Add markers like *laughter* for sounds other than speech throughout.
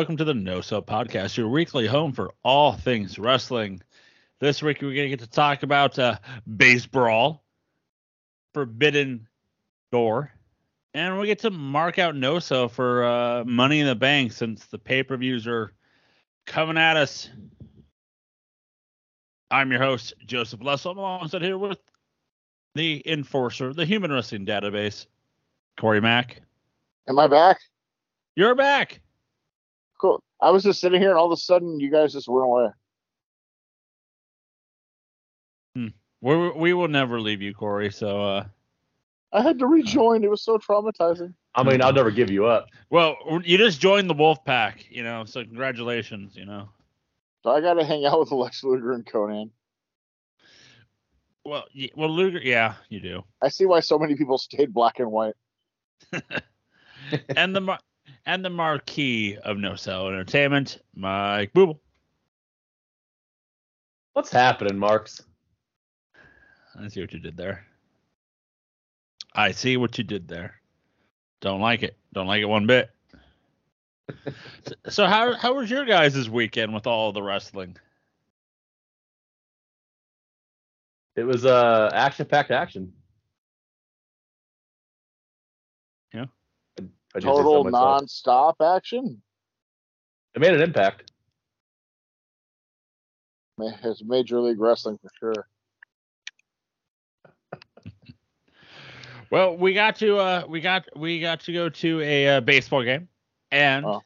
Welcome to the No Sell Podcast, your weekly home for all things wrestling. This week we're going to get to talk about uh, BaseBrawl, Forbidden Door, and we get to mark out No Sell for uh, Money in the Bank since the pay per views are coming at us. I'm your host Joseph Lessel. I'm alongside here with the enforcer, the Human Wrestling Database, Corey Mack. Am I back? You're back. Cool. I was just sitting here, and all of a sudden, you guys just went away. We we will never leave you, Corey. So, uh, I had to rejoin. It was so traumatizing. I mean, I'll never give you up. well, you just joined the Wolf Pack, you know. So congratulations, you know. So I got to hang out with Lex Luger and Konnan. Well, well, Luger, yeah, you do. I see why so many people stayed black and white. *laughs* and the mar- and the marquee of No Sell Entertainment, Mike Booble. What's happening, Marks? I see what you did there. I see what you did there. Don't like it. Don't like it one bit. *laughs* so, how how was your guys' weekend with all the wrestling? It was uh action-packed action. I, I just said so Total non-stop action. It made an impact. It's Major League Wrestling for sure. *laughs* Well, we got to uh we got we got to go to a uh, baseball game and Oh.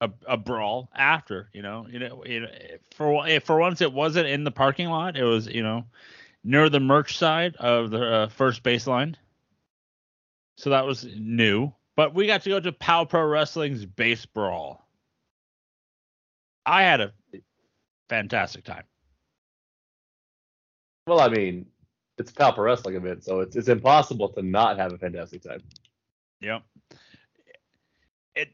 a, a brawl after, you know, you know, you know, for for once it wasn't in the parking lot, it was, you know, near the merch side of the uh, first baseline. So that was new, but we got to go to Pow Pro Wrestling's BaseBrawl. I had a fantastic time. Well, I mean, it's a Pro Wrestling event, so it's it's impossible to not have a fantastic time. Yep. It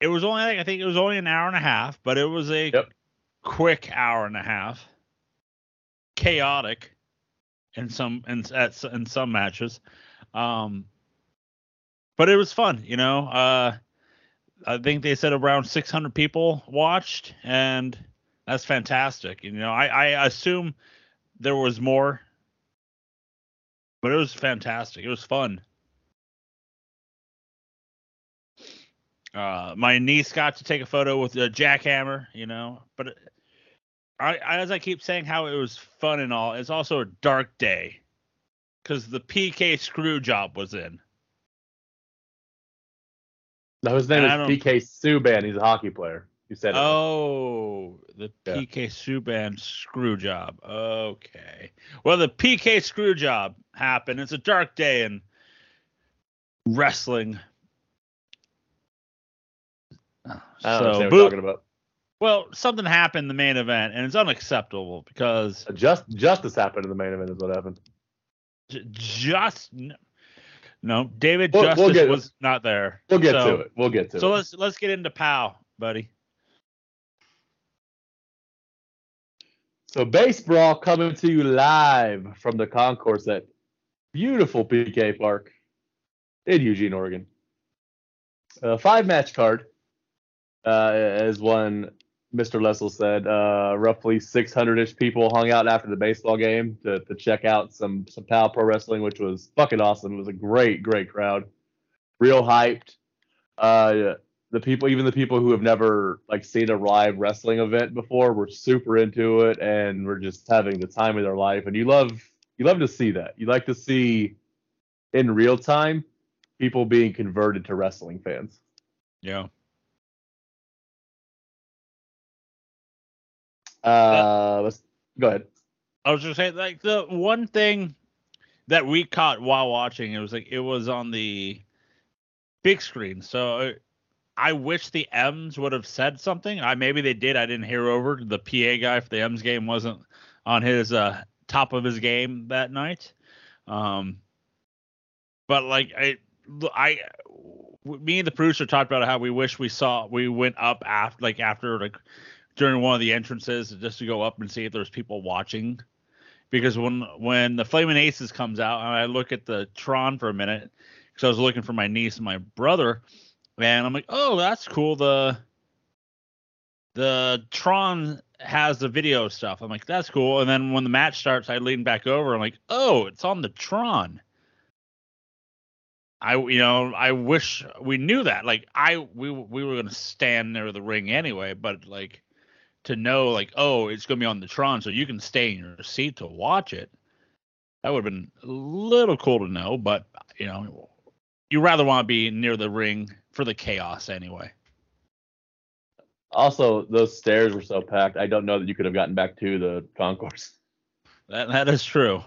it was only like, I think it was only an hour and a half, but it was a Yep. quick hour and a half. Chaotic in some in at in some matches. Um but it was fun, you know. Uh I think they said around 600 people watched and that's fantastic. You know, I I assume there was more but it was fantastic. It was fun. Uh, my niece got to take a photo with a jackhammer, you know. But it- I, I, as I keep saying, how it was fun and all, it's also a dark day because the PK screw job was in. No, his name And is PK Subban. He's a hockey player. You said it. Oh, the Yeah. PK Subban screw job. Okay. Well, the PK screw job happened. It's a dark day in wrestling. I don't So, understand what Boo- you're talking about. Well, something happened in the main event, and it's unacceptable because Just justice happened in the main event is what happened. Just no, David We'll- Justice we'll get- was not there. We'll get So- to it. We'll get to So it. So let's let's get into Pow, buddy. So BaseBrawl coming to you live from the concourse at beautiful PK Park in Eugene, Oregon. A five match card, uh, as one Mr. Lessel said. Uh, roughly 600 ish people hung out after the baseball game to, to check out some some POW Pro Wrestling, which was fucking awesome. It was a great, great crowd, real hyped. Uh, the people, even the people who have never like seen a live wrestling event before, were super into it and were just having the time of their life. And you love you love to see that. You like to see in real time people being converted to wrestling fans. Yeah. Uh, let's go ahead. I was just saying, like the one thing that we caught while watching, it was like it was on the big screen. So I wish the M's would have said something. I maybe they did. I didn't hear over. The PA guy for the M's game wasn't on his uh, top of his game that night. Um, but like I, I, me and the producer talked about how we wish we saw we went up after like after like during one of the entrances just to go up and see if there's people watching because when when the Flaming Aces comes out and I look at the Tron for a minute because I was looking for my niece and my brother and I'm like, oh, that's cool. The the Tron has the video stuff. I'm like, that's cool. And then when the match starts, I lean back over. I'm like, oh, it's on the Tron. I you know I wish we knew that. Like I we we were gonna stand near the ring anyway, but like to know like oh it's gonna be on the Tron, so you can stay in your seat to watch it. That would have been a little cool to know, but you know you rather want to be near the ring for the chaos anyway. Also, those stairs were so packed. I don't know that you could have gotten back to the concourse. That that is true.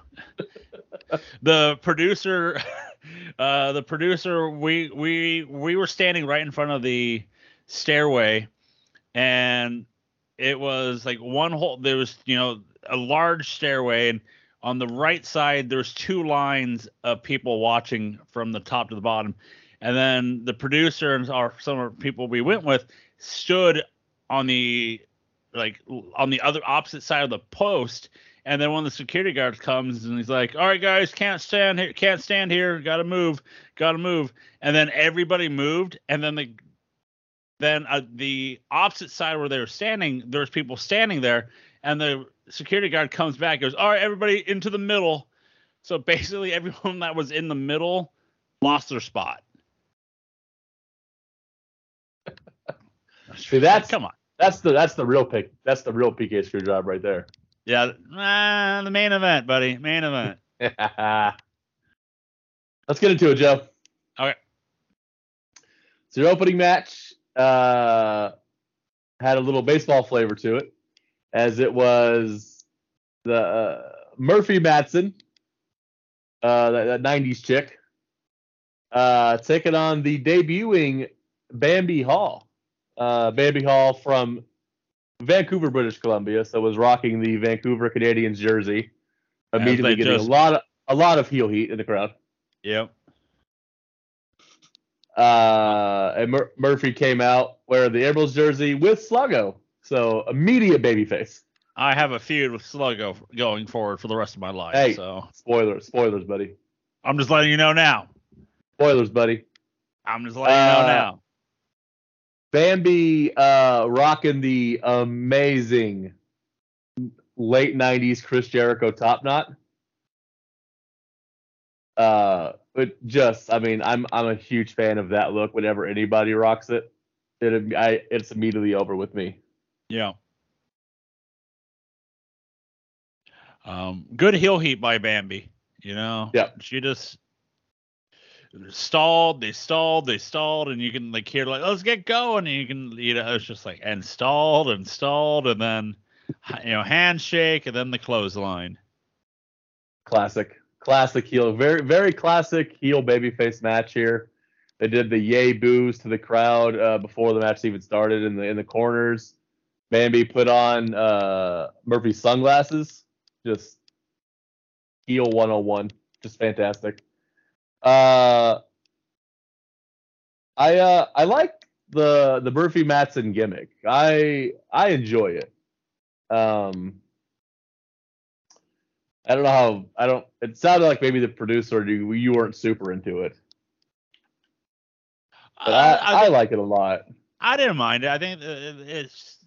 *laughs* the producer, *laughs* uh, the producer, we we we were standing right in front of the stairway, and it was like one whole. There was you know a large stairway, and on the right side there's two lines of people watching from the top to the bottom, and then the producer and our some of the people we went with stood on the like on the other opposite side of the post and then one of the security guards comes and he's like, "All right, guys, can't stand here, can't stand here, got to move, got to move." And then everybody moved, and then the then uh, the opposite side where they were standing, there's people standing there, and the security guard comes back, goes, "All right, everybody into the middle." So basically, *laughs* everyone that was in the middle lost their spot. See, that's come on. That's the that's the real pick. That's the real PK Screwjob right there. Yeah, ah, the main event, buddy. Main event. *laughs* Let's get into it, Joe. Okay. So your opening match uh, had a little baseball flavor to it, as it was the uh, Murphy Matson, uh, that, that 90s chick, uh, taking on the debuting Bambi Hall. Uh, Bambi Hall from Vancouver, British Columbia, so was rocking the Vancouver Canadians jersey, immediately getting just- a lot of a lot of heel heat in the crowd. Yep. Uh, and Mur- Murphy came out wearing the Emeralds jersey with Sluggo, so immediate babyface. I have a feud with Sluggo going forward for the rest of my life. Hey. So Spoilers, spoilers, buddy. I'm just letting you know now. Spoilers, buddy. I'm just letting you know Uh, now. Bambi uh, rocking the amazing late '90s Chris Jericho top knot. Uh, but just, I mean, I'm I'm a huge fan of that look. Whenever anybody rocks it, it I it's immediately over with me. Yeah. Um, good heel heat by Bambi. You know. Yeah. She just stalled. They stalled. They stalled, and you can like hear like, let's get going. And you can, you know, it's just like and stalled and stalled, and then you know handshake, and then the clothesline. Classic, classic heel, very very classic heel babyface match here. They did the yay boos to the crowd uh, before the match even started in the in the corners. Bambi put on uh, Murphy's sunglasses, just heel 101, just fantastic. Uh, I uh, I like the the Murphy Matson gimmick. I I enjoy it. Um, I don't know how I don't. It sounded like maybe the producer you you weren't super into it, but uh, I, I, like it a lot. I didn't mind it. I think uh, it's.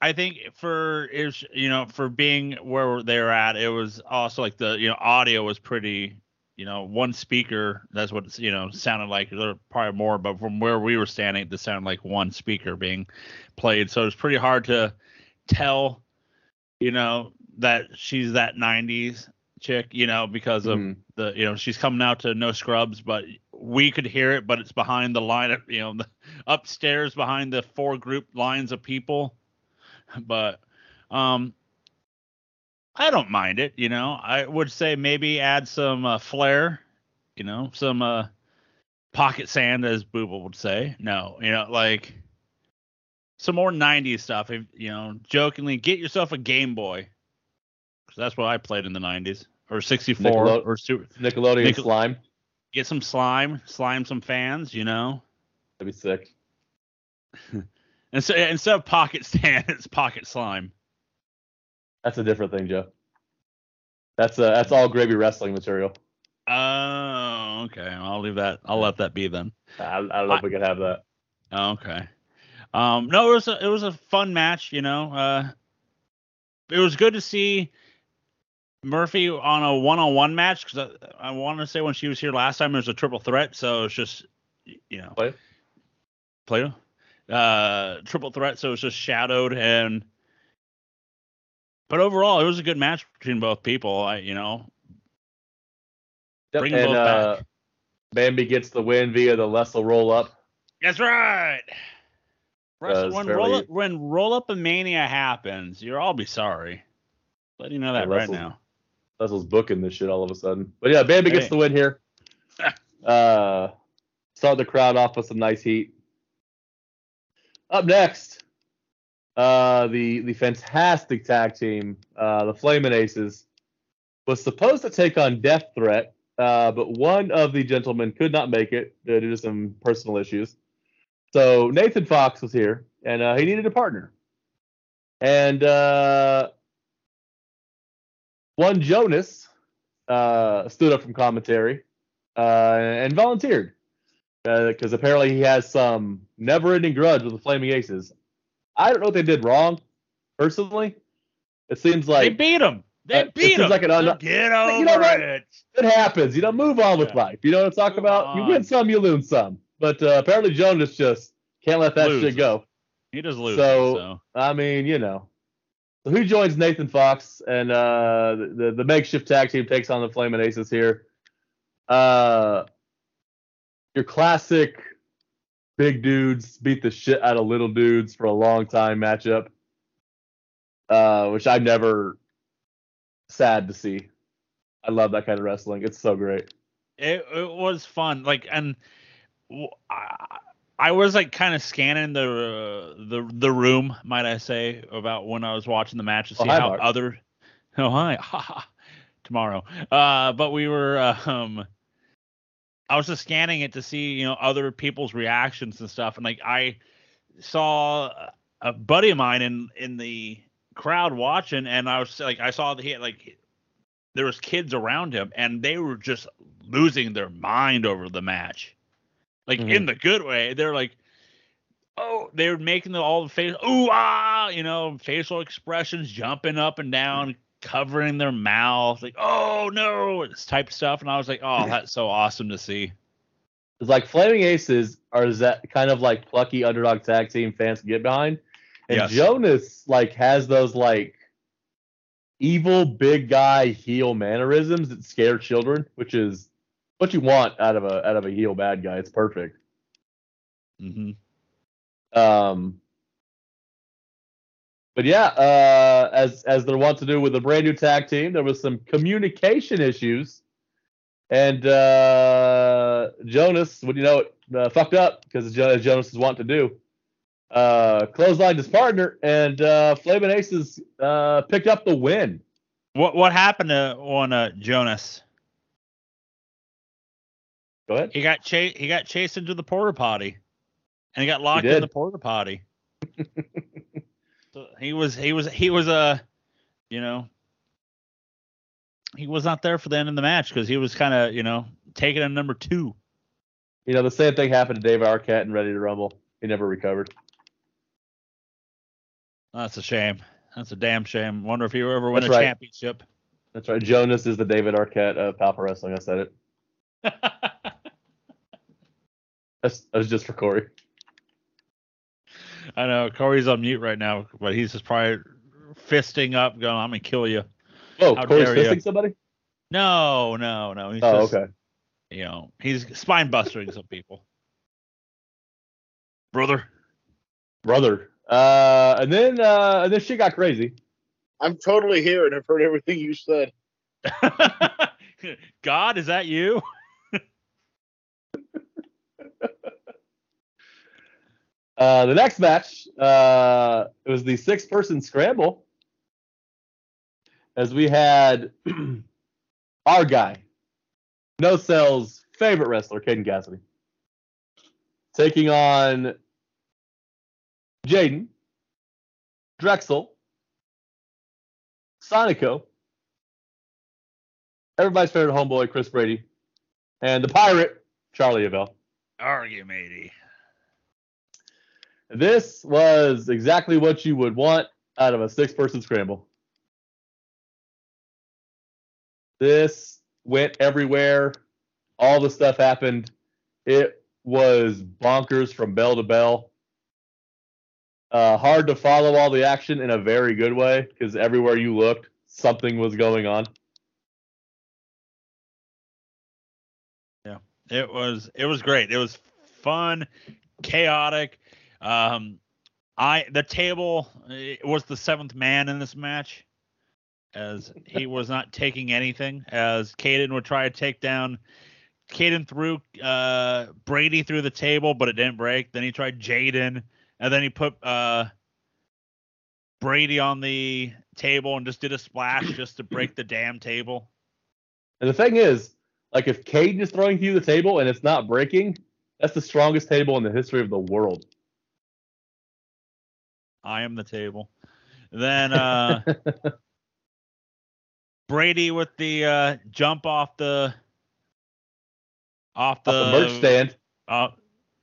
I think for is you know for being where they're at, it was also like the you know audio was pretty you know one speaker. That's what it's, you know sounded like. There probably more, but from where we were standing, it sounded like one speaker being played. So it's pretty hard to tell, you know, that she's that '90s chick, you know, because of Mhm. the you know she's coming out to no scrubs, but we could hear it, but it's behind the line of you know the, upstairs behind the four group lines of people. But um, I don't mind it. You know, I would say maybe add some uh, flair. You know, some uh, pocket sand, as Booba would say. No, you know, like some more '90s stuff. If you know, jokingly, get yourself a Game Boy. 'Cause that's what I played in the '90s, or '64, Nickelode- or Super. Nickelodeon Nickel- slime. Get some slime, slime some fans. You know, That'd be sick. *laughs* and so instead of pocket sand, *laughs* it's pocket slime. That's a different thing, Joe. That's uh that's all gravy wrestling material. Oh, okay. I'll leave that. I'll let that be then. I, I don't know if we can have that. Okay. Um, no, it was a, it was a fun match. You know, uh, it was good to see Murphy on a one-on-one match because I, I want to say when she was here last time it was a triple threat, so it's just you know Play? Plato, uh, triple threat, so it's just shadowed and. But overall, it was a good match between both people. I, you know, Yep, Bring and both uh, back. Bambi gets the win via the Lessel roll up. That's right. Wrestle- Does when fairly- roll up when roll up a mania happens, you'll all be sorry. Letting you know that Yeah, right Wrestle- now. Lessel's booking this shit all of a sudden. But yeah, Bambi gets the win here. *laughs* Uh, start the crowd off with some nice heat. Up next, uh, the the fantastic tag team, uh, the Flamin' Aces, was supposed to take on Death Threat, uh, but one of the gentlemen could not make it due to some personal issues. So Nathan Fox was here, and uh, he needed a partner. And uh, one Jonas uh, stood up from commentary uh, and volunteered because apparently he has some never-ending grudge with the Flaming Aces. I don't know what they did wrong, personally. It seems like they beat him. They uh, beat him. like an un- Get you know what? it. it happens. You know, move on with Yeah. life. You know what I'm talking Move about? You win some, you lose some. But uh, apparently Jonas just can't let that shit go. He just loses. So- So, I mean, you know. So who joins Nathan Fox and uh, the the makeshift tag team takes on the Flaming Aces here. Uh, your classic big dudes beat the shit out of little dudes for a long time matchup, uh, which I'm never sad to see. I love that kind of wrestling. It's so great. it, it was fun. Like, and I, I was like kind of scanning the uh, the the room, might I say, about when I was watching the match to Oh, see hi, how Mark. other. *laughs* Oh hi, tomorrow. Uh, but we were *laughs* um. I was just scanning it to see, you know, other people's reactions and stuff, and like I saw a buddy of mine in in the crowd watching, and I was like, I saw that he had like there was kids around him, and they were just losing their mind over the match, like Mhm. in the good way. They're like, oh, they're making the, all the face, ooh ah, you know, facial expressions, jumping up and down, covering their mouth, like oh no, this type of stuff. And I was like, oh, *laughs* that's so awesome to see. It's like Flaming Aces are that kind of like plucky underdog tag team fans can get behind. And Yes. Jonas like has those like evil big guy heel mannerisms that scare children, which is what you want out of a out of a heel bad guy. It's perfect. Mm-hmm. Um but yeah, uh, as as they're wont to do with a brand new tag team, there was some communication issues, and uh, Jonas, what do you know, it uh, fucked up because as Jonas is wont to do, uh, clotheslined his partner, and uh, Flamin' Aces uh, picked up the win. What what happened to on uh, Jonas? Go ahead. He got chased. He got chased into the porta potty, and he got locked in the porta potty. so he was he was he was uh, you know, he was not there for the end of the match because he was kind of you know taking a number two. You know the same thing happened to David Arquette and Ready to Rumble. He never recovered. That's a shame. That's a damn shame. Wonder if he ever win That's a right. championship. That's right. Jonas is the David Arquette of POW Pro Wrestling. I said it. That's, that was just for Corey. I know Corey's on mute right now, but he's just probably fisting up, going, "I'm gonna kill you." Oh, How Corey's dare ya. fisting somebody? No, no, no. He's Oh, just, okay. you know, he's spine busting some people. Brother. Brother. Uh, and then uh, and then shit got crazy. I'm totally here and I've heard everything you said. *laughs* God, is that you? *laughs* Uh, the next match, uh, it was the six-person scramble, as we had *clears throat* our guy, No Sell's favorite wrestler, Caden Cassidy, taking on Jaden, Drexel, Sonico, everybody's favorite homeboy, Chris Brady, and the pirate, Charlie Avell. Argue, matey. This was exactly what you would want out of a six person scramble. This went everywhere. All the stuff happened. It was bonkers from bell to bell. Uh, hard to follow all the action in a very good way because everywhere you looked, something was going on. Yeah, it was it was great. It was fun, chaotic. Um, I the table eh, was the seventh man in this match, as he *laughs* was not taking anything. As Caden would try to take down. Caden threw uh, Brady through the table, but it didn't break. Then he tried Jaden, and then he put uh, Brady on the table and just did a splash just to break the damn table. And the thing is, like if Caden is throwing through the table and it's not breaking, that's the strongest table in the history of the world. I am the table. Then uh, *laughs* Brady with the uh, jump off the off the, Off the merch stand. Uh,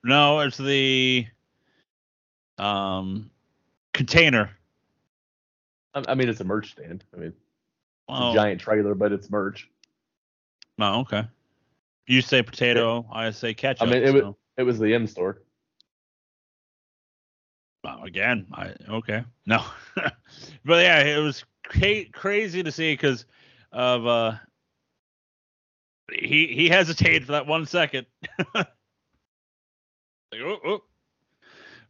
no, it's the um container. I I mean, it's a merch stand. I mean, it's Oh, a giant trailer, but it's merch. oh, okay. You say potato, I say ketchup. I mean, it was it was the M store. Again, I okay, no, *laughs* but yeah, it was cra- crazy to see because of uh, he he hesitated for that one second. *laughs* like, oh, oh.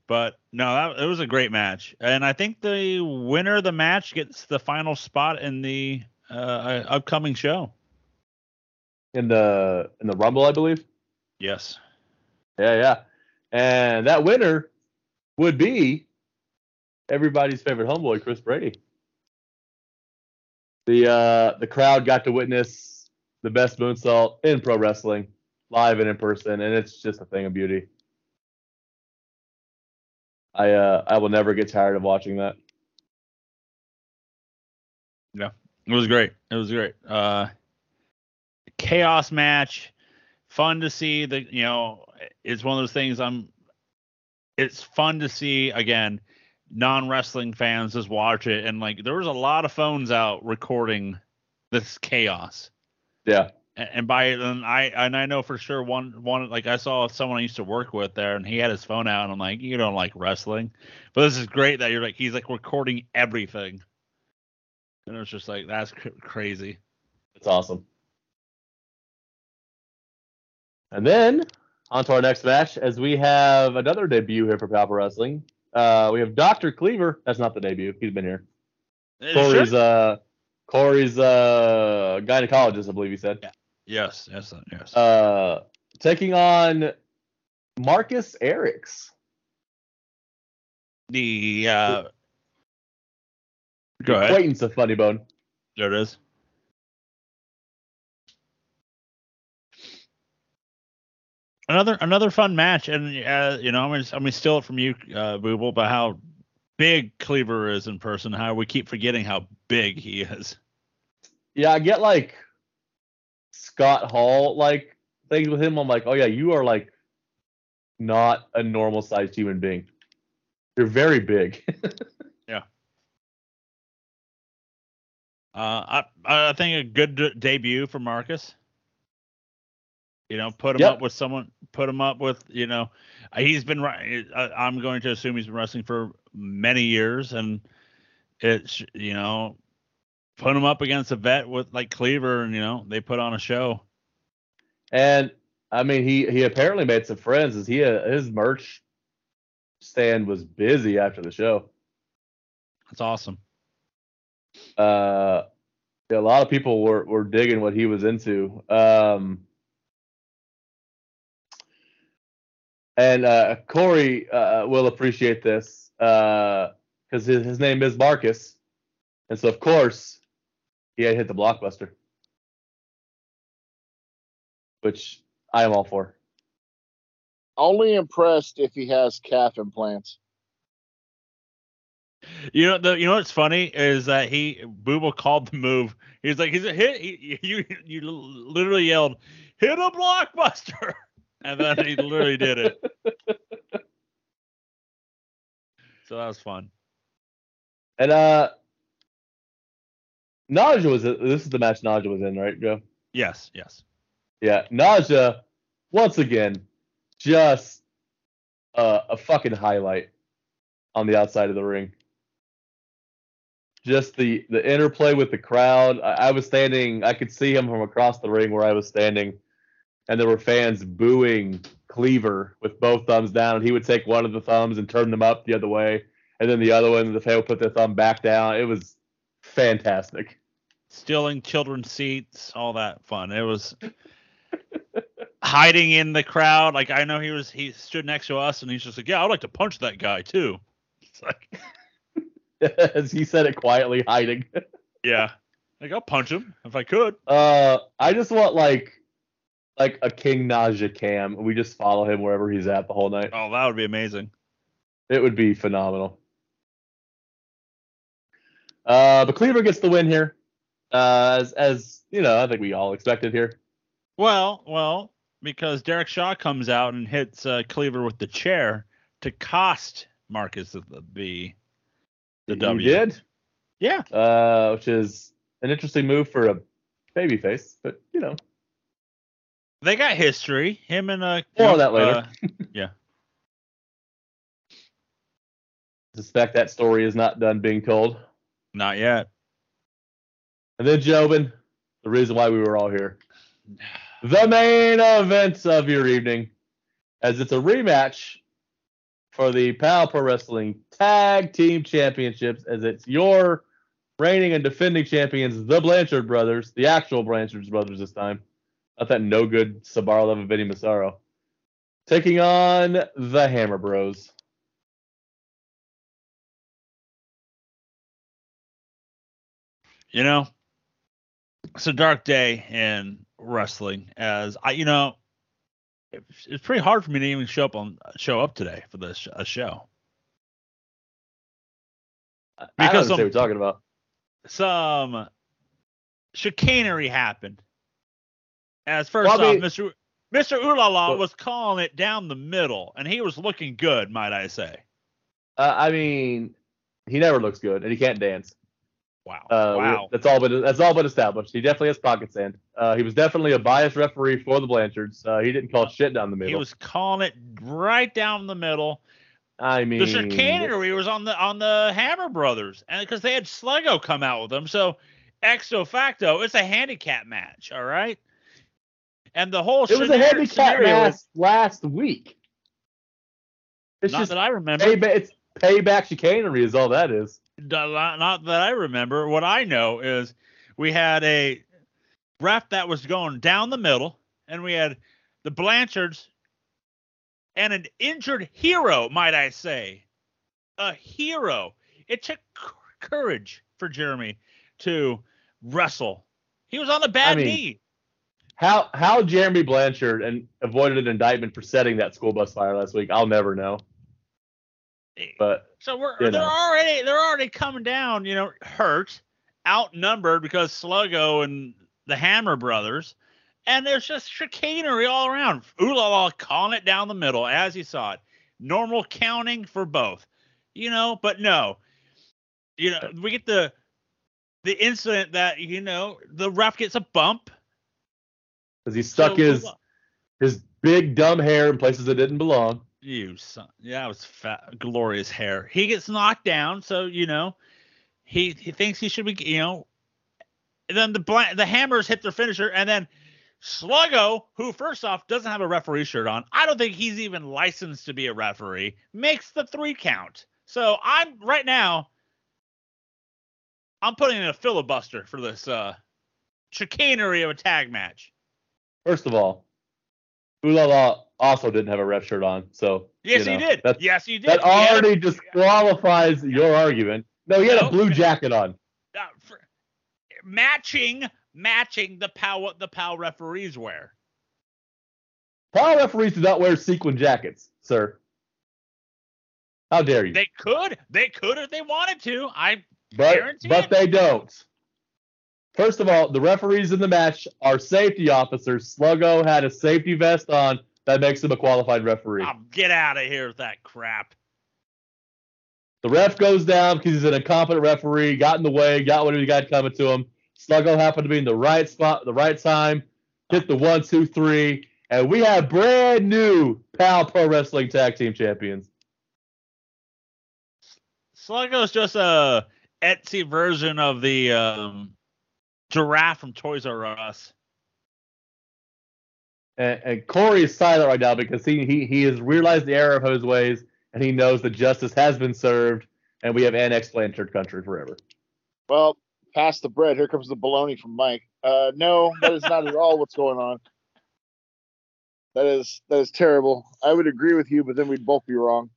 But no, that it was a great match, and I think the winner of the match gets the final spot in the uh, upcoming show. in the in the Rumble, I believe. Yes, Yeah, yeah. And that winner would be everybody's favorite homeboy, Chris Brady. The uh the crowd got to witness the best moonsault in pro wrestling, live and in person, and it's just a thing of beauty. I uh I will never get tired of watching that. Yeah, it was great. It was great. Uh, chaos match, fun to see. The you know, it's one of those things. I'm. It's fun to see again. Non wrestling fans just watch it, and like there was a lot of phones out recording this chaos. Yeah. And, and by and I and I know for sure one one like I saw someone I used to work with there, and he had his phone out, and I'm like, you don't like wrestling, but this is great that you're like he's like recording everything, and it's just like that's cr- crazy. It's awesome. And then on to our next match as we have another debut here for POW Pro Wrestling. Uh, we have Dr. Cleaver. That's not the debut. He's been here. Corey's should- uh Corey's uh gynecologist, I believe he said. yes, yes, yes. Uh taking on Marcus Erics. the uh, go ahead. Acquaintance of Funny Bone. There it is. Another another fun match, and uh, you know, I'm gonna, I'm gonna steal it from you, uh, Booble, about how big Cleaver is in person. How we keep forgetting how big he is. Yeah, I get like Scott Hall like things with him. I'm like, oh yeah, you are like not a normal sized human being. You're very big. *laughs* Yeah. Uh, I I think a good de- debut for Marcus. You know, put him Yep. up with someone. Put him up with you know, he's been. I'm going to assume he's been wrestling for many years, and it's you know, put him up against a vet with like Cleaver, and you know, they put on a show. and I mean, he he apparently made some friends. As he uh, his merch stand was busy after the show. That's awesome. Uh, yeah, a lot of people were were digging what he was into. Um, and uh, Corey uh, will appreciate this because his, his name is Marcus, and so of course he had hit the blockbuster, which I am all for. Only impressed if he has calf implants. You know, the, you know what's funny is that he Booble called the move. He's like, he's a hit. He, you you literally yelled, "Hit a blockbuster," *laughs* and then he literally did it. *laughs* So that was fun. And uh, Naja was this is the match Naja was in, right, Joe? Yes, yes. Yeah, Naja once again just uh, a fucking highlight on the outside of the ring. Just the the interplay with the crowd. I, I was standing. I could see him from across the ring where I was standing, and there were fans booing Cleaver with both thumbs down. And he would take one of the thumbs and turn them up the other way, and then the other one, the fan would put their thumb back down. It was fantastic. Stealing children's seats, all that fun. It was *laughs* hiding in the crowd. Like I know he was he stood next to us and he's just like, Yeah, I'd like to punch that guy too. *laughs* It's like *laughs* As he said it quietly, hiding. Yeah. Like I'll punch him if I could. Uh I just want like like a King Naja cam. We just follow him wherever he's at the whole night. Oh, that would be amazing. It would be phenomenal. Uh but Cleaver gets the win here. Uh as as you know, I think we all expected here. Well, well, because Derek Shaw comes out and hits uh, Cleaver with the chair to cost Marcus the the, the W. He did? Yeah. Uh which is an interesting move for a babyface, but you know. They got history. Him and uh More that later. uh, *laughs* yeah. Suspect that story is not done being told. Not yet. And then Jobin, the reason why we were all here. The main event of your evening, as it's a rematch for the POW Pro Wrestling Tag Team Championships, as it's your reigning and defending champions, the Blanchard brothers, the actual Blanchard brothers this time. That no good Sabarlev and Vinny Massaro. Taking on the Hammer Bros. You know, it's a dark day in wrestling. As I, you know, it's, it's pretty hard for me to even show up on show up today for this a show. I don't Because understand what you're talking about. Some chicanery happened. As first Well, I off, mean- Mr. Mr. Ulala was calling it down the middle, and he was looking good, might I say. Uh, I mean, he never looks good, and he can't dance. Wow. Uh, wow. that's all been that's all been established. He definitely has pocket sand. Uh, he was definitely a biased referee for the Blanchards. Uh, he didn't call shit down the middle. He was calling it right down the middle. I mean, the chicanery was on the on the Hammer Brothers, and because they had Sluggo come out with them, so ex facto, it's a handicap match, all right. And the whole it was a heavy match is- last week. It's not just that I remember. payback. It's payback chicanery is all that is. not, that I remember. What I know is we had a ref that was going down the middle, and we had the Blanchards and an injured hero, might I say, a hero. It took courage for Jeremy to wrestle. He was on a bad mean, knee. How how Jeremy Blanchard and avoided an indictment for setting that school bus fire last week, I'll never know. But So we're they're know. already they're already coming down, you know, hurt, outnumbered because Sluggo and the Hammer brothers, and there's just chicanery all around. Ooh la la, calling it down the middle as you saw it. Normal counting for both, you know, but no, you know, we get the the incident that you know the ref gets a bump. Because he stuck So, his his big dumb hair in places that didn't belong. You son, yeah, that was fat, glorious hair. He gets knocked down, so you know, he he thinks he should be, you know. And then the bla- the hammers hit their finisher, and then Sluggo, who first off doesn't have a referee shirt on, I don't think he's even licensed to be a referee, makes the three count. So I'm right now, I'm putting in a filibuster for this uh chicanery of a tag match. First of all, Ulala also didn't have a ref shirt on, so Yes, you he did. Yes, he did. that He had a- already disqualifies your argument. No, he had No. a blue jacket on. uh, for, matching matching the POW the POW referees wear. POW referees do not wear sequin jackets, sir. How dare you? They could. They could if they wanted to. I but guarantee but it. they don't. First of all, the referees in the match are safety officers. Sluggo had a safety vest on that makes him a qualified referee. oh, get out of here with that crap. The ref goes down because he's an incompetent referee, got in the way, got what he got coming to him. Sluggo happened to be in the right spot, at the right time, hit the one, two, three, and we have brand new POW Pro Wrestling Tag Team Champions. Sluggo's just a Etsy version of the um, giraffe from Toys R Us. And, and Corey is silent right now because he, he he has realized the error of his ways, and he knows that justice has been served, and we have annexed Blanchard country forever. Well, pass the bread. Here comes the baloney from Mike. Uh, no, that is not at all what's going on. That is that is terrible. I would agree with you, but then we'd both be wrong.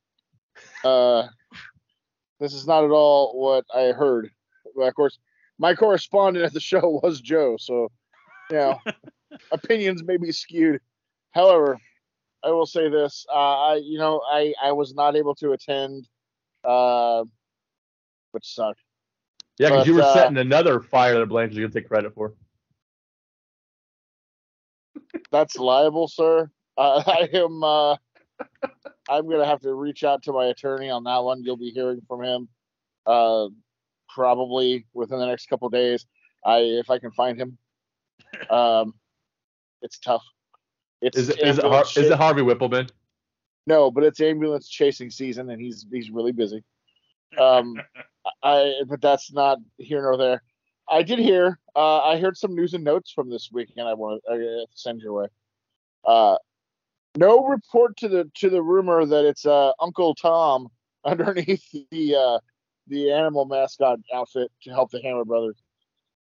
Uh, this is not at all what I heard. But of course, my correspondent at the show *laughs* was Joe, so you know, *laughs* opinions may be skewed. However, I will say this: uh, I, you know, I I was not able to attend, uh, which sucked. Yeah, because you were uh, setting another fire that Blanchard's gonna take credit for. That's liable, sir. Uh, *laughs* I am. Uh, I'm gonna have to reach out to my attorney on that one. You'll be hearing from him, uh, probably within the next couple days. I, if I can find him. Um, it's tough. It's Is it is it, Har- is it Harvey Wippleman? no, but it's ambulance chasing season, and he's he's really busy. Um, I but that's not here nor there. I did hear. Uh, I heard some news and notes from this weekend. I want to send your way. Uh, no report to the to the rumor that it's uh, Uncle Tom *laughs* underneath the uh, the animal mascot outfit to help the Hammer Brothers.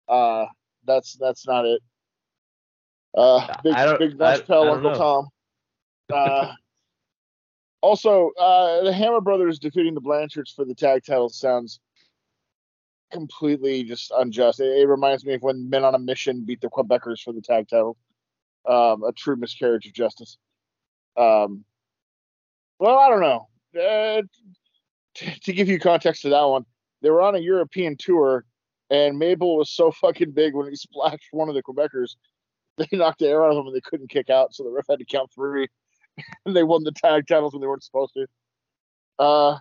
Uh, that's that's not it. Uh, big big nice pal Uncle know. Tom. Uh, *laughs* also, uh, the Hammer Brothers defeating the Blanchards for the tag title sounds completely just unjust. It, it reminds me of when Men on a Mission beat the Quebecers for the tag title. Um, a true miscarriage of justice. Um, well, I don't know. Uh, to give you context to that one, they were on a European tour, and Mabel was so fucking big when he splashed one of the Quebecers, they *laughs* knocked the air out of him and they couldn't kick out, so the ref had to count three, *laughs* and they won the tag titles when they weren't supposed to. Uh,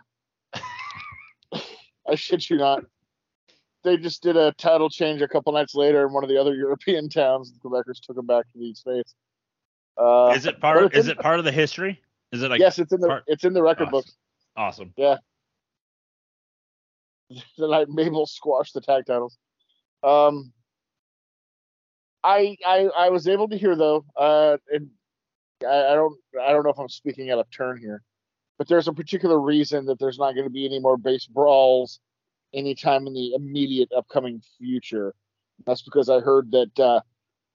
*laughs* I shit you not. They just did a title change a couple nights later in one of the other European towns. The Quebecers took them back to the States. Uh, is it part? Is in- it part of the history? Is it like yes, it's in the part- it's in the record Awesome. book. awesome? *laughs* the night Mabel squashed the tag titles. Um, I I I was able to hear though, uh, and I, I don't I don't know if I'm speaking out of turn here, but there's a particular reason that there's not going to be any more BaseBrawls anytime in the immediate upcoming future. That's because I heard that uh,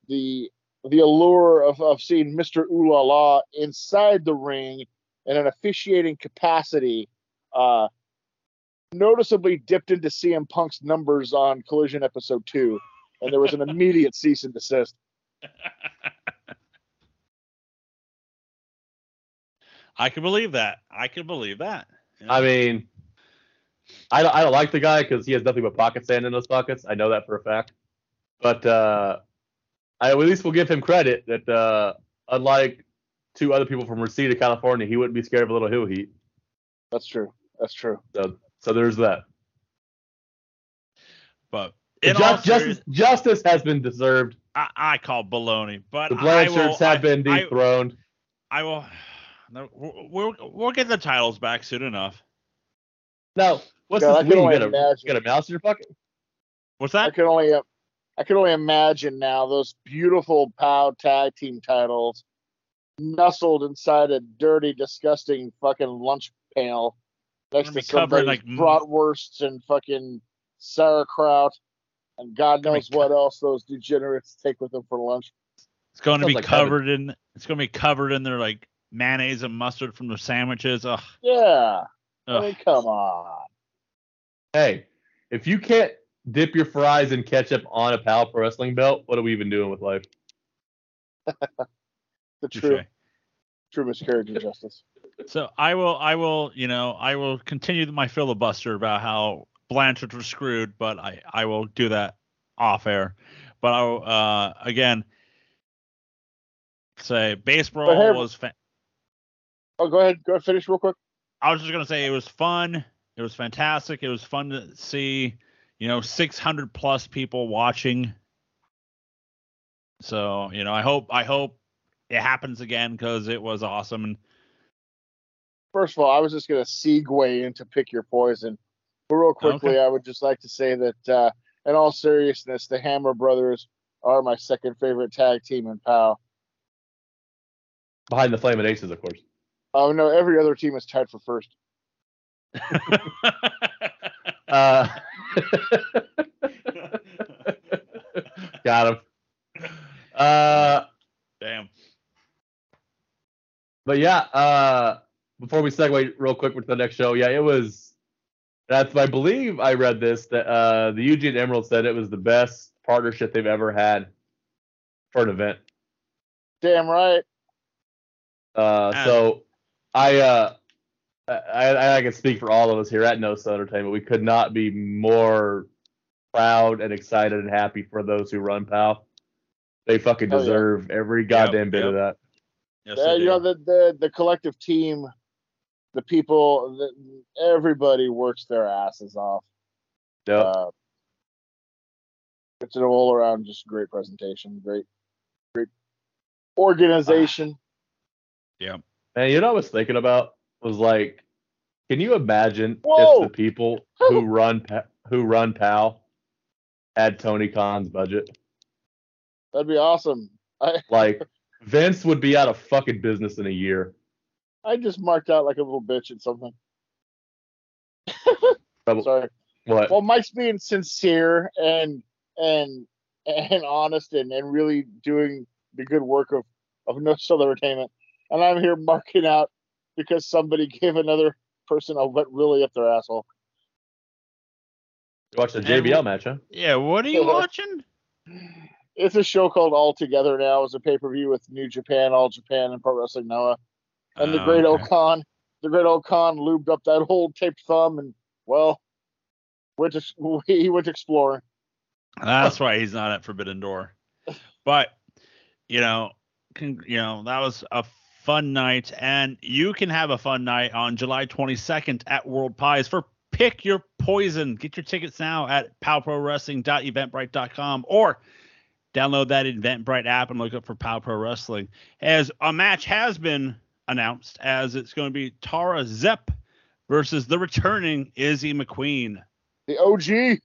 the the allure of, of seeing Mr. Ooh La La inside the ring in an officiating capacity uh, noticeably dipped into CM Punk's numbers on Collision Episode 2, and there was an immediate cease and desist. *laughs* I can believe that. I can believe that. I mean, I don't, I don't like the guy because he has nothing but pocket sand in those pockets. I know that for a fact. But uh, I at least will give him credit that uh, unlike two other people from Reseda, California, he wouldn't be scared of a little hill heat. That's true. That's true. So so there's that. but But in ju- all justice, justice has been deserved. I, I call baloney. But The Blanchards will, have I- been dethroned. I will. *sighs* No, we'll, we'll we'll get the titles back soon enough. No, what's God, I this can? You got, a, you got a mouse in your pocket? What's that? I that? can only uh, I can only imagine now those beautiful POW tag team titles nestled inside a dirty, disgusting fucking lunch pail next Gonna to be covered in, somebody's like, bratwursts and fucking sauerkraut and God knows what else those degenerates take with them for lunch. It's going to be like heaven. covered in. It's going to be covered in their like mayonnaise and mustard from the sandwiches. Ugh. Yeah. I mean, come on. Hey, if you can't dip your fries in ketchup on a POW Pro Wrestling belt, what are we even doing with life? *laughs* The Touche. true true miscarriage of justice. So I will, I will, you know, I will continue my filibuster about how Blanchard was screwed, but I, I will do that off air. But I, uh, again, say BaseBrawl hey- was. Fa- Oh, go ahead. Go ahead. Finish real quick. I was just gonna say it was fun. It was fantastic. It was fun to see, you know, 600 plus people watching. So you know, I hope, I hope it happens again because it was awesome. And First of all, I was just going to segue into pick your poison. But real quickly, Okay. I would just like to say that, uh, in all seriousness, the Hammer Brothers are my second favorite tag team in POW. Behind the Flaming Aces, of course. Oh no, every other team is tied for first. *laughs* Uh, *laughs* got him. Uh, Damn. but yeah, uh, before we segue real quick with the next show, yeah, it was. That's I believe I read this that uh, the Eugene Emerald said it was the best partnership they've ever had for an event. Damn right. Uh, Ah. so I, uh, I, I can speak for all of us here at No Sell Entertainment. We could not be more proud and excited and happy for those who run POW. They fucking Oh, yeah. deserve every goddamn bit of that. Yes, Yeah, you do. know the, the the collective team, the people, the, everybody works their asses off. Yep. Uh, it's an all around just great presentation, great, great organization. *sighs* yeah. And you know what I was thinking about was like, can you imagine Whoa. if the people *laughs* who run Pa- who run POW had Tony Khan's budget? That'd be awesome. I Like Vince would be out of fucking business in a year. I just marked out like a little bitch at something. *laughs* Sorry. What? Well, Mike's being sincere and and and honest and, and really doing the good work of of No Sell entertainment, and I'm here marking out because somebody gave another person a wet really up their asshole. You Watch the And JBL match, huh? Yeah. What are you *laughs* watching? It's a show called All Together now. It's a pay per view with New Japan, All Japan, and Pro Wrestling Noah. And the Oh, great okay. O-Khan, the great O-Khan lubed up that old taped thumb and well, went to *laughs* he went exploring. That's why he's not at Forbidden Door. But you know, can, you know that was a fun night, and you can have a fun night on July 22nd at Whirled Pies for Pick Your Poison. Get your tickets now at powprowrestling.eventbrite.com or download that Eventbrite app and look up for Pow Pro Wrestling. As a match has been announced, as it's going to be Tara Zepp versus the returning Izzy McQueen. The OG.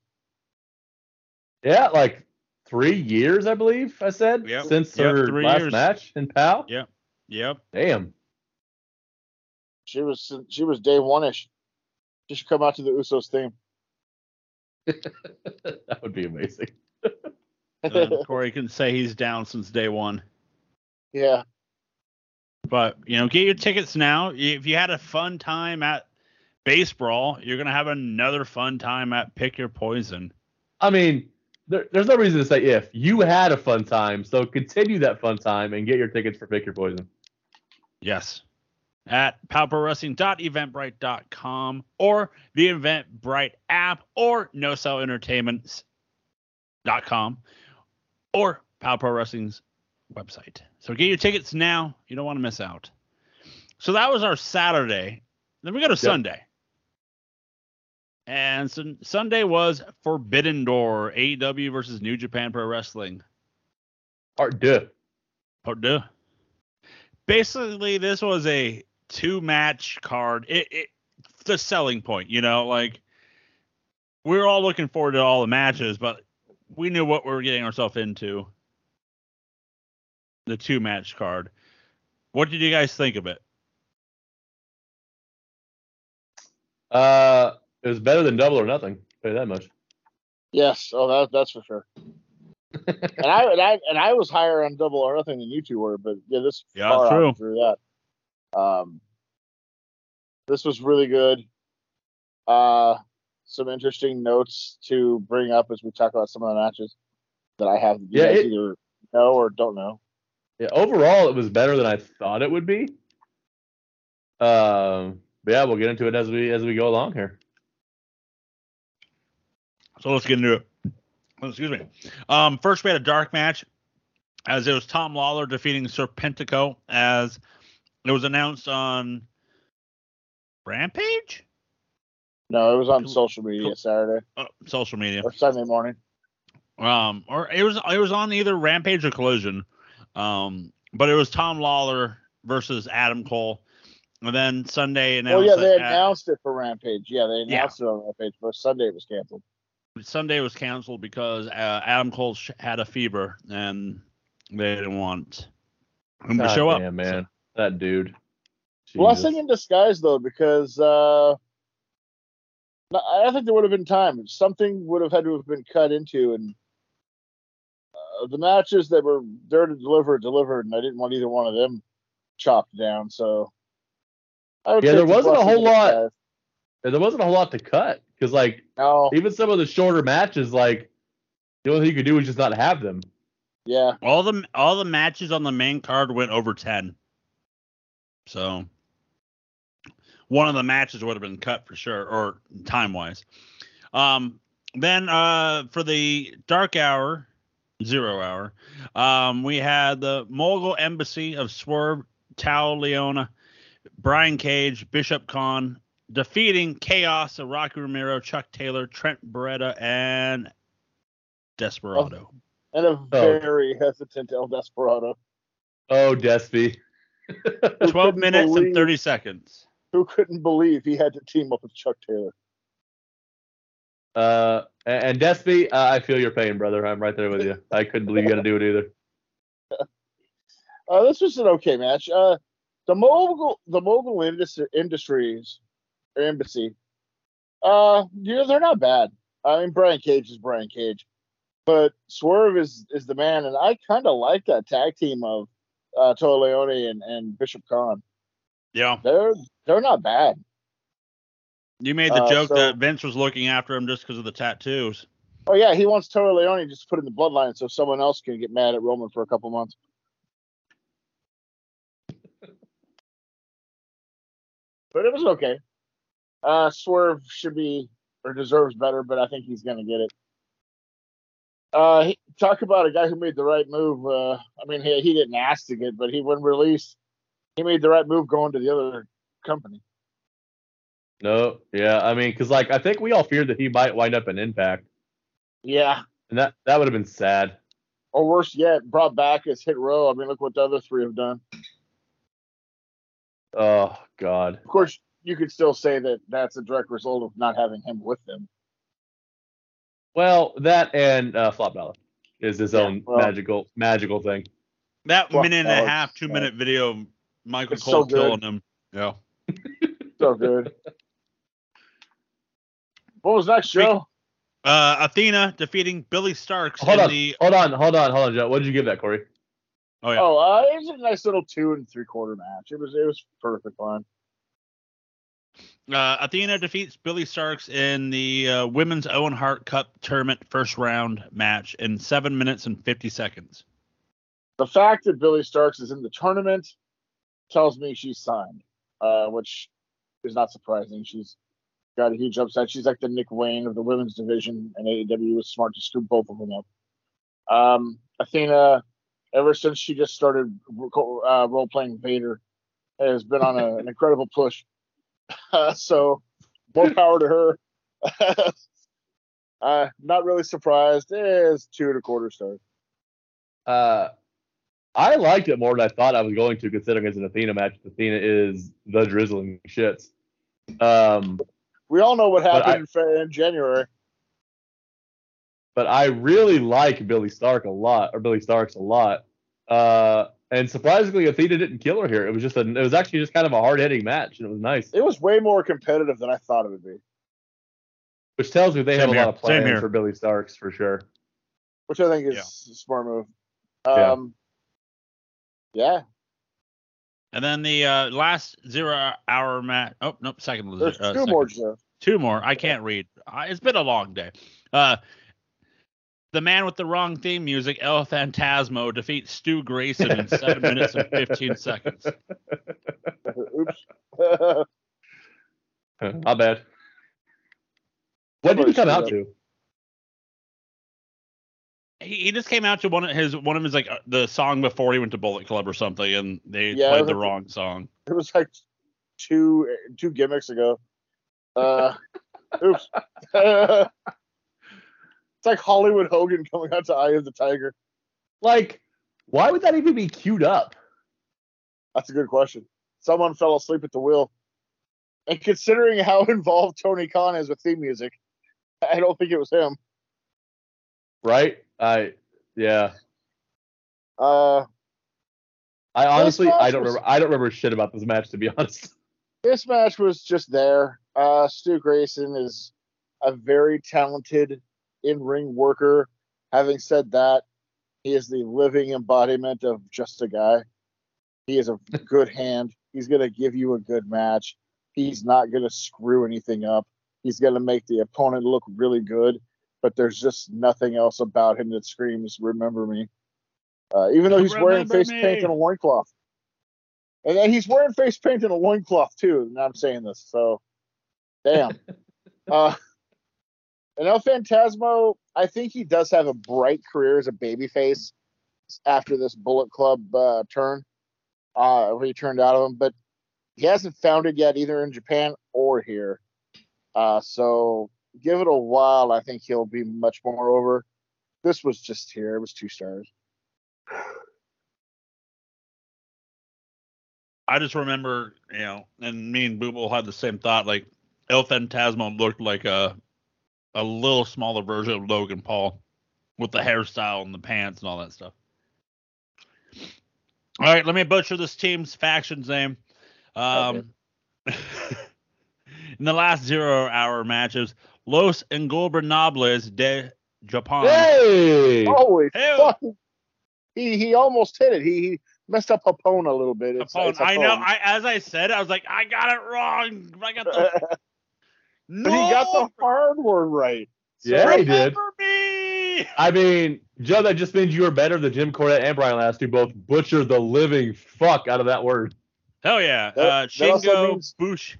Yeah, like three years, I believe I said, Yep. since Yep, her three last years. match in POW. Yep. Yep. Damn. She was she was day one ish. She should come out to the Usos theme. *laughs* that would be amazing. Uh, *laughs* Corey can say he's down since day one. yeah. But you know, get your tickets now. If you had a fun time at BaseBrawl, you're gonna have another fun time at Pick Your Poison. I mean, there, there's no reason to say if. You had a fun time, so continue that fun time and get your tickets for Pick Your Poison. Yes. At powprowrestling.eventbrite.com or the Eventbrite app or NoSellEntertainments.com or Pow Pro Wrestling's website. So get your tickets now. You don't want to miss out. So that was our Saturday. Then we go to Sunday. And so Sunday was Forbidden Door, AEW versus New Japan Pro Wrestling. Part deux. Part deux. Basically, this was a two match card. It, it the selling point, you know, like we were all looking forward to all the matches, but we knew what we were getting ourselves into. The two match card. What did you guys think of it? Uh, it was better than Double or Nothing. Tell you that much. Yes. Oh, that that's for sure. *laughs* and I and I and I was higher on double or nothing than you two were, but yeah, this Yeah, far true. through that. Um, this was really good. Uh, some interesting notes to bring up as we talk about some of the matches that I have. You Yeah, guys it- either know or don't know. Yeah, overall, it was better than I thought it would be. Um, but yeah, we'll get into it as we as we go along here. So let's get into it. Oh, excuse me. Um, first, we had a dark match as it was Tom Lawlor defeating Serpentico as it was announced on Rampage, No, it was on social media Saturday uh, social media. or Sunday morning. Um, or it was it was on either Rampage or Collision. Um, but it was Tom Lawlor versus Adam Cole, and then Sunday and Oh yeah, they that Ad- announced it for Rampage. Yeah, they Yeah. announced it on Rampage, but Sunday it was canceled. Sunday was canceled because uh, Adam Cole sh- had a fever and they didn't want him to God show up. damn, man, that dude. Blessing Jesus. in disguise, though, because uh, no, I think there would have been time. Something would have had to have been cut into, and uh, the matches that were there to deliver delivered, and I didn't want either one of them chopped down. So, I would Yeah, there wasn't a whole lot. disguise. And there wasn't a whole lot to cut because like No, even some of the shorter matches, like the only thing you could do was just not have them. yeah, All the all the matches on the main card went over ten. So one of the matches would have been cut for sure, or time wise. Um, then uh, for the dark hour, zero hour, um, we had the Mogul Embassy of Swerve, Toa Liona, Brian Cage, Bishop Khan defeating Chaos of Rocky Romero, Chuck Taylor, Trent Beretta, and Desperado. and a very hesitant El Desperado. Oh, Despy. 12 minutes believe- and 30 seconds. Who couldn't believe he had to team up with Chuck Taylor? Uh, and, and Despy, uh, I feel your pain, brother. I'm right there with you. I couldn't believe you got to do it either. Uh, this was an okay match. Uh, the mogul, the mogul indus- industries, or embassy, uh, you know they're not bad. I mean, Brian Cage is Brian Cage, but Swerve is is the man, and I kind of like that tag team of uh, Toa Liona and, and Bishop Khan. Yeah. They're they're not bad. You made the Uh, joke so- that Vince was looking after him just because of the tattoos. Oh yeah, he wants Toa Liona just to put in the bloodline so someone else can get mad at Roman for a couple months. but it was okay. Uh, Swerve should be or deserves better, but I think he's gonna get it. Uh, he, talk about a guy who made the right move. Uh, I mean, he he didn't ask to get, but he when released, he made the right move going to the other company. No, yeah, I mean, because like I think we all feared that he might wind up in Impact, Yeah, and that that would have been sad. or worse yet, brought back as Hit Row. I mean, look what the other three have done. Oh God. Of course, you could still say that that's a direct result of not having him with them. Well, that and uh, Flop Dollar is his Yeah, own well- magical magical thing. That Fuck minute and a Alex, half, two yeah. minute video, of Michael It's so Cole good. killing him. Yeah. So good. *laughs* what was next, Joe? Uh, Athena defeating Billie Starkz Hold in on, the. hold on, hold on, hold on, Joe. What did you give that, Corey? Oh yeah. Oh, uh, it was a nice little two and three quarter match. It was it was perfect fun. Uh, Athena defeats Billie Starkz in the uh, Women's Owen Hart Cup tournament first round match in seven minutes and 50 seconds. The fact that Billie Starkz is in the tournament tells me she's signed, uh, which is not surprising. She's got a huge upside. She's like the Nick Wayne of the women's division, and AEW was smart to scoop both of them up. Um, Athena, ever since she just started uh, role playing Vader, has been on a, an *laughs* incredible push. Uh, so, more power to her. *laughs* uh, not really surprised. It's two and a quarter stars. Uh, I liked it more than I thought I was going to, considering it's an Athena match. Athena is the drizzling shits. Um, We all know what happened in in January. but I really like Billie Stark a lot, or Billie Starkz a lot. Uh, and surprisingly, Athena didn't kill her here. It was just a, it was actually just kind of a hard hitting match, and it was nice. It was way more competitive than I thought it would be, Which tells me they have Same a lot of Same plans for Billie Starkz for sure. which I think is Yeah. a smart move. Yeah. Um, yeah, And then the uh, last zero hour match. Oh, nope, second. there's uh, two second. more, Joe. Two more. I can't read. It's been a long day. Uh, the man with the wrong theme music, El Phantasmo, defeats Stu Grayson in seven *laughs* minutes and 15 seconds. Oops. *laughs* Not bad. What did he come out to? He, he just came out to one of his one of his like uh, the song before he went to Bullet Club or something, and they Yeah, played the that's- wrong song. it was like two two gimmicks ago. Uh, *laughs* oops. it's like Hollywood Hogan coming out to Eye of the Tiger. Like, why would that even be queued up? That's a good question. Someone fell asleep at the wheel. And considering how *laughs* involved Tony Khan is with theme music, I don't think it was him. Right? I yeah. Uh, I honestly I don't was- remember I don't remember shit about this match to be *laughs* honest. this match was just there. Uh, Stu Grayson is a very talented in-ring worker. Having said that, he is the living embodiment of just a guy. He is a *laughs* good hand. He's gonna give you a good match. He's not gonna screw anything up. He's gonna make the opponent look really good. But there's just nothing else about him that screams "Remember me." Uh, even though he's wearing face me. paint and a loincloth. And then he's wearing face paint and a loincloth too. And I'm saying this, so damn. *laughs* uh and El Phantasmo, I think he does have a bright career as a babyface after this Bullet Club uh, turn. Uh where he turned out of him, but he hasn't found it yet either in Japan or here. Uh so give it a while. I think he'll be much more over. This was just here. It was two stars. I just remember, you know, and me and Booble had the same thought. Like El Phantasmo looked like a a little smaller version of Logan Paul with the hairstyle and the pants and all that stuff. All right, let me butcher this team's faction's name. Um, *laughs* in the last zero hour matches, Los Ingobernables de Japan. Hey! Holy Ew. fuck! He he almost hit it. He, he messed up Hapone a little bit. It's, Japon. it's I know. I as I said, I was like, I got it wrong. I got the *laughs* but no. he got the hard word right. So- Yeah, he did. Remember me. I mean, Joe, that just means you are better than Jim Cornette and Brian Last, who both butchered the living fuck out of that word. Hell yeah. That- uh, that also Shingo means- Bush.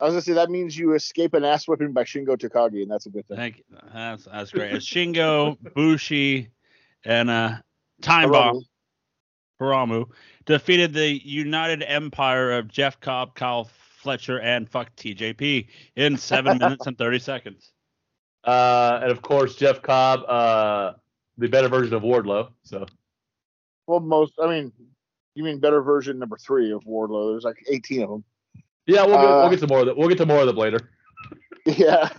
I was gonna say that means you escape an ass whipping by Shingo Takagi, and that's a good thing. Thank you. That's that's great. It's Shingo Bushi and uh Time Hiromu. Bomb Hiromu defeated the United Empire of Jeff Cobb, Kyle Fletcher, and fuck TJP in seven *laughs* minutes and thirty seconds. Uh, and of course, Jeff Cobb, uh, the better version of Wardlow. So Well, most. I mean, you mean better version number three of Wardlow? There's like 18 of them. Yeah, we'll get, Uh, we'll get to more of that. We'll get to more of them later. Yeah.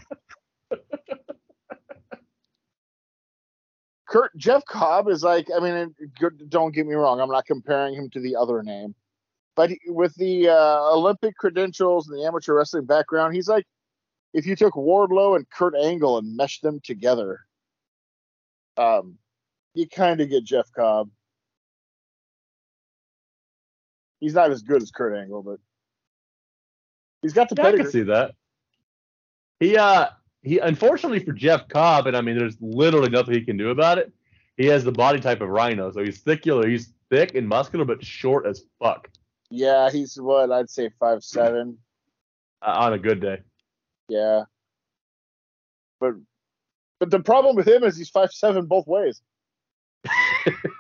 Kurt Jeff Cobb is like, I mean, good- don't get me wrong, I'm not comparing him to the other name, but he- with the uh, Olympic credentials and the amateur wrestling background, he's like, if you took Wardlow and Kurt Angle and meshed them together, um, you kind of get Jeff Cobb. He's not as good as Kurt Angle, but he's got the Yeah, I can see that. He uh he unfortunately for Jeff Cobb, and I mean there's literally nothing he can do about it. He has the body type of Rhino, so he's thick, he's thick and muscular, but short as fuck Yeah, he's what I'd say five seven. uh, on a good day. Yeah. But but the problem with him is he's five seven both ways. *laughs*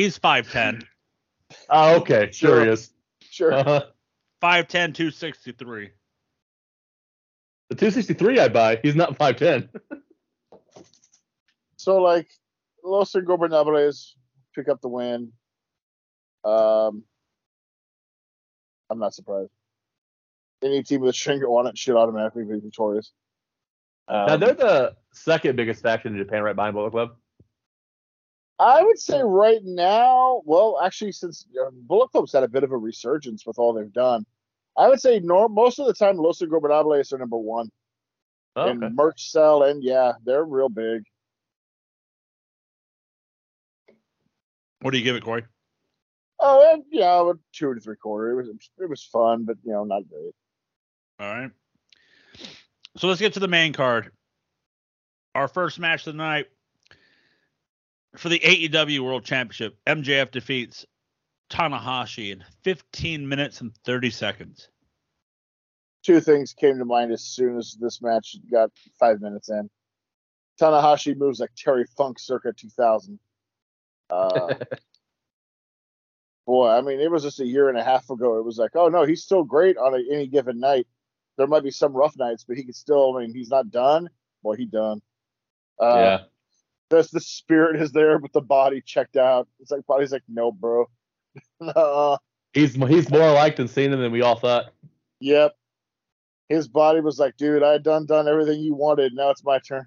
He's 5'10. Oh, okay, sure Sure. he is. Sure. Uh-huh. 5'10, 263. The 263 I buy, he's not 5'10. *laughs* So like Los Ingobernables pick up the win. Um I'm not surprised. Any team with a Shingo on it should automatically be victorious. Um, now they're the second biggest faction in Japan, right behind Bullet Club. I would say right now, well, actually, since uh, Bullet Club's had a bit of a resurgence with all they've done, I would say nor- most of the time Los Ingobernables are number one. in okay. merch sell, and yeah, they're real big. What do you give it, Corey? Oh, and yeah, two to three quarter. It was it was fun, but you know, not great. All right. So let's get to the main card. Our first match of the night for the AEW World Championship. MJF defeats Tanahashi in 15 minutes and 30 seconds. Two things came to mind as soon as this match got five minutes in. Tanahashi moves like Terry Funk circa 2000. Uh, *laughs* boy, I mean, it was just a year and a half ago. It was like, oh no, he's still great on a, any given night. There might be some rough nights, but he can still. I mean, he's not done. Boy, he done. Uh, yeah. The the spirit is there, but the body checked out. It's like body's like, no, bro. *laughs* uh, He's he's more liked and seen than we all thought. yep. His body was like, dude, I done done everything you wanted. Now it's my turn.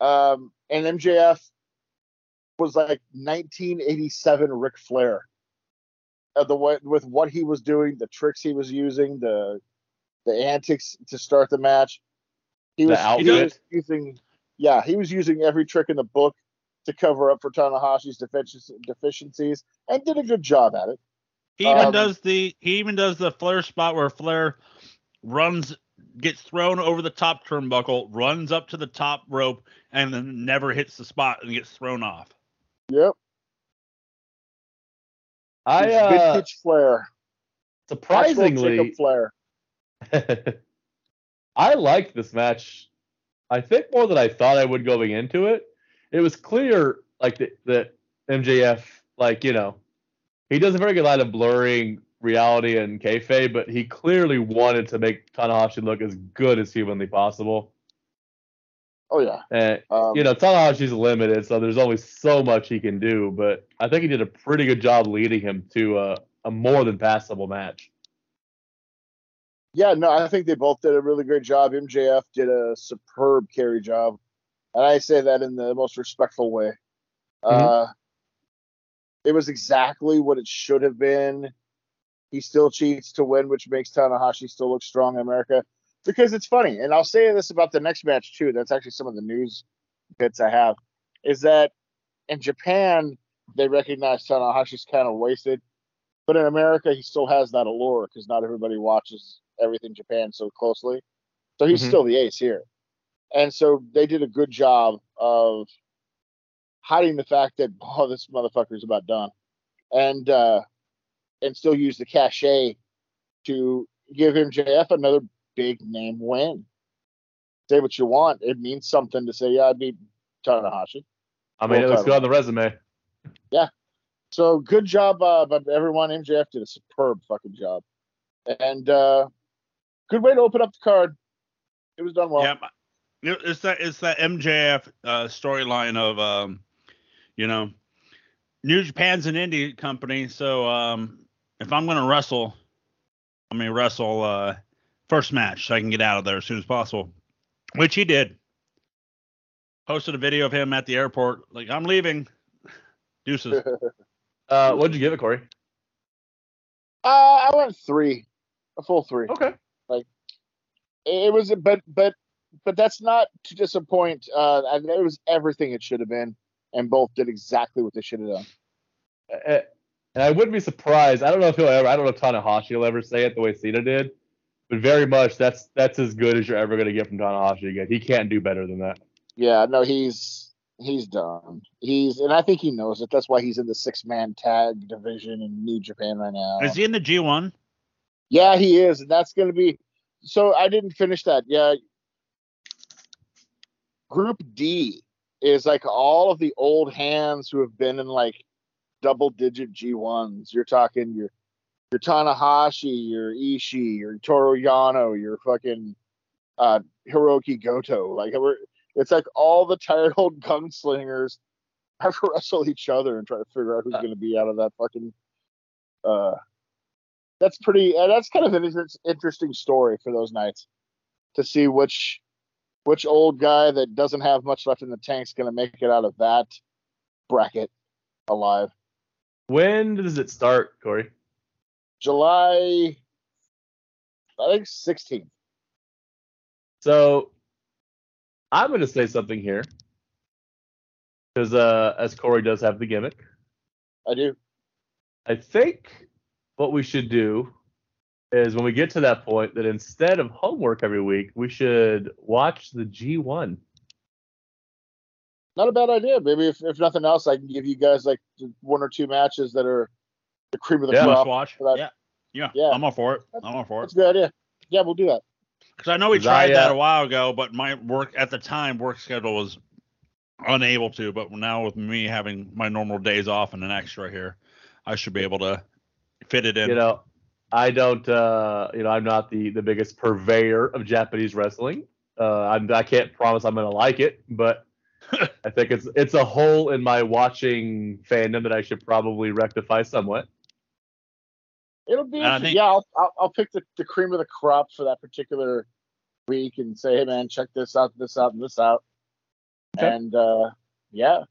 Um, and MJF was like 1987 Ric Flair. Uh, the way with what he was doing, the tricks he was using, the the antics to start the match. He The was, he was using, yeah, he was using every trick in the book to cover up for Tanahashi's deficiencies, and did a good job at it. He even Um, does the he even does the Flair spot where Flair runs gets thrown over the top turnbuckle, runs up to the top rope, and then never hits the spot and gets thrown off. Yep, I It's uh, vintage Flair, Actual surprisingly Jacob Flair. *laughs* I liked this match. I think more than I thought I would going into it. It was clear, like that, that MJF, like you know, he does a very good line of blurring reality and kayfabe, but he clearly wanted to make Tanahashi look as good as humanly possible. Oh yeah, And um, you know, Tanahashi's limited, so there's only so much he can do. But I think he did a pretty good job leading him to a, a more than passable match. Yeah, no, I think they both did a really great job. MJF did a superb carry job, and I say that in the most respectful way. Uh, it was exactly what it should have been. He still cheats to win, which makes Tanahashi still look strong in America. Because it's funny, and I'll say this about the next match too. That's actually some of the news bits I have. Is that in Japan they recognize Tanahashi's kind of wasted, but in America he still has that allure because not everybody watches everything Japan so closely. So he's Mhm. still the ace here, and so they did a good job of hiding the fact that *laughs* oh this motherfucker's about done, and uh, and still use the cachet to give MJF another big name win. Say what you want, it means something to say. Yeah, I beat Tanahashi. I mean, it looks good on the resume. So good job, uh, but everyone. MJF did a superb fucking job, and uh, good way to open up the card. It was done well. yeah, it's that it's that MJF uh, storyline of um, you know, New Japan's an indie company, so um, if I'm gonna wrestle, I'm gonna wrestle uh, first match so I can get out of there as soon as possible, which he did. Posted a video of him at the airport, like I'm leaving. *laughs* Deuces. Uh, what'd you give it, Corey? Uh, I went three, a full three. Okay. Like It was, but but but that's not to disappoint. Uh, I- it was everything it should have been, and both did exactly what they should have done. Uh, And I wouldn't be surprised. I don't know if he'll ever. I don't know if Tanahashi will ever say it the way Cena did, but very much that's that's as good as you're ever gonna get from Tanahashi again. He can't do better than that. Yeah, no, he's he's done. He's and I think he knows it. That's why he's in the six man tag division in New Japan right now. Is he in the G1? Yeah, he is, and that's going to be. So I didn't finish that. Yeah. Group D is like all of the old hands who have been in like double digit G1s. You're talking your your Tanahashi, your Ishii, your Toru Yano, your fucking uh, Hiroki Goto. Like we're, it's like all the tired old *laughs* gunslingers have to wrestle each other and try to figure out who's going to be out of that fucking. Uh, that's pretty. Uh, that's kind of an interesting story for those nights to see which which old guy that doesn't have much left in the tank's going to make it out of that bracket alive. When does it start, Corey? July, I think 16th. So I'm gonna say something here because uh, as Corey does have the gimmick, I do. I think what we should do is when we get to that point that instead of homework every week, we should watch the G1. Not a bad idea. Maybe if, if nothing else, I can give you guys like one or two matches that are the cream of the Yeah. Crop. watch. Yeah. yeah. Yeah. I'm all for it. I'm all for it. That's a good idea. Yeah, we'll do that. Because I know we I, tried that uh, a while ago, but my work at the time work schedule was unable to. But now with me having my normal days off and an extra here, I should be able to fit it in. You know, I don't. Uh, you know, I'm not the the biggest purveyor of Japanese wrestling. Uh, I'm, I can't promise I'm gonna like it, but *laughs* I think it's it's a hole in my watching fandom that I should probably rectify somewhat. It'll be. And I interesting. think- yeah, I'll, I'll I'll pick the, the cream of the crop for that particular week and say, hey man, check this out, this out, and this out. Okay. And uh, yeah,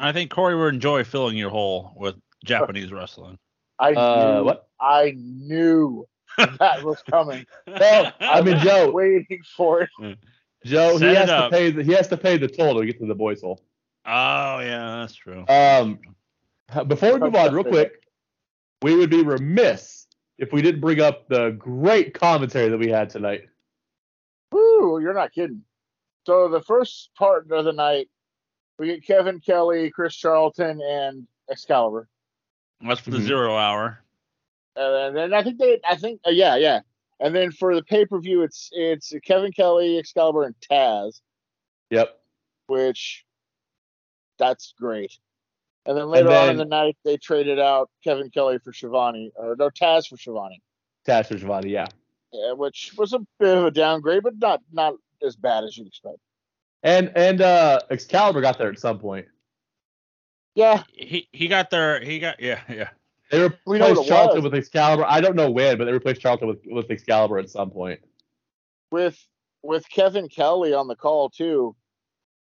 I think Corey would enjoy filling your hole with Japanese wrestling. I Uh, knew, what? I knew that was coming. *laughs* Well, I mean, Joe, Waiting for it. Joe, he Set it has to pay. The, he has to pay the toll to get to the boys' hole. Oh yeah, that's true. Um, Before we move on, real quick, we would be remiss if we didn't bring up the great commentary that we had tonight. Woo, you're not kidding. So the first part of the night, we get Kevin Kelly, Chris Charlton, and Excalibur. That's for the Mhm. zero hour. And then I think they, I think, uh, yeah, yeah. And then for the pay per view, it's it's Kevin Kelly, Excalibur, and Taz, Yep. which that's great. And then later on in the night, they traded out Kevin Kelly for Schiavone, or no, Taz for Schiavone, Tasha Giovanni, yeah. yeah, which was a bit of a downgrade, but not not as bad as you'd expect. And and uh Excalibur got there at some point. Yeah, He he got there. He got yeah yeah. They We know what replaced it Charlton was. with Excalibur. I don't know when, but they replaced Charlton with, with Excalibur at some point. with with Kevin Kelly on the call too,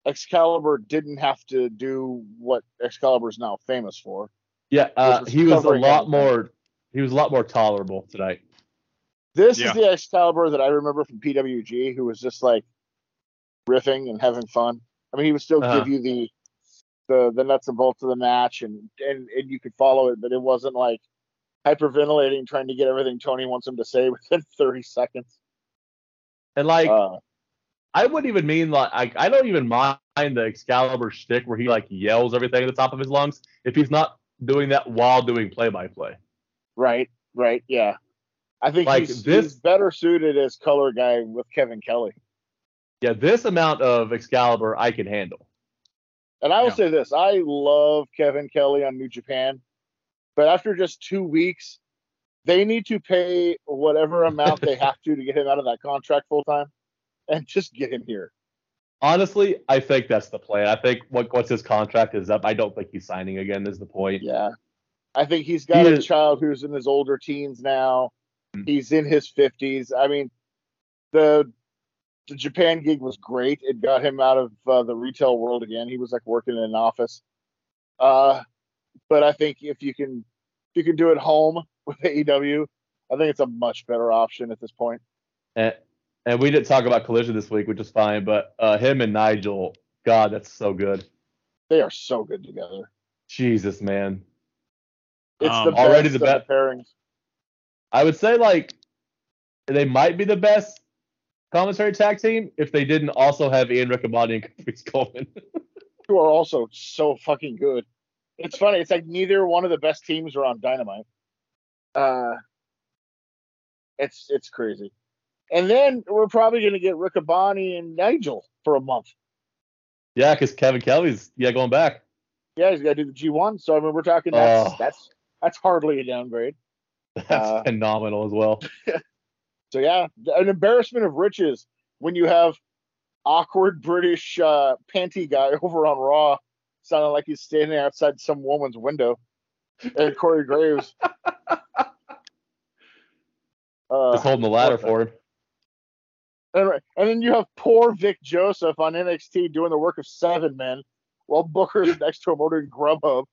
Excalibur didn't have to do what Excalibur is now famous for. Yeah, uh, was he was a lot everything. more. He was a lot more tolerable tonight. This Yeah. is the Excalibur that I remember from PWG, who was just like riffing and having fun. I mean, he would still Uh-huh. give you the the the nuts and bolts of the match, and and and you could follow it, but it wasn't like hyperventilating, trying to get everything Tony wants him to say *laughs* within 30 seconds. And like, Uh, I wouldn't even mean like I, I don't even mind the Excalibur shtick where he like yells everything at the top of his lungs if he's not doing that while doing play by play. right, right, yeah. I think Like, he's, this- he's better suited as color guy with Kevin Kelly. Yeah, this amount of Excalibur I can handle. And I will Yeah. say this: I love Kevin Kelly on New Japan, but after just two weeks, they need to pay whatever amount they have to to get him out of that contract full time, *laughs* and just get him here. Honestly, I think that's the plan. I think what, once his contract is up, I don't think he's signing again. Is the point? Yeah, I think he's got He a is- child who's in his older teens now. Mm. He's in his fifties. I mean, the the Japan gig was great. It got him out of uh, the retail world again. He was like working in an office. Uh, but I think if you can if you can do it home *laughs* with AEW, I think it's a much better option at this point. And, and we didn't talk about Collision this week, which is fine. But uh, him and Nigel, God, that's so good. They are so good together. Jesus, man. It's Um, the best already the of best- pairings. I would say like they might be the best commentary tag team if they didn't also have Ian Riccaboni and *laughs* Caprice Coleman. Who are also so fucking good. It's funny. It's like neither one of the best teams are on Dynamite. Uh, it's it's crazy. And then we're probably gonna get Riccaboni and Nigel for a month. yeah, because Kevin Kelly's yeah going back. Yeah, he's got to do the G1. So I mean, we're talking that's Oh. that's that's hardly a downgrade. *laughs* That's Uh, phenomenal as well. *laughs* So yeah, an embarrassment of riches when you have awkward British uh, panty guy *laughs* over on Raw, sounding like he's standing outside some woman's window, and Corey Graves. Uh, Just holding the ladder for him. And, and then you have poor Vic Joseph on NXT doing the work of seven men, while Booker's *laughs* next to him ordering Grubhub.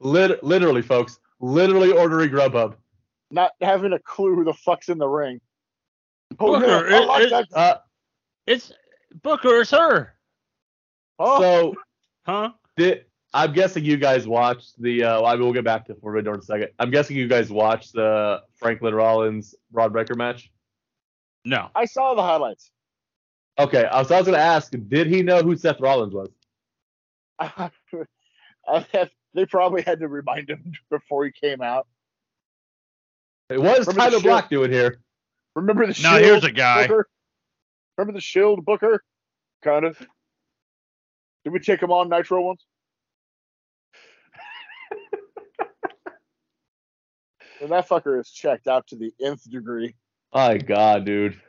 Lit- literally, folks, literally ordering Grubhub. not having a clue who the fuck's in the ring. Booker, yeah, I it- it- Uh, It's Booker, it's her. Oh, So Huh? did I'm guessing you guys watched the. Uh, I mean, we'll get back to Forbidden Door in a second. I'm guessing you guys watched the Franklin Rollins Bron Breakker match. No. I saw the highlights. Okay, I was, I was going to ask, did he know who Seth Rollins was? *laughs* I have, they probably had to remind him *laughs* before he came out. It was Remember Tyler Black doing here. Remember the Now Shield? here's a guy. Booker? Remember the Shield Booker? Kind of. Did we take him on Nitro once? *laughs* and that fucker is checked out to the nth degree. My God, dude.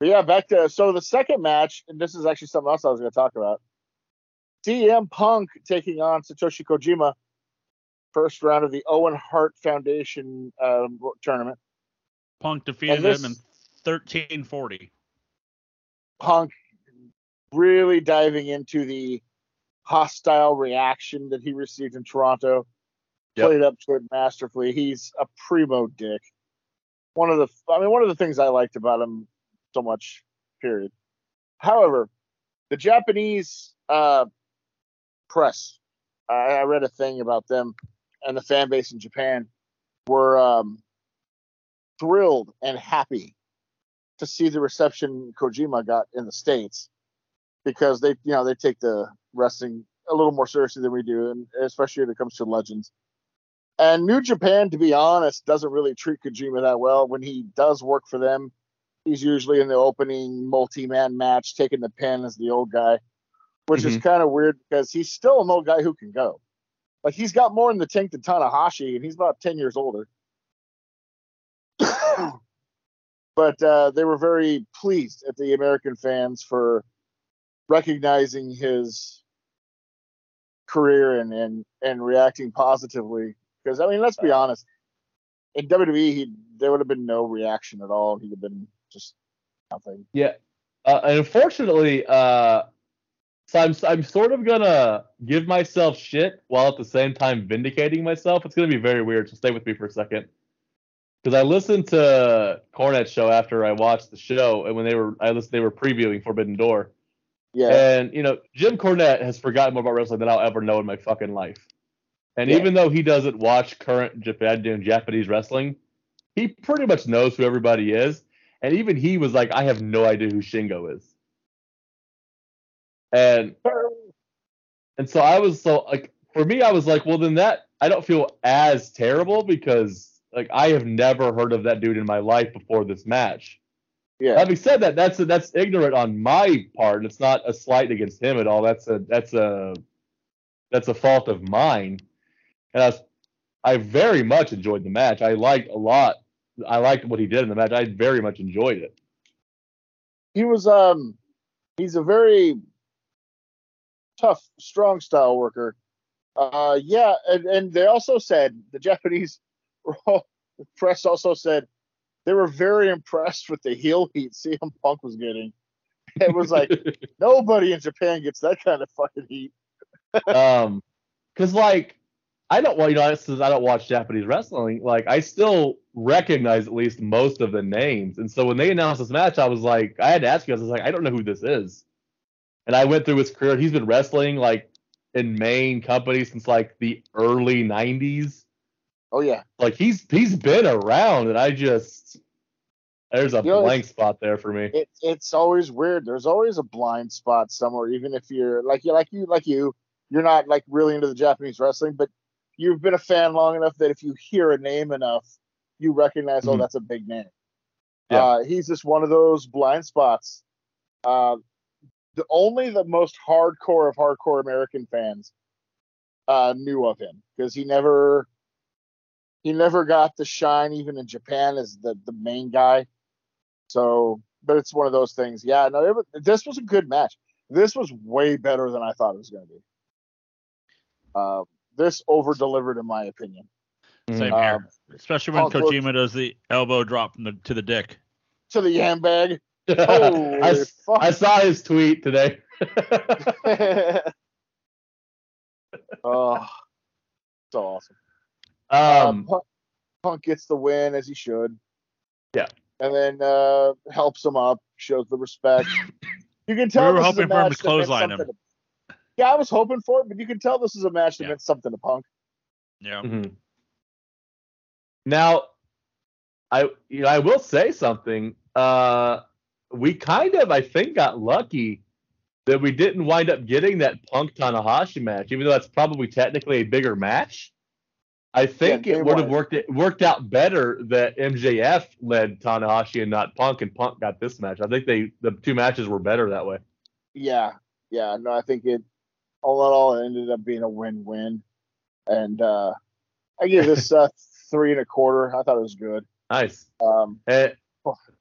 But yeah, back to so the second match, and this is actually something else I was going to talk about. CM Punk taking on Satoshi Kojima, first round of the Owen Hart Foundation um, tournament. Punk defeated this- him in 1340. Punk really diving into the hostile reaction that he received in Toronto. Yep. Played up to it masterfully. He's a primo dick. One of the, I mean, one of the things I liked about him so much. Period. However, the Japanese uh, press, I, I read a thing about them and the fan base in Japan were um, thrilled and happy to see the reception Kojima got in the states because they, you know, they take the wrestling a little more seriously than we do, and especially when it comes to legends. And New Japan, to be honest, doesn't really treat Kojima that well. When he does work for them, he's usually in the opening multi-man match, taking the pin as the old guy, which is kind of weird because he's still an old guy who can go. Like he's got more in the tank than Tanahashi, and he's about ten years older. *coughs* but uh, they were very pleased at the American fans for recognizing his career and and, and reacting positively. Because I mean, let's be honest, in WWE, he there would have been no reaction at all. He'd have been just nothing. Yeah. Uh, and unfortunately, uh, so I'm I'm sort of gonna give myself shit while at the same time vindicating myself. It's gonna be very weird. So stay with me for a second. Because I listened to Cornette's show after I watched the show, and when they were I listened, they were previewing Forbidden Door, Yeah, and you know Jim Cornette has forgotten more about wrestling than I'll ever know in my fucking life. And Yeah. even though he doesn't watch current Japan doing Japanese wrestling, he pretty much knows who everybody is. And even he was like, I have no idea who Shingo is. And and so I was so like for me, I was like, well then that I don't feel as terrible because like I have never heard of that dude in my life before this match. yeah, Having said that, that's that's ignorant on my part. It's not a slight against him at all. That's a that's a that's a fault of mine. And I was, I very much enjoyed the match. I liked a lot. I liked what he did in the match. I very much enjoyed it. he was um he's a very tough, strong style worker. Uh, yeah, and, and they also said the *laughs* Japanese press also said they were very impressed with the heel heat CM Punk was getting. It was like *laughs* nobody in Japan gets that kind of fucking heat. um, because like I don't well, you know, since I don't watch Japanese wrestling, like I still recognize at least most of the names. And so when they announced this match, I was like, I had to ask you, I was like, I don't know who this is. And I went through his career. He's been wrestling like in main companies since like the early '90s. Oh yeah, Like he's he's been around, and I just there's a You know, blank spot there for me. it, it's always weird. There's always a blind spot somewhere, even if you're like you, like you, like you, you're not like really into the Japanese wrestling, but you've been a fan long enough that if you hear a name enough, you recognize, oh, Mhm. that's a big name. Yeah. Uh, he's just one of those blind spots. Uh, the only the most hardcore of hardcore American fans uh, knew of him because he never he never got the shine even in Japan as the the main guy. So, but it's one of those things. Yeah, no, was, this was a good match. This was way better than I thought it was going to be. Uh, this over delivered in my opinion. Same Um, here. Especially when Punk looked- Kojima does the elbow drop from the, to the dick. To the yam bag. *laughs* I, fuck. I saw his tweet today. *laughs* *laughs* oh, so awesome. um, uh, Punk, Punk gets the win as he should. Yeah. And then uh, helps him up, shows the respect. You can tell We were this is a hoping for him to match that meant clothesline him. Something to- Yeah, I was hoping for it, but you can tell this is a match that Yeah. meant something to Punk. Yeah. Mhm. Now, I you know I will say something. Uh, we kind of I think got lucky that we didn't wind up getting that Punk Tanahashi match, even though that's probably technically a bigger match. I think Yeah, it would have worked it worked out better that MJF led Tanahashi and not Punk, and Punk got this match. I think they the two matches were better that way. Yeah, yeah. No, I think it all in all it ended up being a win-win, and uh I give this uh, *laughs* three and a quarter. I thought it was good. Nice. Um, Eh,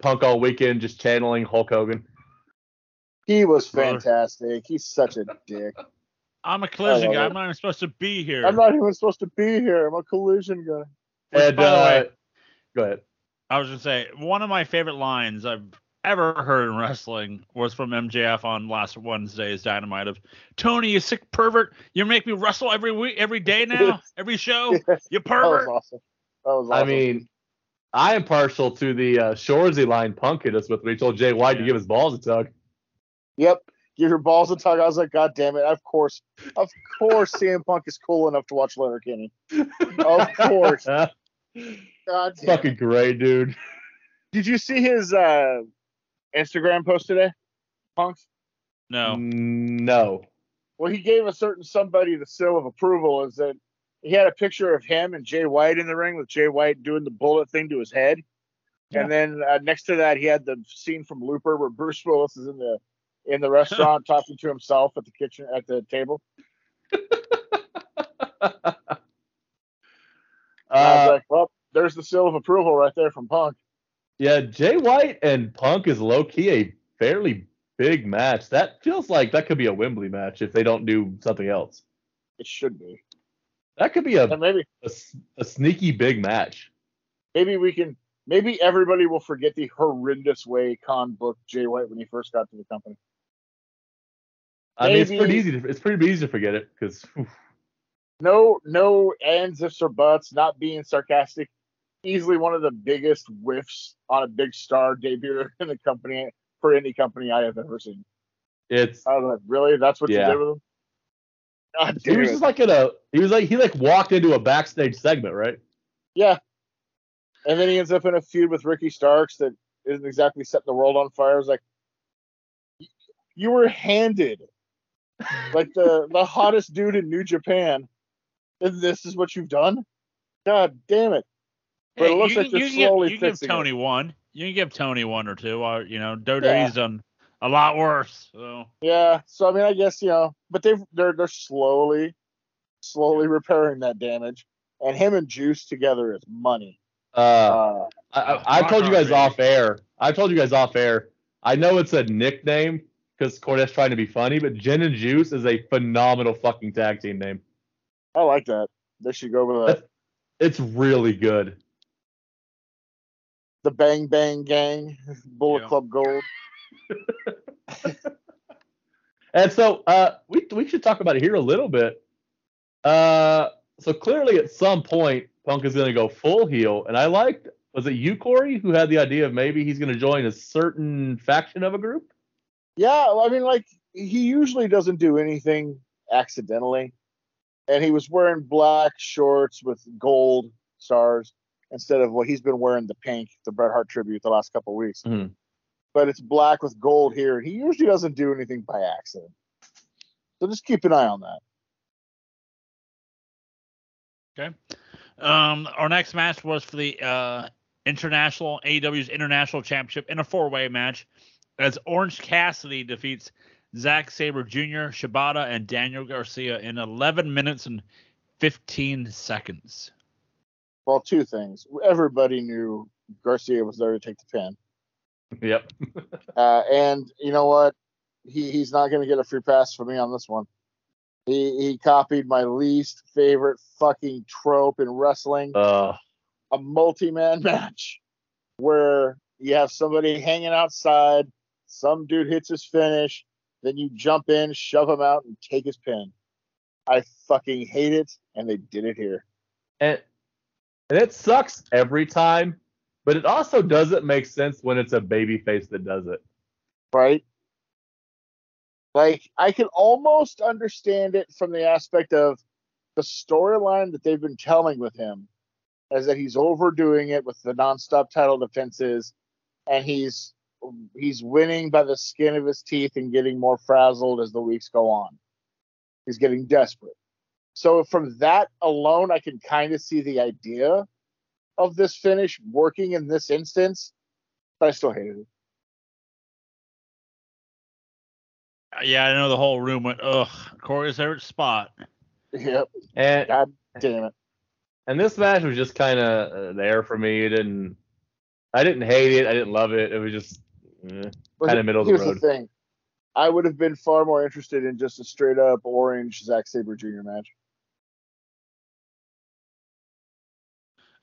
Punk all weekend just channeling Hulk Hogan. he was fantastic. He's such a dick. I'm a collision guy. it. I'm not even supposed to be here. I'm not even supposed to be here. I'm a collision guy. Which, and by the uh, way- go ahead. I was gonna say one of my favorite lines I've ever heard in wrestling was from MJF on last Wednesday's Dynamite of Tony, you sick pervert. You make me wrestle every week, every day *laughs* now, every show. You pervert. That was pervert. awesome. That was awesome. I mean, I am partial to the uh, Shoresy line Punk hit us with when he told Jay White to give his balls a tug. yep. Give your balls a tug. I was like, God damn it! Of course, of course, CM Punk is cool enough to watch Letterkenny. Of *laughs* course. *laughs* God damn it. Fucking great, dude. Did you see his uh, Instagram post today, Punk? No. No. Well, he gave a certain somebody the seal of approval. Is that he had a picture of him and Jay White in the ring with Jay White doing the bullet thing to his head, Yeah. and then uh, next to that he had the scene from Looper where Bruce Willis is in the in the restaurant *laughs* talking to himself at the kitchen at the table. *laughs* And I was Uh, like, well, there's the seal of approval right there from Punk. Yeah, Jay White and Punk is low key a fairly big match. That feels like that could be a Wembley match if they don't do something else. It should be, That could be a, and maybe a, a sneaky big match. maybe we can. Maybe everybody will forget the horrendous way Khan booked Jay White when he first got to the company. I mean, it's pretty easy. To, it's pretty easy to forget it because no no ands ifs or buts not being sarcastic easily one of the biggest whiffs on a big star debut *laughs* in the company for any company i have ever seen. It's i was like really? That's what Yeah. you did with him? God he was it. just like in a he was like he like walked into a backstage segment, right? yeah. And then he ends up in a feud with ricky starks that isn't exactly setting the world on fire. It's like you were handed like the the hottest dude in new japan and this is what you've done? God damn it But it Hey, looks you like can- they're you can give- slowly you can give fixing it. Tony one. You can give Tony one or two. Or, you know, Yeah. WWE's done a lot worse. So Yeah, so I mean, I guess you know, but they've they're they're slowly, slowly repairing that damage, and him and Juice together is money. Uh, Uh, I, I, I told you guys baby. off air. I told you guys off air. I know it's a nickname because Cornette's trying to be funny, but Gin and Juice is a phenomenal fucking tag team name. I like that. They should go with that. It's really good. The Bang Bang Gang, Bullet Yeah. Club Gold. *laughs* And so uh, we we should talk about it here a little bit. Uh, so clearly, at some point, Punk is going to go full heel, and I liked. Was it you, Corey, who had the idea of maybe he's going to join a certain faction of a group? Yeah, I mean, like he usually doesn't do anything accidentally, and he was wearing black shorts with gold stars instead of what he's been wearing the pink, the Bret Hart tribute, the last couple of weeks. Mhm. But it's black with gold here. He usually doesn't do anything by accident, so just keep an eye on that. Okay. Um, our next match was for the uh, international AEW's International Championship in a four-way match, as Orange Cassidy defeats Zack Sabre Jr., Shibata, and Daniel Garcia in 11 minutes and 15 seconds. Well, two things. Everybody knew Garcia was there to take the pin. Yep. *laughs* Uh, and you know what? He he's not going to get a free pass for me on this one. He he copied my least favorite fucking trope in wrestling: Uh, a multi-man *laughs* match where you have somebody hanging outside, some dude hits his finish, then you jump in, shove him out, and take his pin. I fucking hate it, and they did it here. and and it sucks every time, but it also doesn't make sense when it's a baby face that does it. Right? Like I can almost understand it from the aspect of the storyline that they've been telling with him, is that he's overdoing it with the nonstop title defenses, and he's he's winning by the skin of his teeth and getting more frazzled as the weeks go on. He's getting desperate. So from that alone, I can kind of see the idea of this finish working in this instance, but I still hated it. Yeah, I know the whole room went, ugh, Corey's favorite spot. Yep. And God damn it. and this match was just kind of uh, there for me. It didn't. I didn't hate it. I didn't love it. It was just. eh. Kinda middle of the road. here's the thing. I would have been far more interested in just a straight up orange Zack Sabre Jr. match.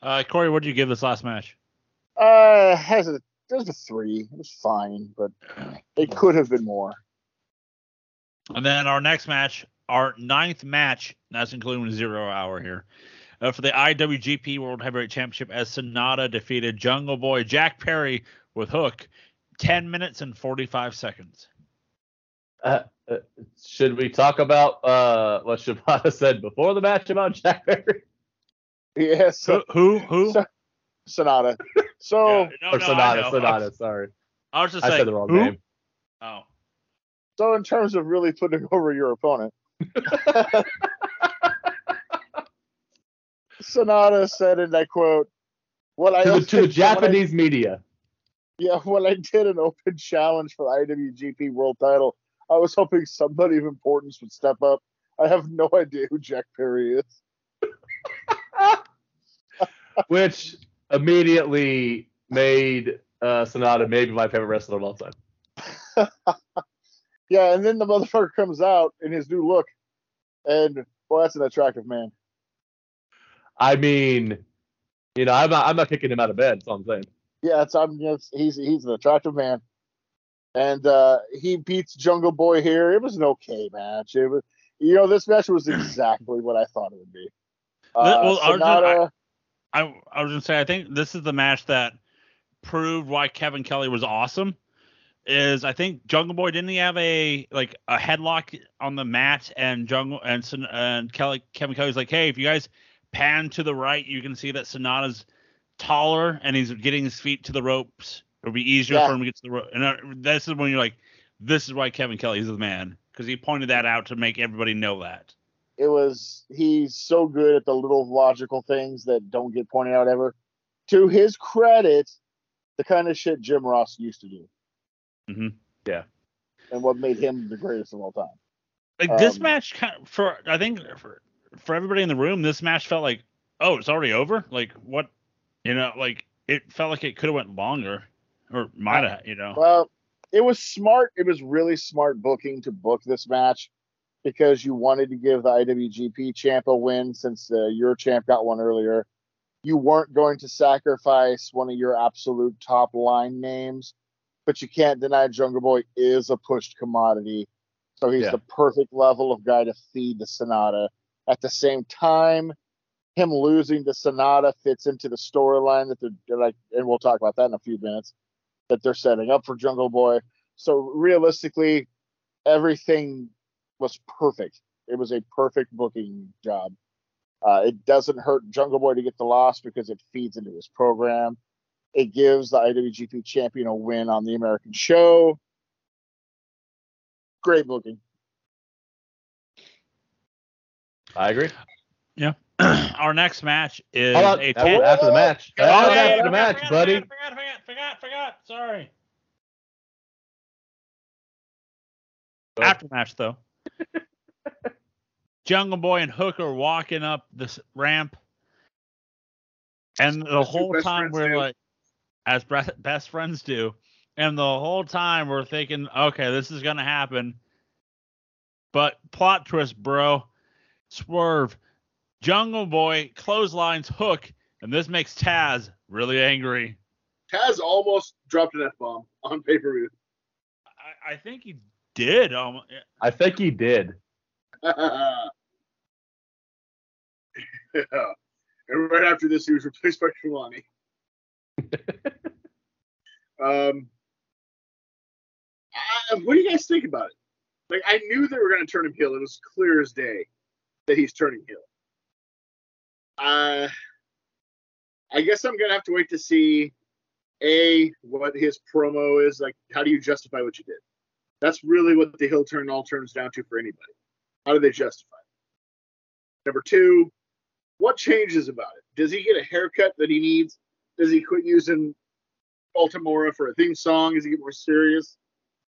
Uh, Corey, what did you give this last match? Uh, has a there's a three. It was fine, but it could have been more. And then our next match, our ninth match, that's including zero hour here, uh, for the IWGP World Heavyweight Championship as Sanada defeated Jungle Boy Jack Perry with Hook, 10 minutes and 45 seconds. Uh, uh, should we talk about uh, what Shibata *laughs* said before the match about Jack Perry? Yes, Who? Who? who? So- Sanada. So Yeah, no, or no, I Sanada? know. Sanada. Sorry, I was just I saying. said the wrong who? name. Oh. so in terms of really putting over your opponent, *laughs* Sanada said, and I quote, "What I To the, to the when I- Japanese media. Yeah, when I did an open challenge for the IWGP World Title, I was hoping somebody of importance would step up. I have no *laughs* idea who Jack Perry is. *laughs* which immediately made uh, Sanada maybe my favorite wrestler of all time. *laughs* Yeah, and then the motherfucker comes out in his new look, and well, that's an attractive man. I mean, you know, I'm not, I'm not kicking him out of bed. That's all I'm saying. Yeah, it's I'm it's, he's he's an attractive man, and uh, he beats Jungle Boy here. It was an okay match. It was, you know, this match was *clears throat* exactly what I thought it would be. Uh, well, Arjun, Sanada, I, I was gonna say I think this is the match that proved why Kevin Kelly was awesome. Is I think Jungle Boy didn't he have a like a headlock on the mat and Jungle and and Kelly Kevin Kelly's like hey if you guys pan to the right you can see that Sanada's taller and he's getting his feet to the ropes. It'll be easier Yeah. for him to get to the rope. And uh, this is when you're like this is why Kevin Kelly's the man because he pointed that out to make everybody know that. It was he's so good at the little logical things that don't get pointed out ever. To his credit, the kind of shit Jim Ross used to do. Mm-hmm. Yeah. And what made him the greatest of all time. like this Um, match kind of, for I think for for everybody in the room, this match felt like oh it's already over. Like what you know, like it felt like it could have went longer or might have you know. Well, it was smart. It was really smart booking to book this match because you wanted to give the IWGP champ a win since uh, your champ got one earlier. You weren't going to sacrifice one of your absolute top line names, but you can't deny Jungle Boy is a pushed commodity. So he's Yeah. the perfect level of guy to feed the Sanada. At the same time, him losing to Sanada fits into the storyline that they're, they're like, and we'll talk about that in a few minutes that they're setting up for Jungle Boy. So realistically, everything was perfect. It was a perfect booking job. Uh, it doesn't hurt Jungle Boy to get the loss because it feeds into his program. It gives the IWGP champion a win on the American show. Great booking. I agree. Yeah. *clears throat* Our next match is Hold on. a After, ten- after the match. Oh, After, yeah, yeah, the forgot, match, forgot, buddy. Forgot, forgot, forgot, forgot, Sorry. After match though. Jungle Boy and Hook are walking up this ramp, and the As whole time we're do. like, as best friends do, and the whole time we're thinking, okay, this is gonna happen. But plot twist, bro. Swerve. Jungle Boy clotheslines Hook, and this makes Taz really angry. Taz almost dropped an F bomb on pay per view. I, I think he did. Um, I think he did. *laughs* yeah. And right after this, he was replaced by Trelawney. *laughs* um, I, what do you guys think about it? Like I knew they were going to turn him heel. It was clear as day that he's turning heel. Uh, I guess I'm going to have to wait to see a what his promo is like. How do you justify what you did? That's really what the heel turn all turns down to for anybody. How do they justify it? Number two, what changes about it? Does he get a haircut that he needs? Does he quit using Baltimora for a theme song? Does he get more serious?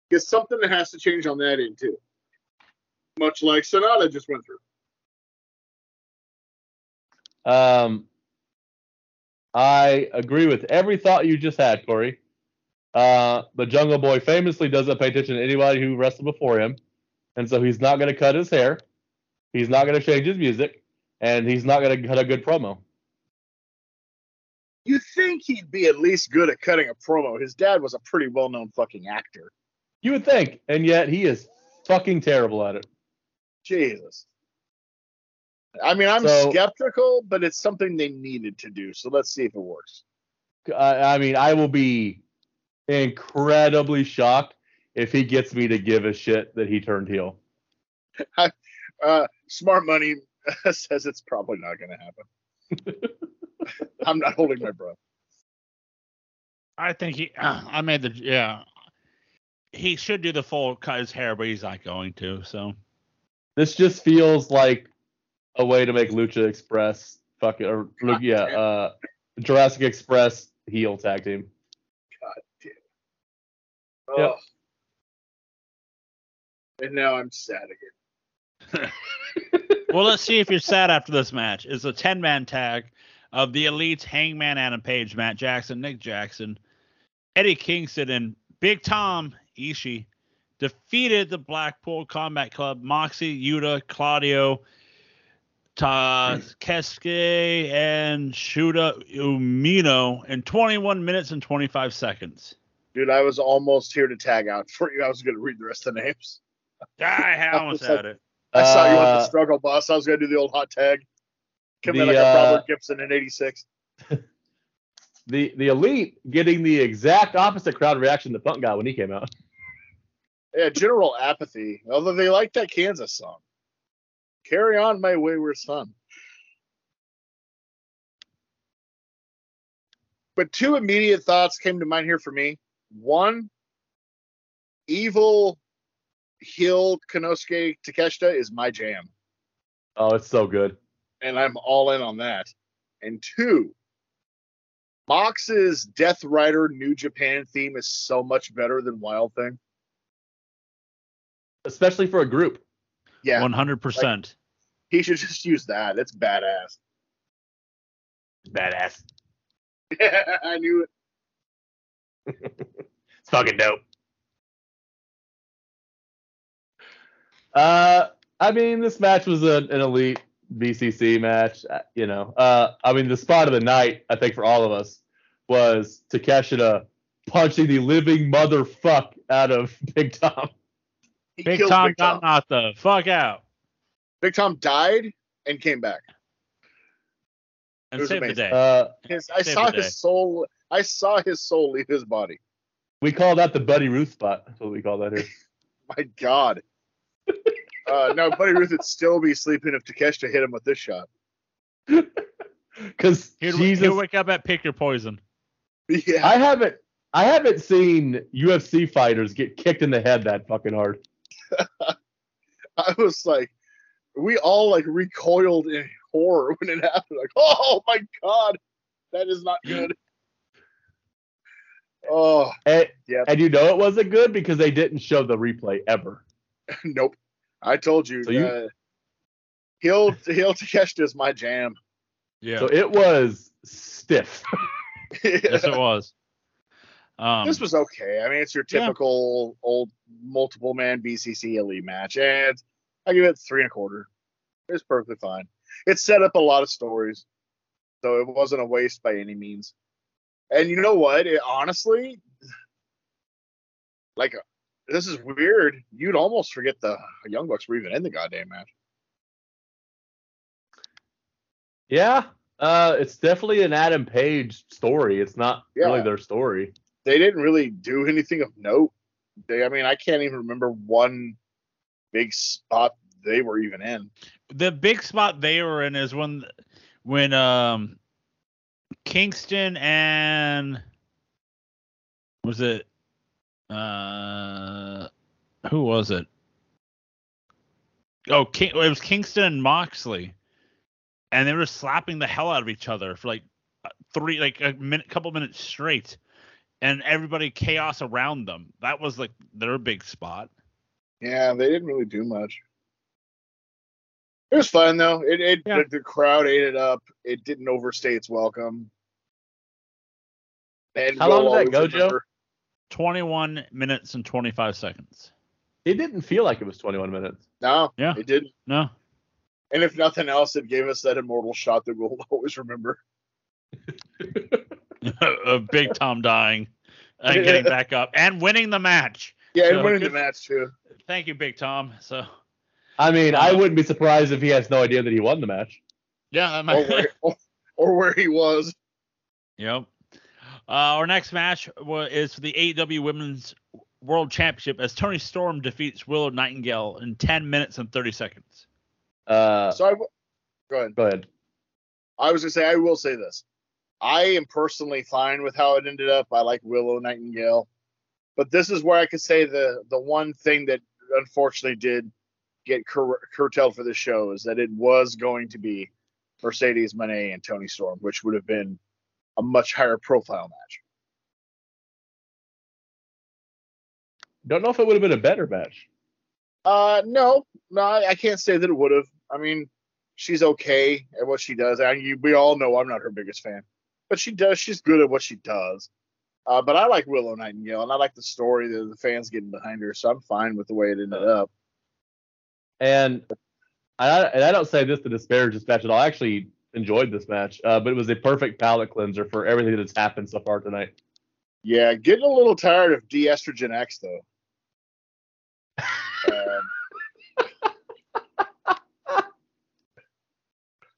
Because something that has to change on that end too. Much like Sanada just went through. Um, I agree with every thought you just had, Corey. Uh, the Jungle Boy famously doesn't pay attention to anybody who wrestled before him, and so he's not going to cut his hair. He's not going to change his music, and he's not going to cut a good promo. You think he'd be at least good at cutting a promo? His dad was a pretty well-known fucking actor. You would think, and yet he is fucking terrible at it. Jesus. I mean, I'm So- skeptical, but it's something they needed to do. So let's see if it works. I, I mean, I will be incredibly shocked if he gets me to give a shit that he turned heel. *laughs* Uh, smart money *laughs* says it's probably not going to happen. *laughs* I'm not holding my breath. I think he. I made the yeah. He should do the full cut his hair, but he's not going to. So This just feels like a way to make Lucha Express fucking or God yeah, uh, Jurassic Express heel tag team. Oh. Yep. And now I'm sad again. well, let's *laughs* see if you're sad after this match. It's a 10 man tag of the Elites, Hangman Adam Page, Matt Jackson, Nick Jackson, Eddie Kingston, and Big Tom Ishii defeated the Blackpool Combat Club, Moxie, Yuta, Claudio, Keske, and Shota Umino in 21 minutes and 25 seconds. Dude, I was almost here to tag out for you. I was going to read the rest of the names. *laughs* I almost had it. I saw you with the Uh, struggle bus. I was going to do the old hot tag. Come in The, like a uh, Robert Gibson in 86. *laughs* the the elite getting the exact opposite crowd reaction the Punk got when he came out. Yeah, general apathy. Although they like that Kansas song. Carry on, my wayward son. But two immediate thoughts came to mind here for me. One, evil heel Konosuke Takeshita is my jam, Oh, it's so good. and I'm all in on that. And two, Mox's Death Rider New Japan theme is so much better than Wild Thing. Especially for a group. Yeah, 100%. he should just use that. It's badass. Badass. *laughs* Yeah, I knew it. It's fucking dope. Uh, I mean, this match was a, an elite BCC match. uh, You know, uh, I mean, the spot of the night, I think, for all of us, was Takeshita punching the living motherfuck out of *laughs* Big Tom. He Big Tom Big got Tom. knocked the fuck out Big Tom died and came back. and It was saved the day. Uh, His, I Saved saw the day. his soul. I saw his soul leave his body. we call that the Buddy Ruth spot. That's what we call that here. *laughs* *laughs* My God. uh, no, Buddy Ruth would still be sleeping if Takeshita hit him with this shot. *laughs* Because He'd, Jesus, he'd wake up at pick your poison. Yeah, I haven't, I haven't seen UFC fighters get kicked in the head that fucking hard. I was like, we all like recoiled in horror when it happened. Like, oh my God, that is not good. Oh, And, Yep. and you know it wasn't good because they didn't show the replay ever. *laughs* nope. I told you. So you- uh, heel *laughs* heel Takeshita is my jam. Yeah. So it was stiff. *laughs* yes, it was. Um, this was okay. I mean, it's your Yeah. typical old multiple man BCC elite match, and I give it three and a quarter. It's perfectly fine. It set up a lot of stories, so it wasn't a waste by any means. And you know what? It, honestly, like this is weird. You'd almost forget the Young Bucks were even in the goddamn match. Yeah, uh, it's definitely an Adam Page story. It's not really their story. They didn't really do anything of note. They, I mean, I can't even remember one big spot they were even in. The big spot they were in is when when um Kingston and was it uh who was it? Oh, King, it was Kingston and Moxley, and they were slapping the hell out of each other for like uh, three, like a minute, couple minutes straight, and everybody chaos around them. That was like their big spot. Yeah, they didn't really do much. It was fun though. It, it Yeah. the, the crowd ate it up. It didn't overstay its welcome. And How long we'll did that always go, Joe? remember- 21 minutes and 25 seconds. It didn't feel like it was 21 minutes. No, Yeah. it didn't. No, And if nothing else, it gave us that immortal shot that we'll *laughs* always remember. *laughs* a big Tom dying and *laughs* getting back up and winning the match. Yeah, and winning good- the match too. Thank you, Big Tom. So I mean, I Uh, wouldn't be surprised if he has no idea that he won the match. yeah, that Or where, or, or where he was. Yep. Uh, our next match wa- is for the AEW Women's World Championship as Toni Storm defeats Willow Nightingale in 10 minutes and 30 seconds. Uh, So I w- go ahead. go ahead. I was gonna say I will say this. I am personally fine with how it ended up. I like Willow Nightingale, but this is where I could say the the one thing that unfortunately did get cur- curtailed for the show is that it was going to be Mercedes Moné and Toni Storm, which would have been a much higher profile match. Don't know if it would have been a better match. Uh, no, no, I I can't say that it would have. I mean, she's okay at what she does. I you, we all know I'm not her biggest fan, but she does. She's good at what she does. Uh, but I like Willow Nightingale, and I like the story that the fans getting behind her. So I'm fine with the way it ended up. And I and I don't say this to disparage this match at all. I actually enjoyed this match, uh, but it was a perfect palate cleanser for everything that's happened so far tonight. Yeah, getting a little tired of de-estrogen X though. Um,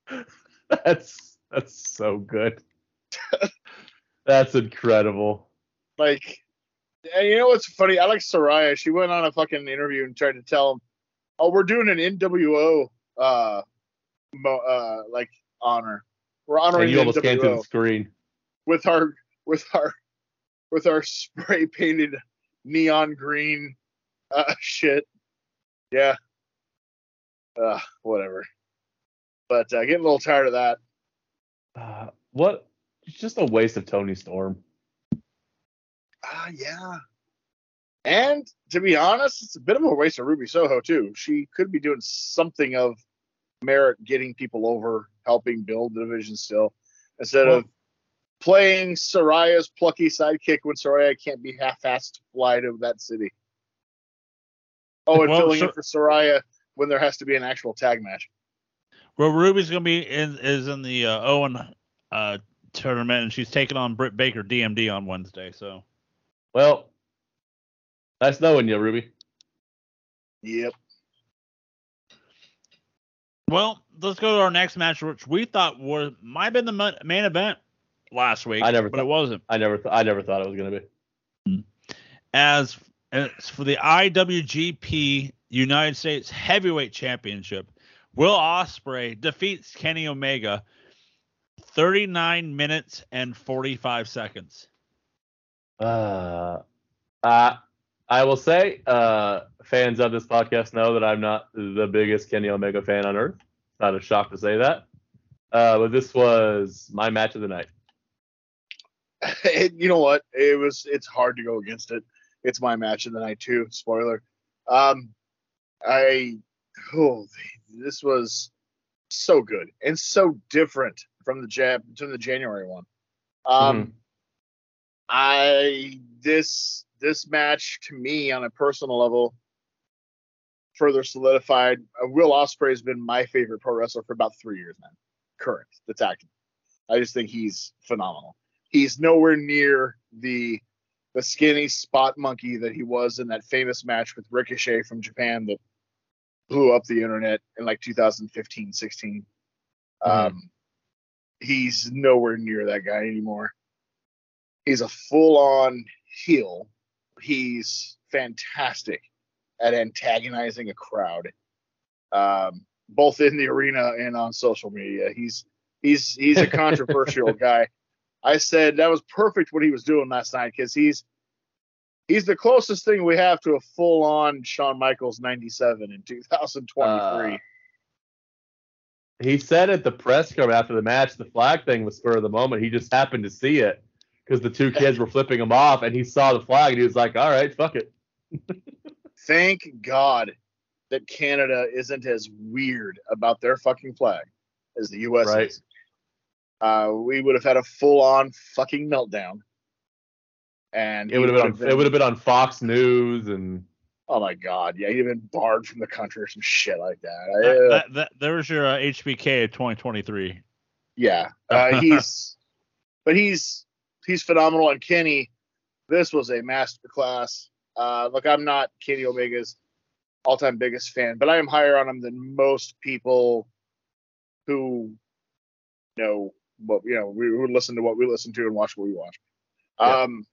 *laughs* That's that's so good. *laughs* that's incredible. like, and you know what's funny? I like Saraya. She went on a fucking interview and tried to tell him, "Oh, we're doing an NWO uh, mo- uh, like honor. We're honoring And you the almost came the screen. with our with our with our spray painted neon green uh, *laughs* shit. Yeah. Uh, whatever. But uh, getting a little tired of that. Uh, what? It's just a waste of Toni Storm. Ah, yeah. And to be honest, it's a bit of a waste of Ruby Soho too. She could be doing something of merit, getting people over, helping build the division still, instead Well- of playing Saraya's plucky sidekick when Saraya can't be half-assed to fly to that city. Oh, and Well, filling so- in for Soraya when there has to be an actual tag match. Well, Ruby's gonna be in is in the uh, Owen uh, tournament, and she's taking on Britt Baker DMD on Wednesday. So Well, nice knowing you, Ruby. Yep. Well, let's go to our next match, which we thought was might have been the main event last week. I never but thought- it wasn't. I never, th- I never thought it was gonna be. As as for the IWGP United States Heavyweight Championship, Will Ospreay defeats Kenny Omega, 39 minutes and 45 seconds. Uh, uh, I will say, uh, fans of this podcast know that I'm not the biggest Kenny Omega fan on earth. Not a shock to say that. Uh, but this was my match of the night. *laughs* it, you know what? It was. It's hard to go against it. It's my match of the night too. Spoiler. Um, I. Oh, this was so good and so different from the jab from the January one. Um, I this this match to me on a personal level further solidified. Uh, Will Ospreay has been my favorite pro wrestler for about three years now. Current, that's active. I just think he's phenomenal. He's nowhere near the the skinny spot monkey that he was in that famous match with Ricochet from Japan that blew up the internet in like 2015, 16. Um, he's nowhere near that guy anymore. He's a full on heel. He's fantastic at antagonizing a crowd, um, both in the arena and on social media. He's he's he's a controversial *laughs* guy. I said that was perfect what he was doing last night because he's he's the closest thing we have to a full on Shawn Michaels 97 in 2023. Uh, he said at the press conference after the match, the flag thing was spur of the moment. He just happened to see it because the two kids were flipping him off, and he saw the flag, and he was like, "All right, fuck it." Thank God that Canada isn't as weird about their fucking flag as the U.S. Right. is. Uh, we would have had a full on fucking meltdown. And It would have been on, it would have been on Fox News and Oh my god, yeah, he'd have been barred from the country or some shit like that. That, Uh, that, that, there's your uh, HBK of 2023. yeah, uh, *laughs* he's, but he's he's phenomenal. And Kenny, this was a masterclass. Uh, look, I'm not Kenny Omega's all-time biggest fan, but I am higher on him than most people who know what you know. We who listen to what we listen to and watch what we watch. Yeah. Um,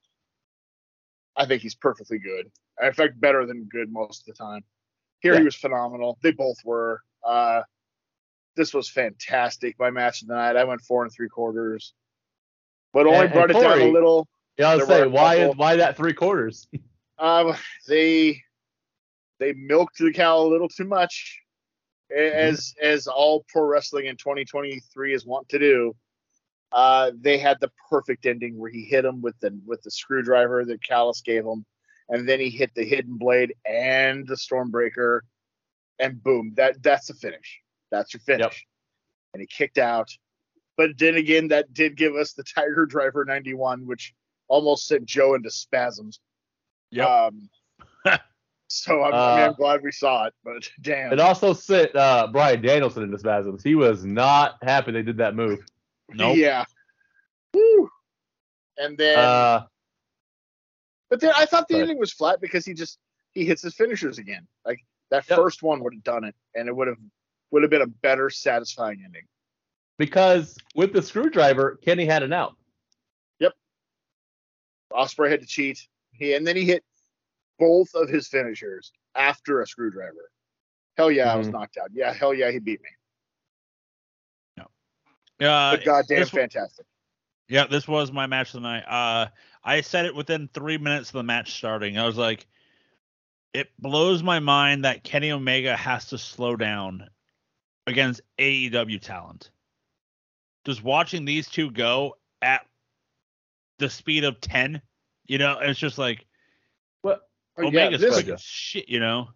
I think he's perfectly good. In fact, better than good most of the time. Here Yeah. he was phenomenal. They both were. Uh, this was fantastic. My match of the night. I went four and three quarters, but only And- brought and it down a little. yeah, I was saying why couple- why that three quarters? *laughs* Um, they they milked the cow a little too much, a- as as all pro wrestling in 2023 is wont to do. Uh, they had the perfect ending where he hit him with the with the screwdriver that Callis gave him, and then he hit the hidden blade and the Stormbreaker, and boom, that that's the finish. That's your finish. Yep. And he kicked out. But then again, that did give us the Tiger Driver 91, which almost sent Joe into spasms. Yep. Um, *laughs* so I'm, I mean, I'm Uh, glad we saw it, but *laughs* damn. It also sent uh, Bryan Danielson into spasms. He was not happy they did that move. Nope. Yeah. Woo. And then, Uh, but then I thought the ending was flat because he just he hits his finishers again. Like that Yep. first one would have done it, and it would have would have been a better, satisfying ending. Because with the screwdriver, Kenny had an out. Yep. Ospreay had to cheat. He and then he hit both of his finishers after a screwdriver. Hell yeah, I was Mhm. knocked out. Yeah, hell yeah, he beat me. Uh, But goddamn this- fantastic. Yeah, this was my match of the night. Uh, I said it within three minutes of the match starting. I was like, it blows my mind that Kenny Omega has to slow down against AEW talent. Just watching these two go at the speed of 10, you know, it's just like What? Oh, uh, yeah, Omega's this shit, you know.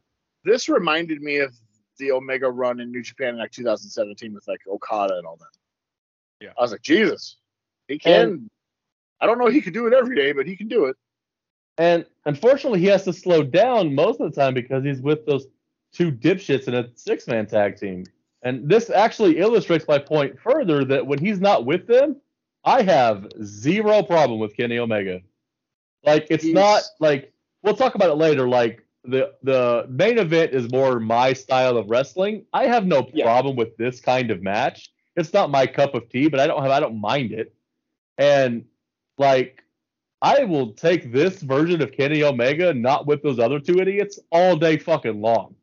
this reminded me of the Omega run in New Japan in like 2017 with like Okada and all that. Yeah. I was like, Jesus, he can. I don't know he could do it every day, but he can do it. And unfortunately, he has to slow down most of the time because he's with those two dipshits in a six man tag team. And this actually illustrates my point further that when he's not with them, I have zero problem with Kenny Omega. Like it's He's- not like we'll talk about it later. Like the the main event is more my style of wrestling. I have no Yeah. problem with this kind of match. It's not my cup of tea, but I don't have I don't mind it. And like I will take this version of Kenny Omega, not with those other two idiots, all day fucking long.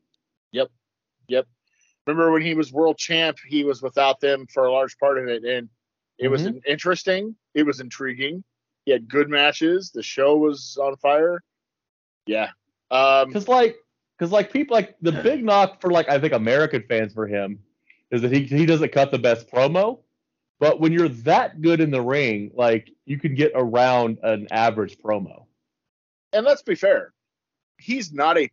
Remember when he was world champ, he was without them for a large part of it, and it was Mhm. interesting. It was intriguing. He had good matches. The show was on fire. Yeah. Um, Cause like, cause like people like the big knock for like I think American fans for him is that he he doesn't cut the best promo. But when you're that good in the ring, like you can get around an average promo. and let's be fair, he's not a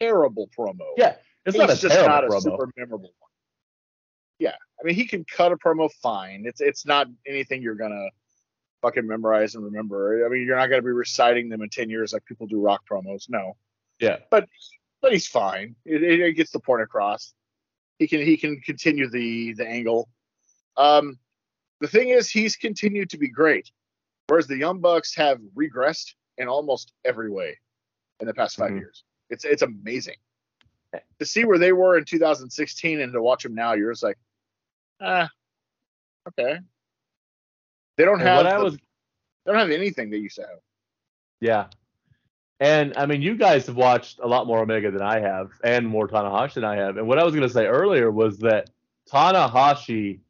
terrible promo. Yeah, it's not a just not a promo. super memorable one. Yeah, I mean he can cut a promo fine. It's it's not anything you're gonna fucking memorize and remember. I mean you're not gonna be reciting them in ten years like people do rock promos. No, Yeah, but but he's fine. It, it, it gets the point across. He can he can continue the the angle. Um, the thing is he's continued to be great, whereas the Young Bucks have regressed in almost every way in the past 5 Mhm. years. It's it's amazing to see where they were in 2016 and to watch them now. You're just like, ah, okay. They don't And have what I the- was they don't have anything they used to have. Yeah. And I mean, you guys have watched a lot more Omega than I have, and more Tanahashi than I have. And what I was going to say earlier was that Tanahashi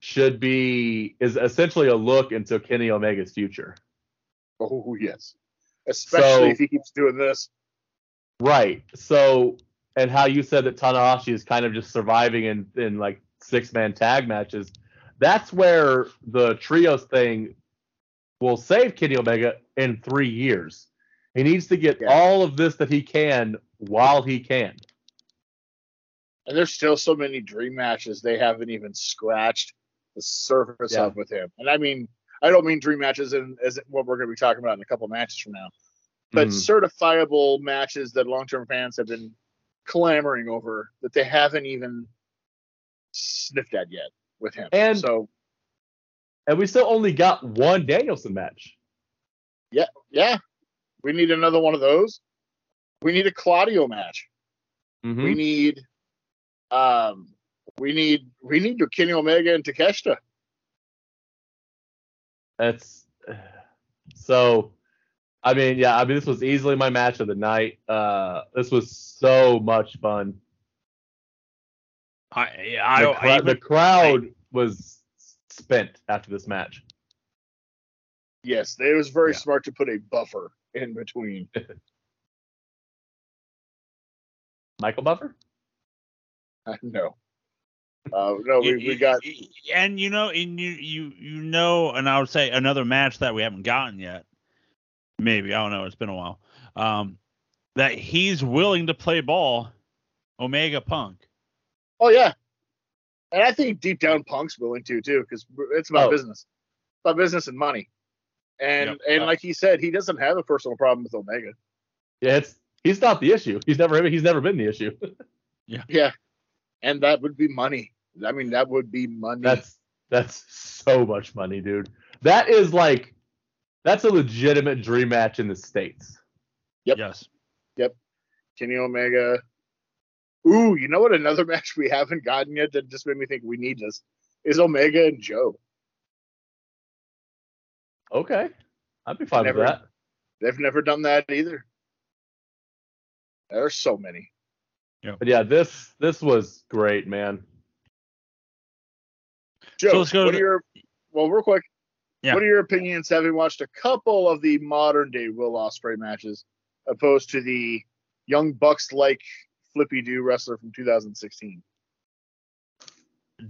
should be is essentially a look into Kenny Omega's future. Oh yes, especially So- if he keeps doing this. Right. So, and how you said that Tanahashi is kind of just surviving in in like six man tag matches. That's where the trios thing will save Kenny Omega in three years. He needs to get Yeah. all of this that he can while he can. And there's still so many dream matches they haven't even scratched the surface Yeah. of with him. And I mean, I don't mean dream matches and as what we're going to be talking about in a couple matches from now, but Mhm. certifiable matches that long-term fans have been clamoring over that they haven't even sniffed at yet with him. And- so And we still only got one Danielson match. yeah, yeah. we need another one of those. We need a Claudio match. Mhm. We need, um, we need we need your Kenny Omega and Takeshita. That's *sighs* so. I mean, yeah. I mean, this was easily my match of the night. Uh, this was so much fun. I I, the, I even- the crowd was spent after this match. Yes, it was very Yeah. smart to put a buffer in between. *laughs* Michael Buffer. no, uh, no, we, we got *laughs* and you know and you you you know and I would say another match that we haven't gotten yet. Maybe I don't know. It's been a while. Um, that he's willing to play ball, Omega Punk. oh yeah, and I think deep down Punk's willing to too because it's about Oh. business, about business and money, and Yep. and Uh, like he said, he doesn't have a personal problem with Omega. Yeah, it's he's not the issue. He's never he's never been the issue. *laughs* Yeah, yeah, and that would be money. I mean, that would be money. That's that's so much money, dude. That is like that's a legitimate dream match in the states. Yep. Yes. Yep. Kenny Omega. Ooh, you know what? Another *laughs* match we haven't gotten yet that just made me think we need this is Omega and Joe. Okay, I'd be fine Never- with that. They've never done that either. There's so many. Yeah. But yeah, this this was great, man. Joe, So let's go to what the- are your well, real quick? Yeah. What are your opinions having watched a couple of the modern day Will Ospreay matches, opposed to the Young Bucks like Flippy Doo wrestler from 2016?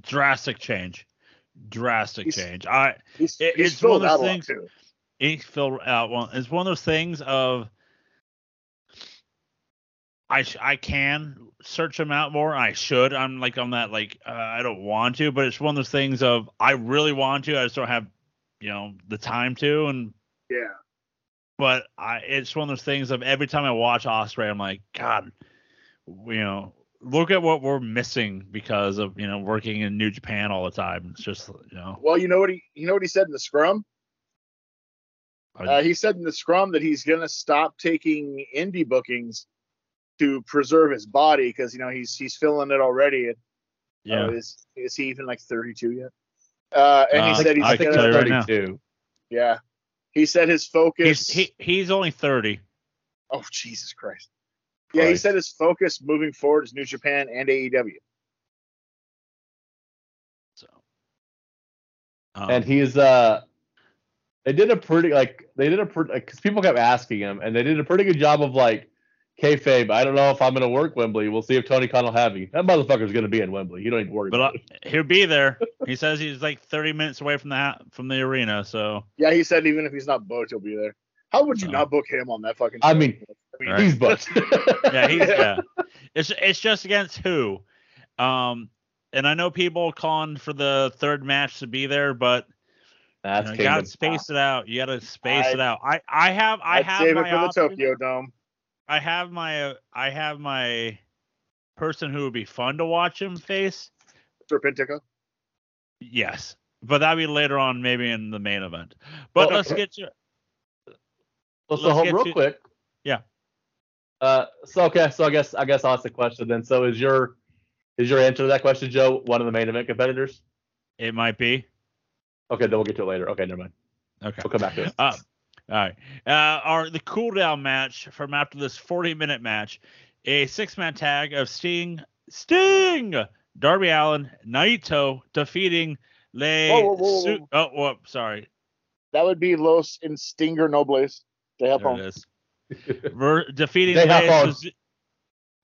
Drastic change. Drastic He's- change. I He's, It- he's it's one of those out a lot, things- too. it filled out one. It's one of those things of I sh- I can search them out more. I should. I'm like on that like uh, I don't want to, but it's one of those things of I really want to. I just don't have you know the time to. And Yeah. but I it's one of those things of every time I watch Ospreay, I'm like God, you know. Look at what we're missing because of you know working in New Japan all the time. It's just you know Well, you know what he you know what he said in the scrum? Uh, he said in the scrum that he's gonna stop taking indie bookings to preserve his body because you know he's he's feeling it already. And, yeah. uh, is is he even like 32 yet? Uh, and Uh, he said he's I I can gonna, tell it's you right now. 32. yeah. He said his focus. He's he, he's only thirty. oh Jesus Christ! Yeah, he Christ. said his focus moving forward is New Japan and AEW. So, um, and he's uh they did a pretty like they did a pretty because people kept asking him and they did a pretty good job of like kayfabe i don't know if i'm gonna work wembley we'll see if tony khan will have me that motherfucker's gonna be in wembley you don't need to worry but about it he'll be there. *laughs* He says he's like 30 minutes away from the ha- from the arena. So Yeah, he said even if he's not booked, he'll be there. How would you Oh. not book him on that fucking? I show? mean, Right. he's booked *laughs* yeah, he's Yeah. yeah. It's it's just against who, um, and I know people calling for the third match to be there, but you, that's know, you gotta space it out. You gotta space I- it out. I I have I I'd have save my it for the. Tokyo Dome. I have my uh, I have my person who would be fun to watch him face. Serpentico. Yes, but that'd be later on, maybe in the main event. But Well, let's get you. So, so Let's hold- get real to- quick. Yeah. Uh, so okay, so I guess I guess I'll ask the question then. So is your is your answer to that question, Joe, one of the main event competitors? It might be. Okay, then we'll get to it later. Okay, never mind. Okay. We'll come back to it. Uh, All right. Uh, our the cool down match from after this 40 minute match, a six man tag of Sting, Sting, Darby Allin, Naito defeating Le. Whoa, whoa, whoa, Su- oh, whoop, sorry. That would be Los Instinger Nobles. They help There home. it is. Ver- *laughs* defeating They Le have on. Suzu-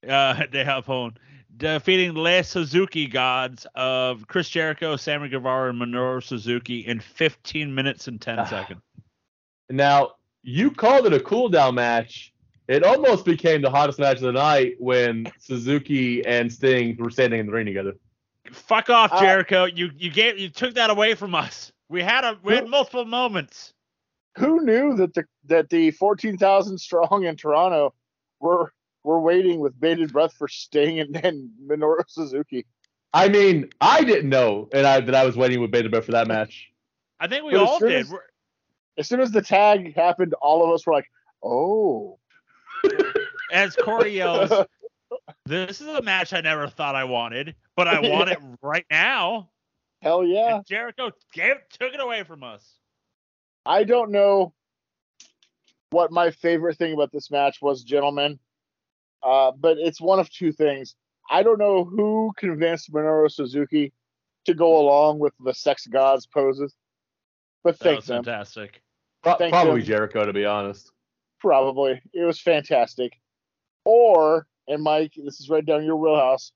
uh, *laughs* they have on. Defeating Le Suzuki gods of Chris Jericho, Sammy Guevara, and Minoru Suzuki in 15 minutes and 10 Ah. *sighs* seconds. Now, you called it a cool down match. It almost became the hottest match of the night when Suzuki and Sting were standing in the ring together. Fuck off, Uh, Jericho. you you gave you took that away from us. We had a we had multiple moments. Who knew that the that the 14,000 strong in Toronto were were waiting with bated breath for Sting and, and Minoru Suzuki? I mean, I didn't know and I, that I was waiting with bated breath for that match. I think we But all did. as- We're- As soon as the tag happened, all of us were like, "Oh, As Corey yells, "This is a match I never thought I wanted, but I want it *laughs* right now." hell yeah!" And Jericho gave took it away from us. I don't know what my favorite thing about this match was, gentlemen. Uh, but it's one of two things. I don't know who convinced Minoru Suzuki to go along with the sex gods poses, but That thank was them. fantastic. Thank probably you. Jericho, to be honest. Probably. It was fantastic. Or, and Mike, this is right down your wheelhouse,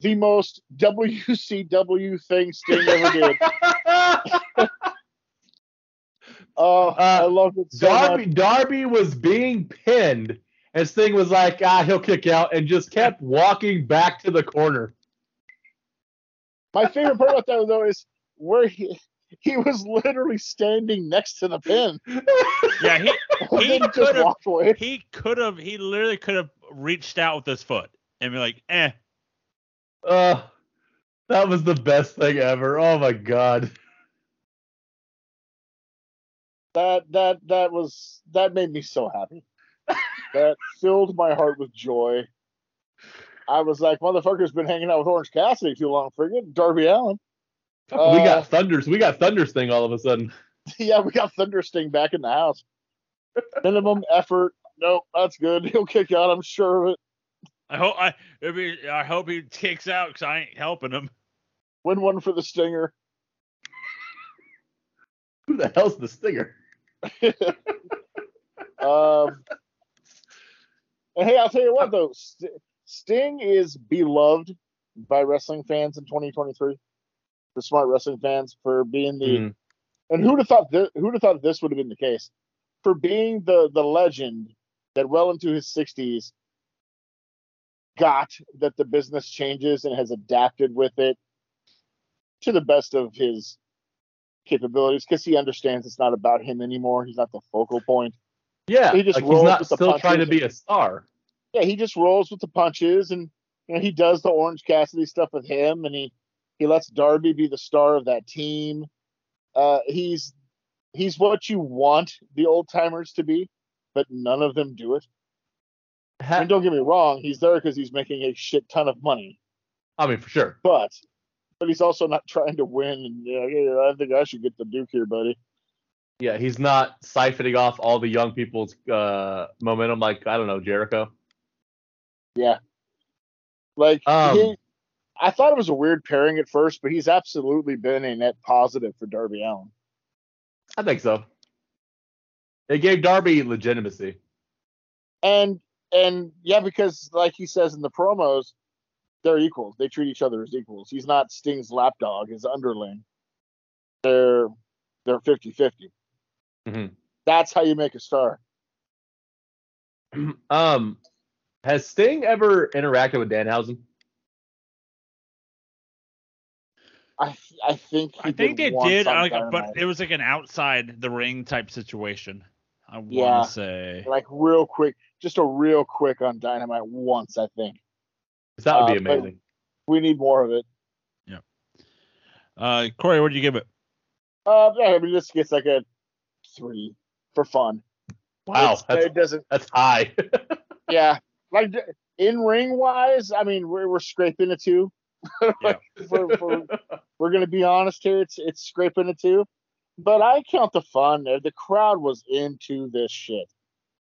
the most WCW thing Sting ever did. *laughs* *laughs* Oh, I love it so Darby much. Darby was being pinned, and Sting was like, ah, he'll kick out, and just kept walking back to the corner. My favorite part about that though is where he he was literally standing next to the pin. Yeah, he *laughs* He just could've- walked away. he could have he literally could have reached out with his foot and be like, "Eh." Uh, that was the best thing ever. Oh my god. That that that was that made me so happy. that filled my heart with joy. I was like, motherfucker's been hanging out with Orange Cassidy too long. Forget Darby Allin. We Uh, got thunders. We got thunder Sting all of a sudden. *laughs* yeah, we got Thunder Sting back in the house. Minimum effort. Nope, that's good. *laughs* He'll kick out. I'm sure of it. I hope I it'd be, I hope he kicks out because I ain't helping him. Win one for the Stinger. *laughs* Who the hell's the Stinger? Um, and hey, I'll tell you what though, St- Sting is beloved by wrestling fans in 2023. The smart wrestling fans for being the Mhm. and who'd have thought this, who'd have thought this would have been the case for being the the legend that well into his 60s got that the business changes and has adapted with it to the best of his capabilities because he understands it's not about him anymore. He's not the focal point. Yeah, He just like he's rolls not with the still trying to be a star. yeah, he just rolls with the punches and you know he does the Orange Cassidy stuff with him and he he lets Darby be the star of that team. Uh he's he's what you want the old timers to be, but none of them do it. Ha- And don't get me wrong, he's there because he's making a shit ton of money, I mean, for sure. but but he's also not trying to win and you know, I think I should get the Duke here, buddy. Yeah, he's not siphoning off all the young people's uh, momentum like I don't know Jericho. Yeah. Like Um, he, I thought it was a weird pairing at first, but he's absolutely been a net positive for Darby Allin. I think so. It gave Darby legitimacy. And and yeah, because like he says in the promos, they're equals. They treat each other as equals. He's not Sting's lapdog, his underling. They're they're 50-50. Mhm. That's how you make a star. *clears throat* um, has Sting ever interacted with Danhausen? I I think he I think they did, like, but it was like an outside the ring type situation. I want to Yeah. say. like real quick, just a real quick on Dynamite once, I think that would Uh, be but- amazing. We need more of it. Yeah. Uh, Corey, what did you give it? Uh, yeah, I mean, this gets like a three for fun. Wow, It's- that's it doesn't. that's high. *laughs* Yeah, like in ring wise, I mean, we're we're scraping a two. *laughs* We're, we're, we're gonna be honest here. It's it's scraping a two. but I count the fun. The crowd was into this shit,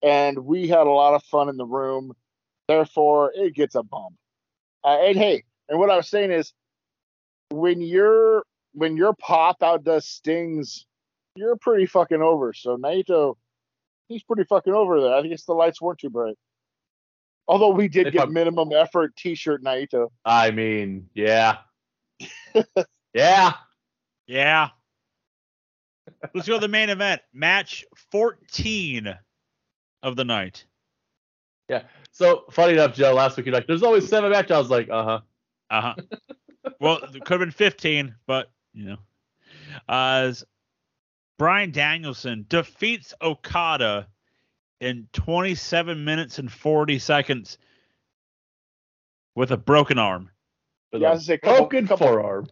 and we had a lot of fun in the room. Therefore, it gets a bump. Uh, and hey, and what I was saying is, when your when your pop outdoes Sting's, you're pretty fucking over. So Naito, he's pretty fucking over there. I it's the lights weren't too bright. Although we did If get I'm- minimum effort T-shirt Naito. I mean, yeah. *laughs* yeah. Yeah. Let's go to the main event. Match 14 of the night. Yeah. So funny enough, Joe, last week you're like, there's always seven matches. I was like, uh-huh. Uh huh. well, it could have been 15, but you know, as Bryan Danielson defeats Okada in 27 minutes and 40 seconds with a broken arm. Yeah, I a was gonna say, couple- broken couple- forearm.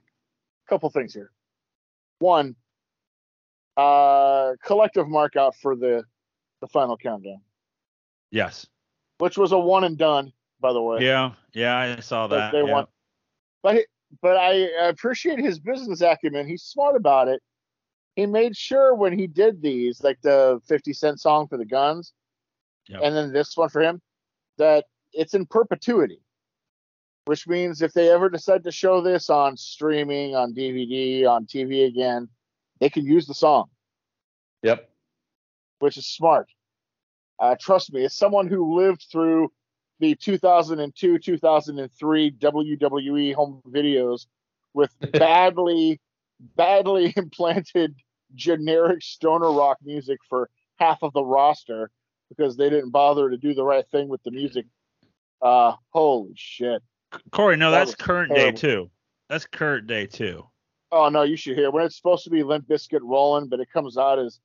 couple things here. One, uh, collective mark out for the the final countdown, Yes. which was a one and done, by the way. Yeah. Yeah, I saw that. they yeah. won. But but I appreciate his business acumen. He's smart about it. He made sure when he did these, like the 50 Cent song for the Guns, Yep. and then this one for him, that it's in perpetuity. Which means if they ever decide to show this on streaming, on DVD, on TV again, they can use the song, Yep. which is smart. Uh, trust me, as someone who lived through the 2002 2003 WWE home videos with *laughs* badly, badly *laughs* implanted generic stoner rock music for half of the roster because they didn't bother to do the right thing with the music. Uh, holy shit. Corey, no, That that's current day too. That's current day too. Oh no, you should hear when it's supposed to be Limp Bizkit rolling, but it comes out as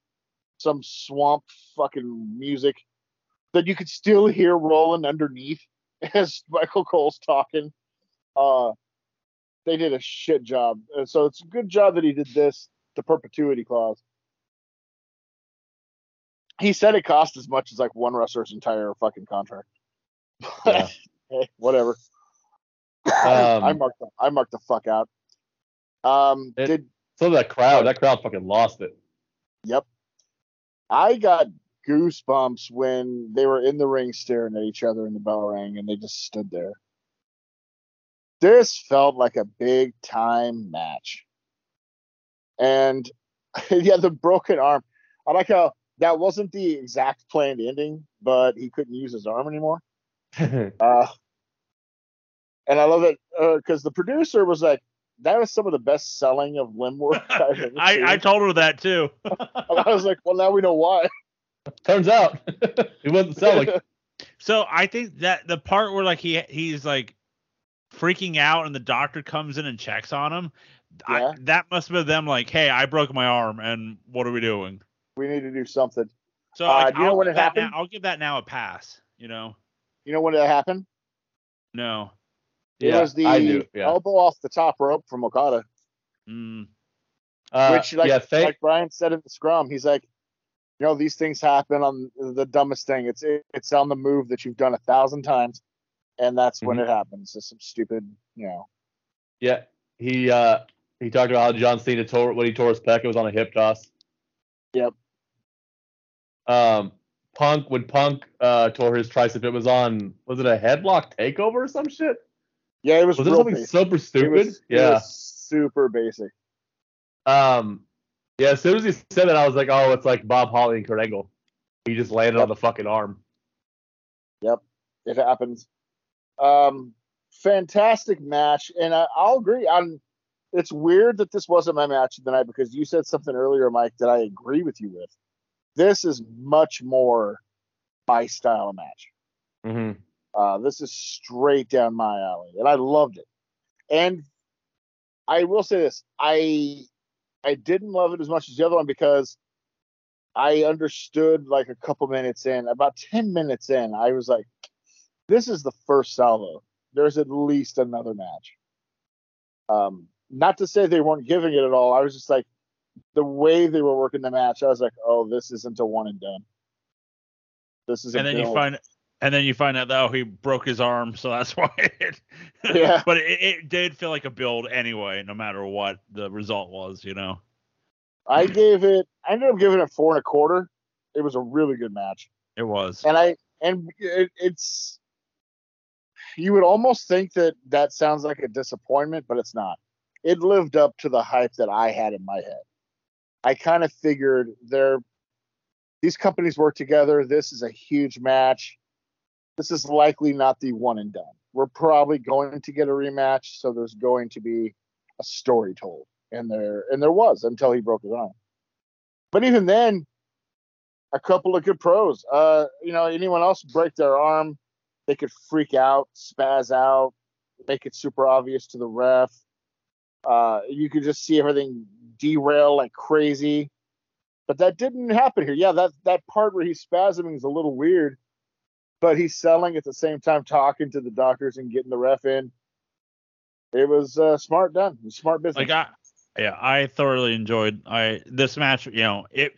some swamp fucking music that you could still hear rolling underneath *laughs* as Michael Cole's talking. Uh, they did a shit job, and so it's a good job that he did this. The perpetuity clause. He said it cost as much as like one wrestler's entire fucking contract. *laughs* Yeah. hey, whatever. Um, *laughs* I marked the, I marked the fuck out. Um, It- did So that crowd, that crowd fucking lost it. Yep. I got goosebumps when they were in the ring staring at each other and the bell rang and they just stood there. This felt like a big time match. And *laughs* yeah, the broken arm. I like how that wasn't the exact planned ending, but he couldn't use his arm anymore. *laughs* Uh, and I love it because the producer was like, that was some of the best selling of limb work *laughs* I've ever I, seen. I told her that too. *laughs* I was like, well, now we know why. Turns out he wasn't selling. So I think that the part where like he he's like freaking out and the doctor comes in and checks on him, Yeah. I, that must have been them like, hey, I broke my arm and what are we doing? We need to do something. So Uh, like, do you know I'll when give it that happened? Now, I'll give that now a pass. You know, You know when that happened? no. It Yeah, was the I do. Yeah. elbow off the top rope from Okada, Mm, Uh, which, like, yeah, thank, like Brian said in the scrum, he's like, you know, these things happen on the dumbest thing. It's it's on the move that you've done a thousand times, and that's when Mhm. it happens. It's some stupid, you know. yeah, he uh he talked about how John Cena tore when he tore his pec, it was on a hip toss. Yep. Um, Punk when Punk uh tore his tricep, it was on was it a headlock takeover or some shit? Yeah, it was, Was it something basic. super stupid? was, yeah. super basic. Um, yeah. As soon as he said that, I was like, oh, it's like Bob Holly and Kurt Angle. He just landed Yep. on the fucking arm. Yep, it happens. Um, fantastic match, and I, I'll agree. On it's weird that this wasn't my match of the night because you said something earlier, Mike, that I agree with you with. This is much more my style of match. Mm-hmm. Uh, this is straight down my alley, and I loved it. And I will say this: I I didn't love it as much as the other one because I understood like a couple minutes in, about ten minutes in, I was like, "This is the first salvo. There's at least another match." Um, not to say they weren't giving it at all. I was just like, the way they were working the match, I was like, "Oh, this isn't a one and done. This is." and then you find and then you find out that oh he broke his arm, so that's *laughs* why. It, Yeah. *laughs* But it, it did feel like a build anyway, no matter what the result was. You know. I gave it. I ended up giving it four and a quarter. It was a really good match, It was. and I and it, it's. You would almost think that that sounds like a disappointment, but it's not. It lived up to the hype that I had in my head. I kind of figured they're these companies work together. This is a huge match. This is likely not the one and done. We're probably going to get a rematch, so there's going to be a story told. And there and there was until he broke his arm. But even then, a couple of good pros. Uh, you know, anyone else break their arm, they could freak out, spaz out, make it super obvious to the ref. Uh, you could just see everything derail like crazy. But that didn't happen here. Yeah, that that part where he's spasming is a little weird, but he's selling at the same time, talking to the doctors and getting the ref in. It was uh, smart done. Was smart business. like I yeah, I thoroughly enjoyed I this match, you know, it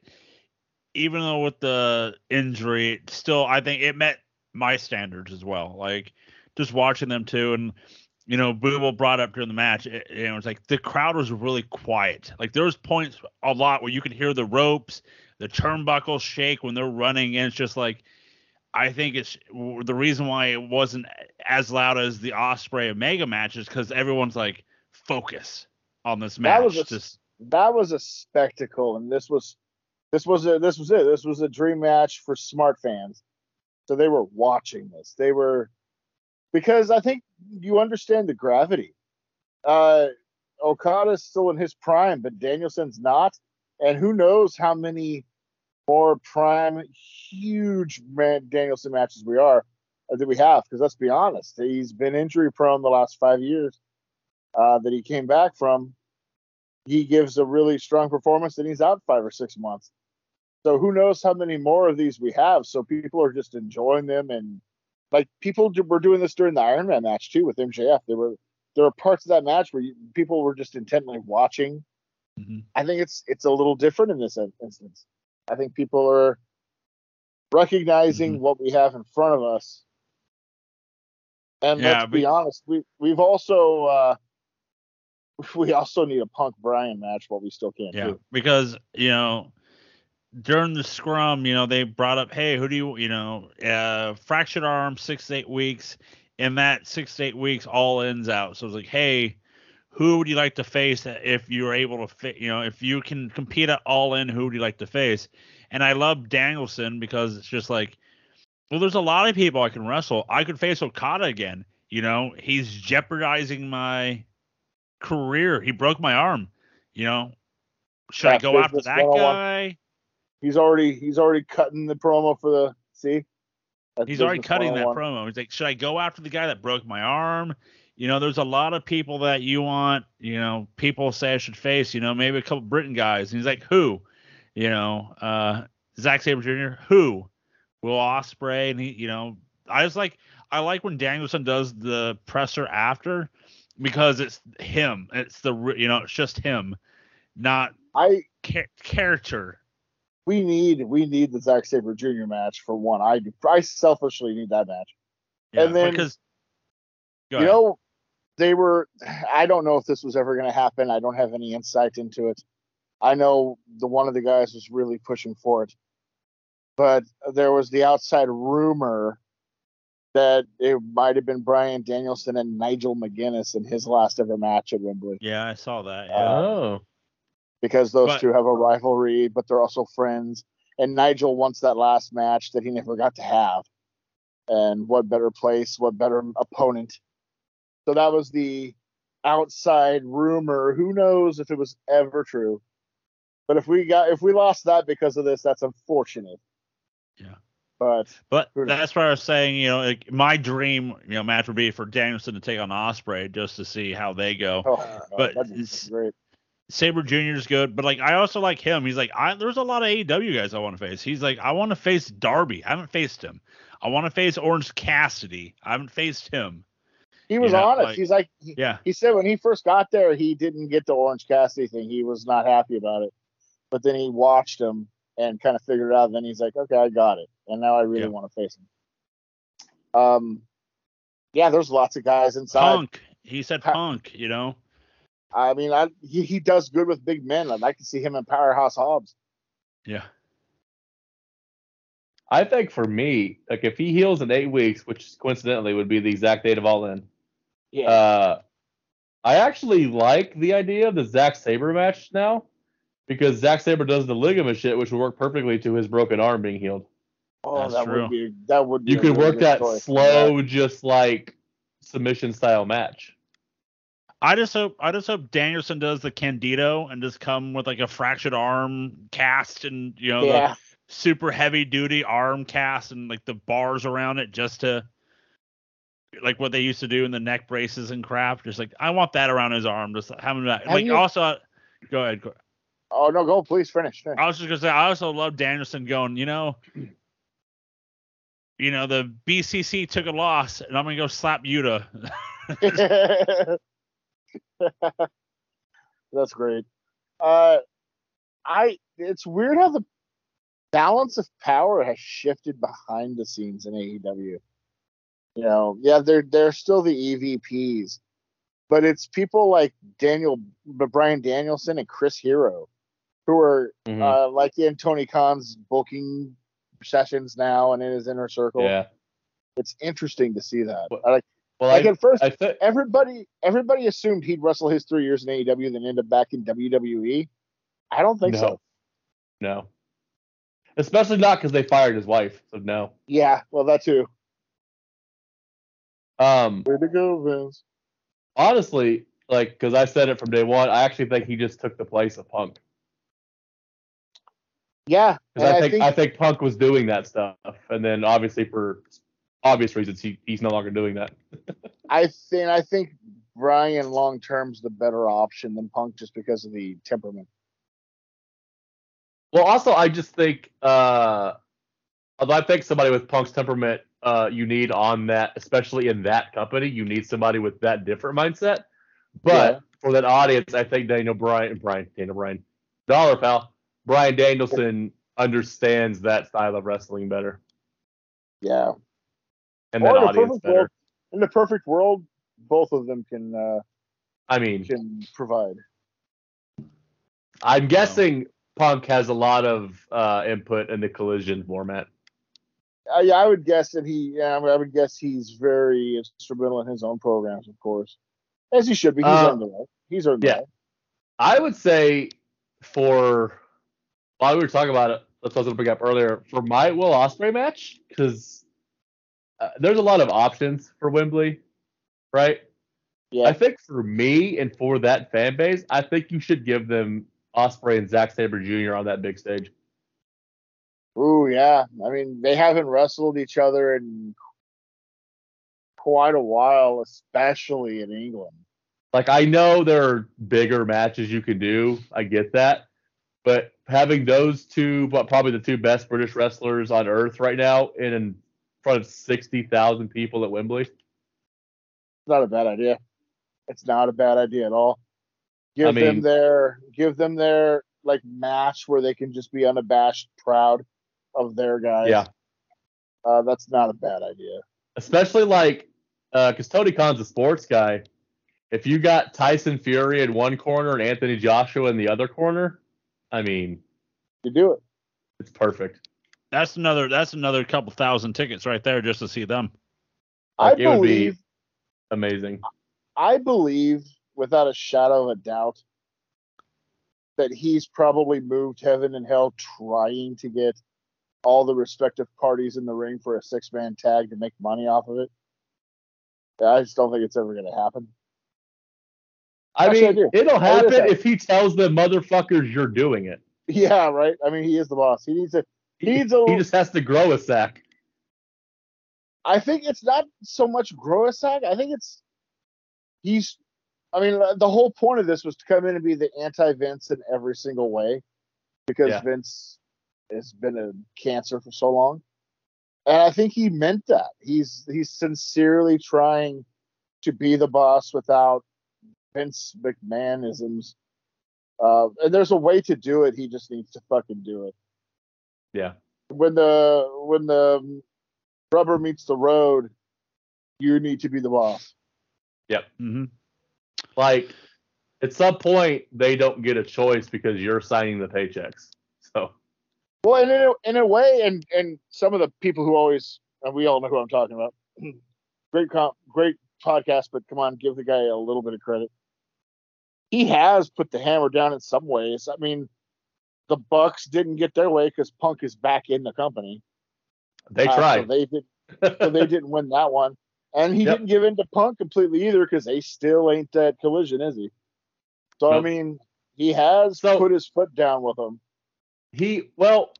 even though with the injury, still I think it met my standards as well. Like just watching them too and you know, Booble brought up during the match, it, you know, it's like the crowd was really quiet. Like there was points a lot where you could hear the ropes, the turnbuckles shake when they're running, and it's just like I think it's the reason why it wasn't as loud as the Ospreay Omega matches because everyone's like focus on this match. That was a- just that was a spectacle, and this was this was a, this was it. This was a dream match for smart fans. So they were watching this. They were because I think you understand the gravity. Uh, Okada's still in his prime, but Danielson's not, and who knows how many more prime, huge man, Danielson matches we are uh, that we have. Because let's be honest, he's been injury prone the last five years uh, that he came back from he gives a really strong performance and he's out five or six months. So who knows how many more of these we have? So people are just enjoying them and like people do, were doing this during the Iron Man match too with MJF. There were there were parts of that match where you, people were just intently watching. Mhm. I think it's it's a little different in this instance. I think people are recognizing Mm-hmm. what we have in front of us. And Yeah, let's be but- honest, we we've also uh *laughs* we also need a Punk Brian match, but we still can't yeah, do. because you know during the scrum, you know they brought up, hey, who do you, you know, uh, fractured arm, six to eight weeks, and that six to eight weeks all ends out. So it's like, hey, who would you like to face if you're able to fit, you know, if you can compete at all in, who would you like to face? And I love Danielson because it's just like, well, there's a lot of people I can wrestle. I could face Okada again. You know, he's jeopardizing my career. He broke my arm. You know, should I go after that 101. guy? He's already he's already cutting the promo for the see. That's He's already cutting that promo. He's like, should I go after the guy that broke my arm? You know, there's a lot of people that you want, you know, people say I should face, you know, maybe a couple Britain guys. And he's like, who? You know, uh, Zack Sabre Jr., who? Will Ospreay, and he, you know, I just like, I like when Danielson does the presser after because it's him. It's the, you know, it's just him, not I cha- character. We need we need the Zack Sabre Jr. match for one. I do. I selfishly need that match. Yeah, And then, because, you ahead. know, they were. I don't know if this was ever going to happen. I don't have any insight into it. I know the one of the guys was really pushing for it, but there was the outside rumor that it might have been Bryan Danielson and Nigel McGuinness in his last ever match at Wembley yeah, I saw that. Yeah. Uh, Oh. Because those But- two have a rivalry, but they're also friends. And Nigel wants that last match that he never got to have. And what better place, what better opponent? So that was the outside rumor. Who knows if it was ever true? But if we got if we lost that because of this, that's unfortunate. Yeah. But But that's what I was saying. You know, like my dream, you know, match would be for Danielson to take on Ospreay just to see how they go. oh, But that'd be it's- great. Sabre Jr. is good, but like I also like him. He's like, I there's a lot of AEW guys I want to face. He's like, I want to face Darby. I haven't faced him. I want to face Orange Cassidy. I haven't faced him. He was Yeah, honest. like- He's like he, Yeah. he said when he first got there, he didn't get the Orange Cassidy thing. He was not happy about it. But then he watched him and kind of figured it out. Then he's like, okay, I got it. And now I really Yeah. want to face him. Um, yeah, there's lots of guys inside. Punk. He said Punk. You know. I mean, I, he he does good with big men. I'd like to see him in Powerhouse Hobbs. Yeah. I think for me, like if he heals in eight weeks, which coincidentally would be the exact date of All In, Yeah. uh, I actually like the idea of the Zack Sabre match now because Zack Sabre does the ligament shit, which would work perfectly to his broken arm being healed. oh, that's that true. would be that would. Be You could really work that story. slow, just like submission style match. I just hope I just hope Danielson does the Candido and just come with like a fractured arm cast and you know Yeah. the super heavy duty arm cast and like the bars around it just to like what they used to do in the neck braces and crap. Just like I want that around his arm. Just having that. Have Like you- also, uh, go ahead. Go- Oh no, go please finish. finish. I was just gonna say I also love Danielson going. You know, you know the BCC took a loss and I'm gonna go slap Yuta. *laughs* *laughs* *laughs* *laughs* That's great. Uh, I it's weird how the balance of power has shifted behind the scenes in AEW. You know, yeah, they're they're still the EVPs, but it's people like Daniel, Bryan Danielson, and Chris Hero, who are Mhm. uh, like in Tony Khan's booking sessions now and in his inner circle. yeah. It's interesting to see that. Well, I like, Well, like I, at first, I think everybody everybody assumed he'd wrestle his three years in AEW, then end up back in WWE. I don't think no, so. no, especially not because they fired his wife. So no. Yeah, well, that too. Um, way to go, Vince? honestly, like because I said it from day one, I actually think he just took the place of Punk. Yeah, Because and I, think, I think Punk was doing that stuff, and then obviously for obvious reasons he, he's no longer doing that. *laughs* I think I think Brian long term's the better option than Punk just because of the temperament. Well, also I just think uh, although I think somebody with Punk's temperament uh, you need on that, especially in that company, you need somebody with that different mindset. But Yeah. for that audience, I think Daniel Bryan, Brian, Daniel Bryan, Dollar Pal, Bryan Danielson understands that style of wrestling better, Yeah. And Or that in audience better. world, in the perfect world, both of them can uh, I mean, can provide. I'm guessing Punk has a lot of uh, input in the collision format. Uh, yeah, I would guess that he. Yeah, I would guess he's very instrumental in his own programs, of course, as he should be. He's Uh, earned the right. He's earned yeah. the right. I would say for while we were talking about it, that's what I was gonna bring up earlier for my Will Ospreay match because uh, there's a lot of options for Wembley, right? Yeah, I think for me and for that fan base, I think you should give them Ospreay and Zack Sabre Jr. on that big stage. Ooh, yeah. I mean, they haven't wrestled each other in quite a while, especially in England. Like I know there are bigger matches you can do, I get that, but having those two, but probably the two best British wrestlers on earth right now, in, in front of sixty thousand people at Wembley. It's not a bad idea. It's not a bad idea at all. Give I them their give them their like match where they can just be unabashed, proud of their guys. Yeah. Uh, that's not a bad idea. especially like because Tony Khan's a sports guy. If you got Tyson Fury in one corner and Anthony Joshua in the other corner, I mean, You do it. it's perfect. That's another. That's another couple thousand tickets right there just to see them. Like, I it would be- believe Amazing. I believe without a shadow of a doubt that he's probably moved heaven and hell trying to get all the respective parties in the ring for a six man tag to make money off of it. I just don't think it's ever going to happen. I Actually, mean, do. it'll happen if he tells the motherfuckers you're doing it. Yeah, right. I mean, he is the boss. He needs to. He, a- he just has to grow a sack. I think it's not so much grow a sack. I think it's he's. I mean, the whole point of this was to come in and be the anti Vince in every single way, because Yeah. Vince has been a cancer for so long, and I think he meant that. He's he's sincerely trying to be the boss without Vince McMahonisms. Uh, and there's a way to do it. He just needs to fucking do it. Yeah. When the when the rubber meets the road, you need to be the boss. hmm Like, at some point they don't get a choice because you're signing the paychecks. So Well, and in a, in a way, and and some of the people who always, and we all know who I'm talking about. *clears throat* great comp, great podcast, but come on, give the guy a little bit of credit. He has put the hammer down in some ways. I mean, the Bucks didn't get their way because Punk is back in the company. they Uh, so tried. they did. So they didn't win that one, and he Yep. didn't give in to Punk completely either because they still ain't that collision, is he? So I mean, he has So- put his foot down with him. he well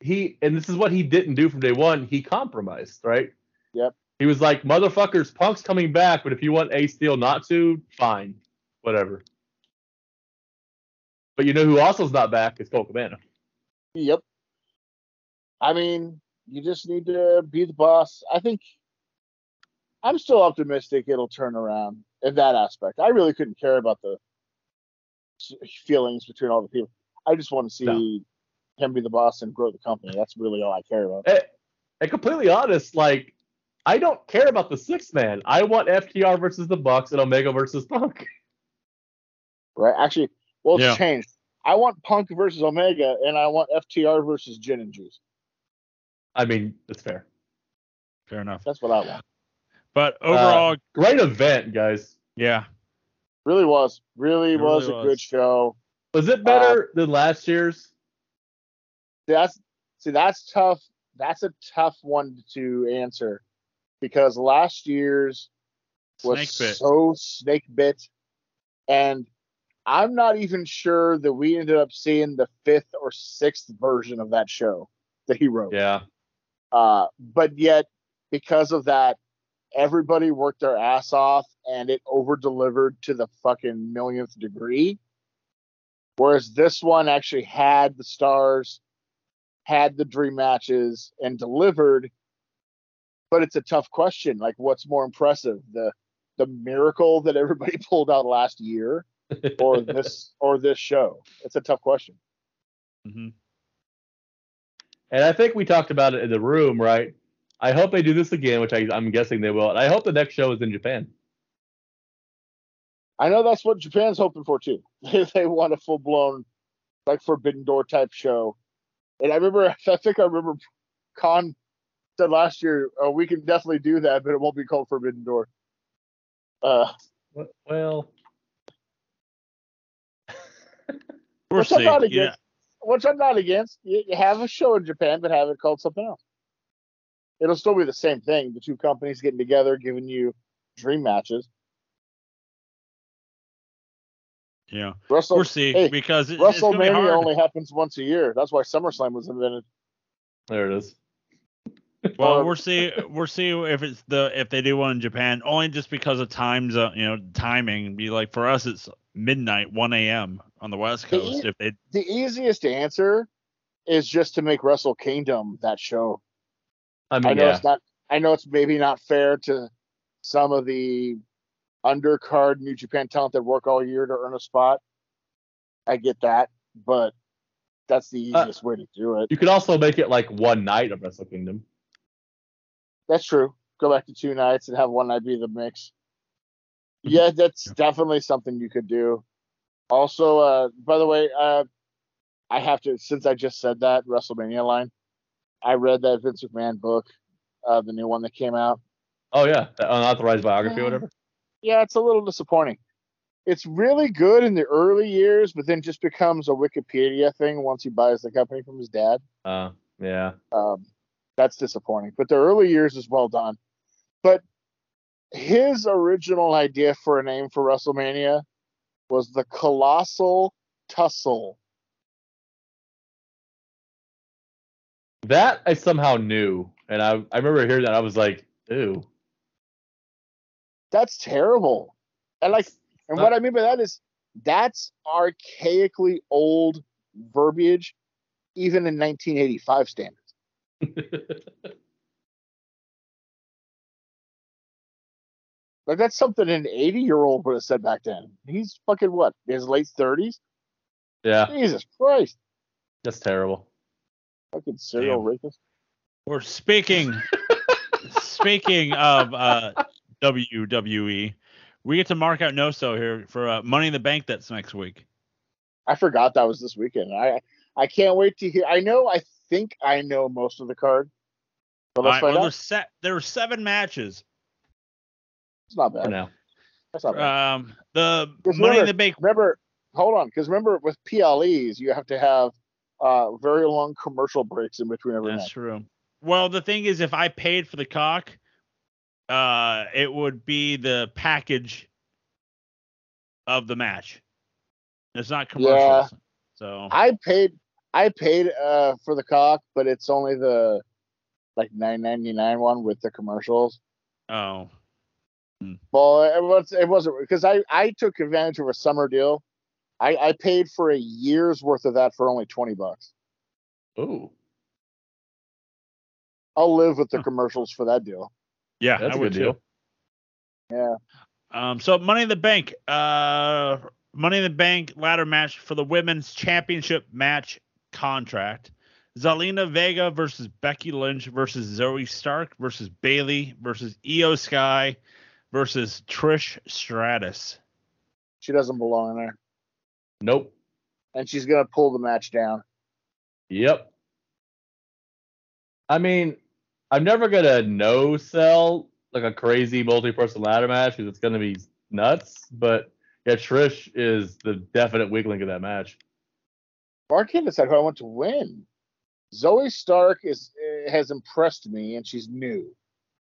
he and this is what he didn't do from day one he compromised right Yep. he was like motherfuckers punk's coming back but if you want a steel not to fine whatever but you know who also's not back is Colt Cabana. Yep. I mean, you just need to be the boss. I think I'm still optimistic it'll turn around in that aspect. I really couldn't care about the feelings between all the people. I just want to see No. him be the boss and grow the company. That's really all I care about. and, and completely honest like I don't care about the six man I want FTR versus the Bucks and Omega versus Punk Right? Actually, well, it's Yeah. changed. I want Punk versus Omega, and I want FTR versus Gin and Juice. I mean it's fair Fair enough. That's what I want. But overall, uh, great event guys yeah. Really was. Really It was really a good show. was it better uh, than last year's that's see that's tough that's a tough one to answer because last year's was Snake so snake bit and i'm not even sure that we ended up seeing the fifth or sixth version of that show that he wrote. Yeah. Uh, but yet because of that everybody worked their ass off and it over delivered to the fucking millionth degree. Whereas this one actually had the stars had the dream matches and delivered. But it's a tough question like what's more impressive the the miracle that everybody *laughs* pulled out last year or *laughs* this or this show it's a tough question hmm And I think we talked about it in the room, right? I hope they do this again, which I, I'm guessing they will. And I hope the next show is in Japan. I know that's what Japan's hoping for too. *laughs* They, they want a full blown, like Forbidden Door type show. And I remember, *laughs* I think I remember Khan said last year, oh, we can definitely do that, but it won't be called Forbidden Door. Uh, Well, We'll which I'm see. not Yeah. against. Which I'm not against. You, you have a show in Japan, but have it called something else. It'll still be the same thing. The two companies getting together, giving you dream matches. Yeah. Russell, We'll see hey, because it, it's be WrestleMania only happens once a year. That's why SummerSlam was invented. there it is. Well, Um, we'll see. *laughs* We'll see if it's the if they do one in Japan, only just because of times, uh, you know, timing. Be like for us, it's midnight, 1 a.m. on the West The Coast. e- If they, the easiest answer is just to make Wrestle Kingdom that show. I I mean, know yeah. it's not. I know it's maybe not fair to some of the undercard New Japan talent that work all year to earn a spot. I get that, but that's the Uh, easiest way to do it. You could also make it like one night of Wrestle Kingdom. That's true. Go back to two nights and have one night be the mix. Yeah, that's definitely something you could do. Also, uh, by the way, uh, I have to since I just said that WrestleMania line, I read that Vince McMahon book, uh, the new one that came out. Oh yeah, the unauthorized biography or whatever. Yeah, it's a little disappointing. It's really good in the early years, but then just becomes a Wikipedia thing once he buys the company from his dad. Uh, yeah. Um, that's disappointing. But the early years is well done. But his original idea for a name for WrestleMania was the Colossal Tussle. That I somehow knew, and I I remember hearing that I was like, ew. That's terrible. And like, and what I mean by that is that's archaically old verbiage, even in 1985 standards. *laughs* Like that's something an 80 year old would have said back then. He's fucking what? His late 30s? yeah, Jesus Christ. that's terrible. Fucking serial rapist. we're speaking speaking of uh, *laughs* WWE, we get to mark out Noso here for uh, Money in the Bank that's next week. I forgot that was this weekend. I I can't wait to hear. I know. I think I know most of the card. But let's All right, find well, out. there's set, there were seven matches. It's not For bad. now. That's not bad. Um, the Just Money in the Bank. remember, hold on, because remember with PLEs you have to have uh very long commercial breaks in between every That's match. true. Well, the thing is, if I paid for Peacock, uh, it would be the package of the match. It's not commercials. So I paid I paid uh for Peacock, but it's only the like nine ninety nine one with the commercials. oh, Well, it was it wasn't because I I took advantage of a summer deal. I I paid for a year's worth of that for only twenty bucks. Ooh, I'll live with the Huh. commercials for that deal. yeah, that's I a would good too. deal. Yeah. Um, so Money in the Bank, uh, Money in the Bank ladder match for the women's championship match contract. Zelina Vega versus Becky Lynch versus Zoey Stark versus Bayley versus IYO SKY versus Trish Stratus. She doesn't belong in there. Nope. And she's gonna pull the match down. Yep. I mean, I'm never gonna no sell like a crazy multi-person ladder match because it's gonna be nuts. But yeah, Trish is the definite weak link of that match. I can't decide who I want to win. Zoey Stark is eh, has impressed me, and she's new.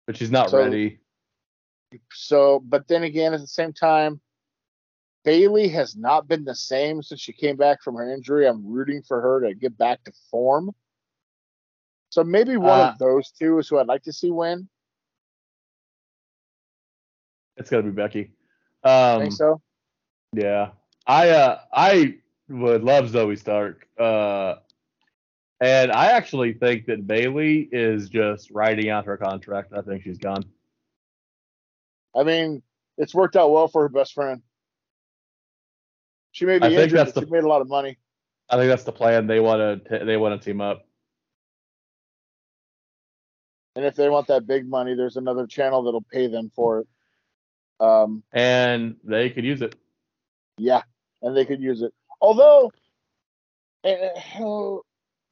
But she's not So- ready. So, but then again, at the same time, Bayley has not been the same since she came back from her injury. I'm rooting for her to get back to form. So maybe one Uh, of those two is who I'd like to see win. It's gonna be Becky. I Um, think so. Yeah, I uh, I would love Zoey Stark. Uh, and I actually think that Bayley is just writing out her contract. I think she's gone. I mean, it's worked out well for her best friend. She may be I think injured, that's but the- she made a lot of money. I think that's the plan. They want to they want to team up. And if they want that big money, there's another channel that'll pay them for it. Um, and they could use it. yeah, and they could use it. Although, eh,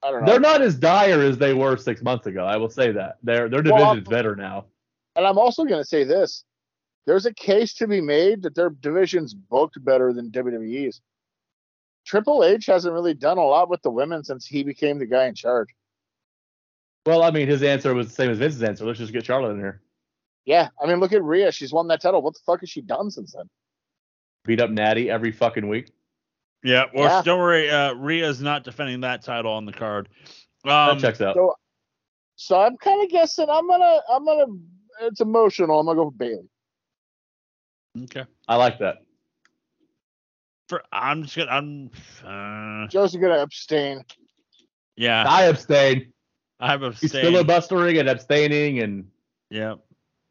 I don't know. They're not as dire as they were six months ago. I will say that their their Well, division's better now. And I'm also going to say this: there's a case to be made that their division's booked better than WWE's. Triple H hasn't really done a lot with the women since he became the guy in charge. Well, I mean, his answer was the same as Vince's answer. Let's just get Charlotte in here. Yeah, I mean, look at Rhea; she's won that title. What the fuck has she done since then? Beat up Natty every fucking week. Yeah, well, Yeah. don't worry. Uh, Rhea's not defending that title on the card. That Um, checks out. So, so I'm kind of guessing. I'm gonna, I'm gonna. It's emotional. I'm gonna go for Bayley. okay. I like that. For I'm just gonna. I'm. Uh, Joe's gonna abstain. yeah, I abstain. I'm He's filibustering and abstaining, and Yeah.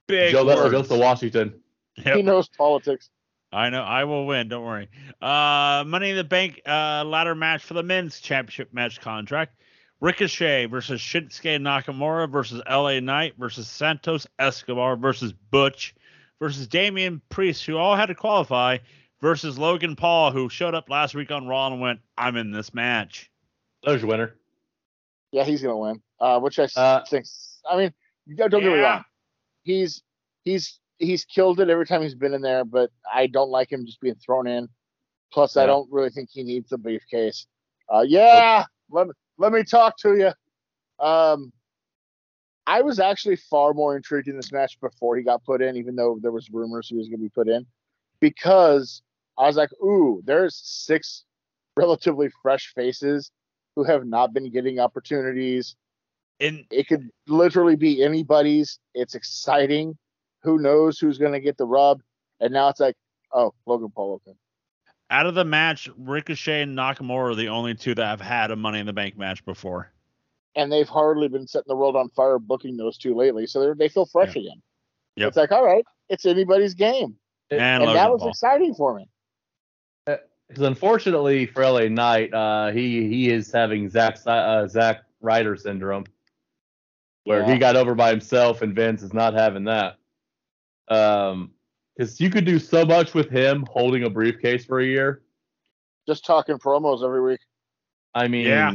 Big Joe Leslie words. goes to Washington. Yep. He knows politics. I know. I will win. Don't worry. Uh, Money in the Bank uh, ladder match for the men's championship match contract. Ricochet versus Shinsuke Nakamura versus LA Knight versus Santos Escobar versus Butch versus Damian Priest, who all had to qualify, versus Logan Paul, who showed up last week on Raw and went, I'm in this match. There's your winner. Yeah, he's gonna win. Uh, which I Uh, think. I mean, don't get me wrong. He's he's he's killed it every time he's been in there, but I don't like him just being thrown in. Plus, I don't really think he needs the briefcase. Uh, yeah, let me let me talk to you. Um, I was actually far more intrigued in this match before he got put in, even though there was rumors he was going to be put in, because I was like, ooh, there's six relatively fresh faces who have not been getting opportunities. And It could literally be anybody's. It's exciting. Who knows who's going to get the rub? And now it's like, oh, Logan Paul. Okay. out of the match, Ricochet and Nakamura are the only two that have had a Money in the Bank match before. And they've hardly been setting the world on fire booking those two lately. So they're, they feel fresh again. Yep. It's like, all right, it's anybody's game. And, And that was Paul. exciting for me. Because unfortunately for LA Knight, uh, he he is having Zack Si- uh, Zack Ryder syndrome, where Yeah. he got over by himself, and Vince is not having that. Um, Because you could do so much with him holding a briefcase for a year. Just talking promos every week. I mean, Yeah.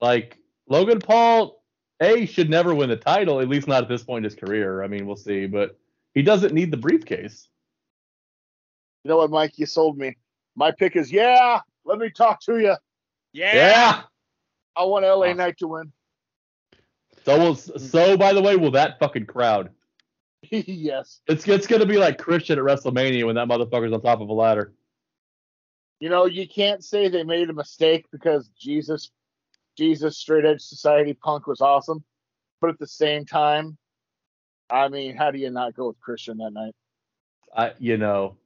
like Logan Paul, A, should never win the title, at least not at this point in his career. I mean, we'll see, but he doesn't need the briefcase. You know what, Mike? You sold me. My pick is yeah. Let me talk to you. Yeah. Yeah. I want LA Awesome. Knight to win. So, will, so by the way, will that fucking crowd? *laughs* yes. It's it's gonna be like Christian at WrestleMania when that motherfucker's on top of a ladder. You know, you can't say they made a mistake because Jesus, Jesus, straight edge society punk was awesome. But at the same time, I mean, how do you not go with Christian that night? I, you know,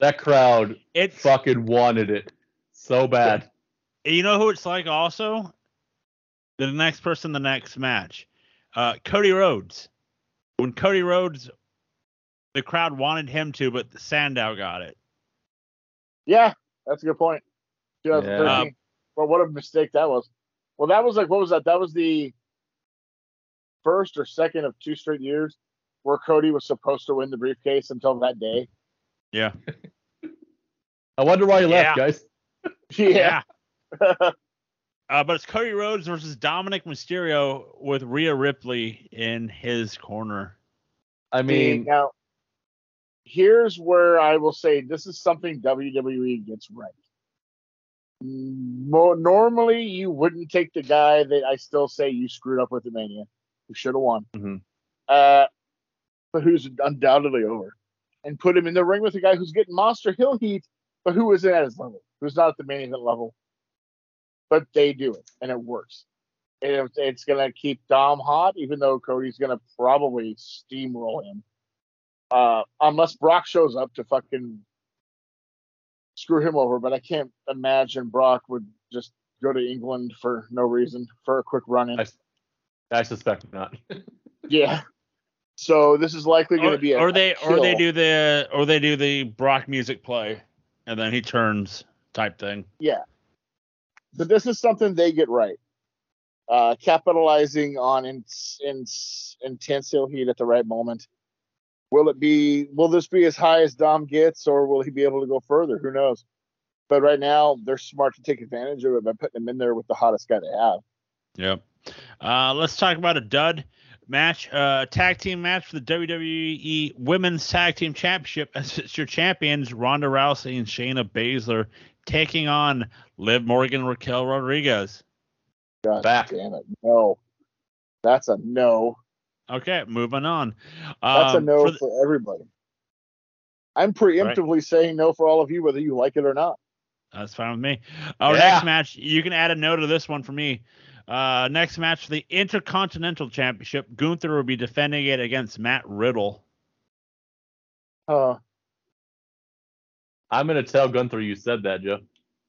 that crowd it fucking wanted it so bad. you know who it's like also? The next person, the next match. Uh, Cody Rhodes. When Cody Rhodes, the crowd wanted him to, but Sandow got it. Yeah, that's a good point. 2013. Yeah. Well, what a mistake that was. Well, that was like, what was that? That was the first or second of two straight years where Cody was supposed to win the briefcase until that day. Yeah. *laughs* I wonder why he Yeah. left, guys. *laughs* Yeah. *laughs* Uh, but it's Cody Rhodes versus Dominic Mysterio with Rhea Ripley in his corner. I See, mean, now, here's where I will say this is something WWE gets right. Mo- normally, you wouldn't take the guy that I still say you screwed up with the Mania, who should have won, Mhm. uh, but who's undoubtedly over, and put him in the ring with a guy who's getting Monster heel heat, but who isn't at his level, who's not at the main event level. But they do it, and it works. And it's, it's gonna keep Dom hot, even though Cody's gonna probably steamroll him. Uh, unless Brock shows up to fucking screw him over, but I can't imagine Brock would just go to England for no reason for a quick run in. I- I suspect not. *laughs* Yeah. So this is likely going to be a or they or they do the or they do the Brock music play and then he turns type thing. Yeah. But this is something they get right. Uh, capitalizing on in, in, intense heat at the right moment. Will it be? Will this be as high as Dom gets, or will he be able to go further? Who knows? But right now, they're smart to take advantage of it by putting him in there with the hottest guy they have. Yep. Uh, let's talk about a dud match, uh, tag team match for the WWE Women's Tag Team Championship *laughs* as it's your champions Ronda Rousey and Shayna Baszler taking on Liv Morgan, Raquel Rodriguez. God Back. damn it! No, that's a no. Okay, moving on. That's a Um, no for for, everybody. I'm preemptively saying no for all of you, whether you like it or not. That's fine with me. Our Yeah. next match, you can add a note to this one for me. Uh, next match for the Intercontinental Championship, Gunther will be defending it against Matt Riddle. Uh, I'm gonna tell Gunther you said that, Joe.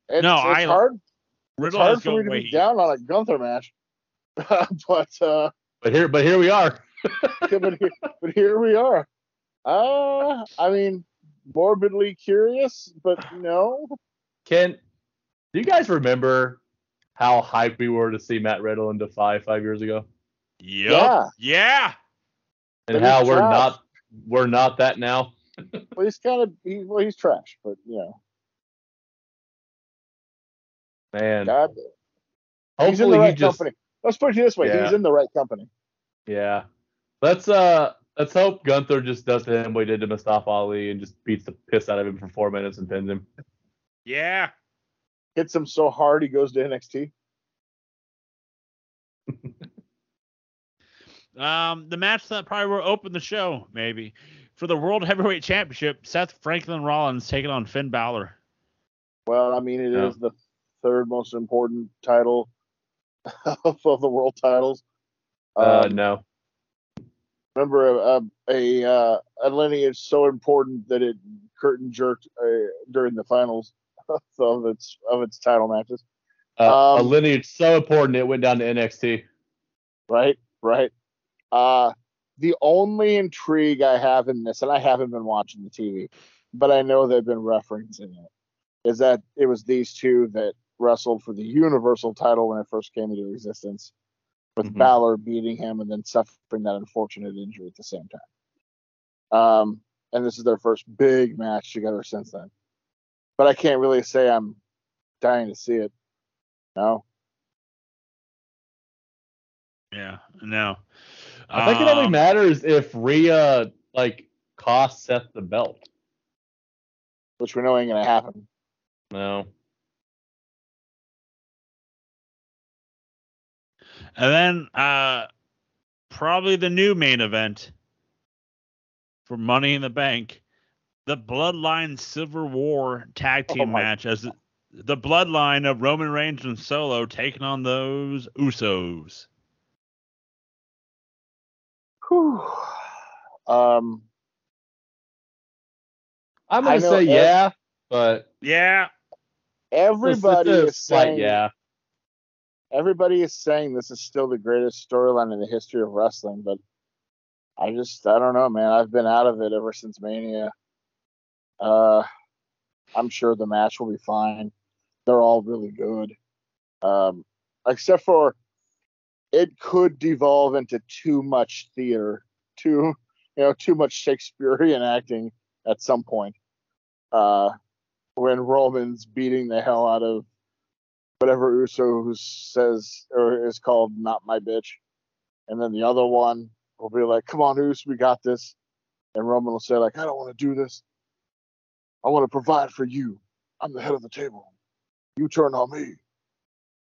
it's, No, it's I- hard. It's Riddle hard for me going to way. be down on a Gunther match, *laughs* but uh, But here, but here we are. *laughs* but, here, but here we are. Uh, I mean, morbidly curious, but no. Ken, do you guys remember how hyped we were to see Matt Riddle in Defy five years ago, Yep. Yeah. Yeah. and But how we're trash. not we're not that now? Well, he's kind of he, well, he's trash, but you know, Man, God, he's in hopefully the he right just company. Let's put it this way: Yeah. he's in the right company. yeah. Let's uh let's hope Gunther just does to him what he did to Mustafa Ali and just beats the piss out of him for four minutes and pins him. Yeah. Hits him so hard he goes to NXT. *laughs* Um, the match that probably will open the show, maybe for the World Heavyweight Championship, Seth Franklin Rollins taking on Finn Balor. Well, I mean, it is Yeah. the third most important title *laughs* of the world titles. Uh Um, no. remember a, a, a, uh, a lineage so important that it curtain jerked uh, during the finals *laughs* of its of its title matches. Uh, a um, lineage so important it went down to NXT. Right, right. Uh, the only intrigue I have in this, and I haven't been watching the TV, but I know they've been referencing it, is that it was these two that wrestled for the Universal title when it first came into existence, with Mhm. Balor beating him and then suffering that unfortunate injury at the same time. Um, and this is their first big match together since then. But I can't really say I'm dying to see it. No. Yeah, no. I think it only Um, matters if Rhea like costs Seth the belt. which we know ain't gonna happen. No. And then uh probably the new main event for Money in the Bank, the Bloodline Civil War tag Oh team my match as the bloodline of Roman Reigns and Solo taking on those Usos. Whew. Um, I'm gonna say ev- yeah, but Yeah. everybody it's a is slight saying yeah. everybody is saying this is still the greatest storyline in the history of wrestling, but I just I don't know, man. I've been out of it ever since Mania. Uh, I'm sure the match will be fine. They're all really good, um, except for it could devolve into too much theater, too you know, too much Shakespearean acting at some point. Uh, when Roman's beating the hell out of whatever Uso says or is called not my bitch. And then the other one will be like, Come on, Uso, we got this. And Roman will say, like, I don't want to do this. I want to provide for you. I'm the head of the table. You turn on me.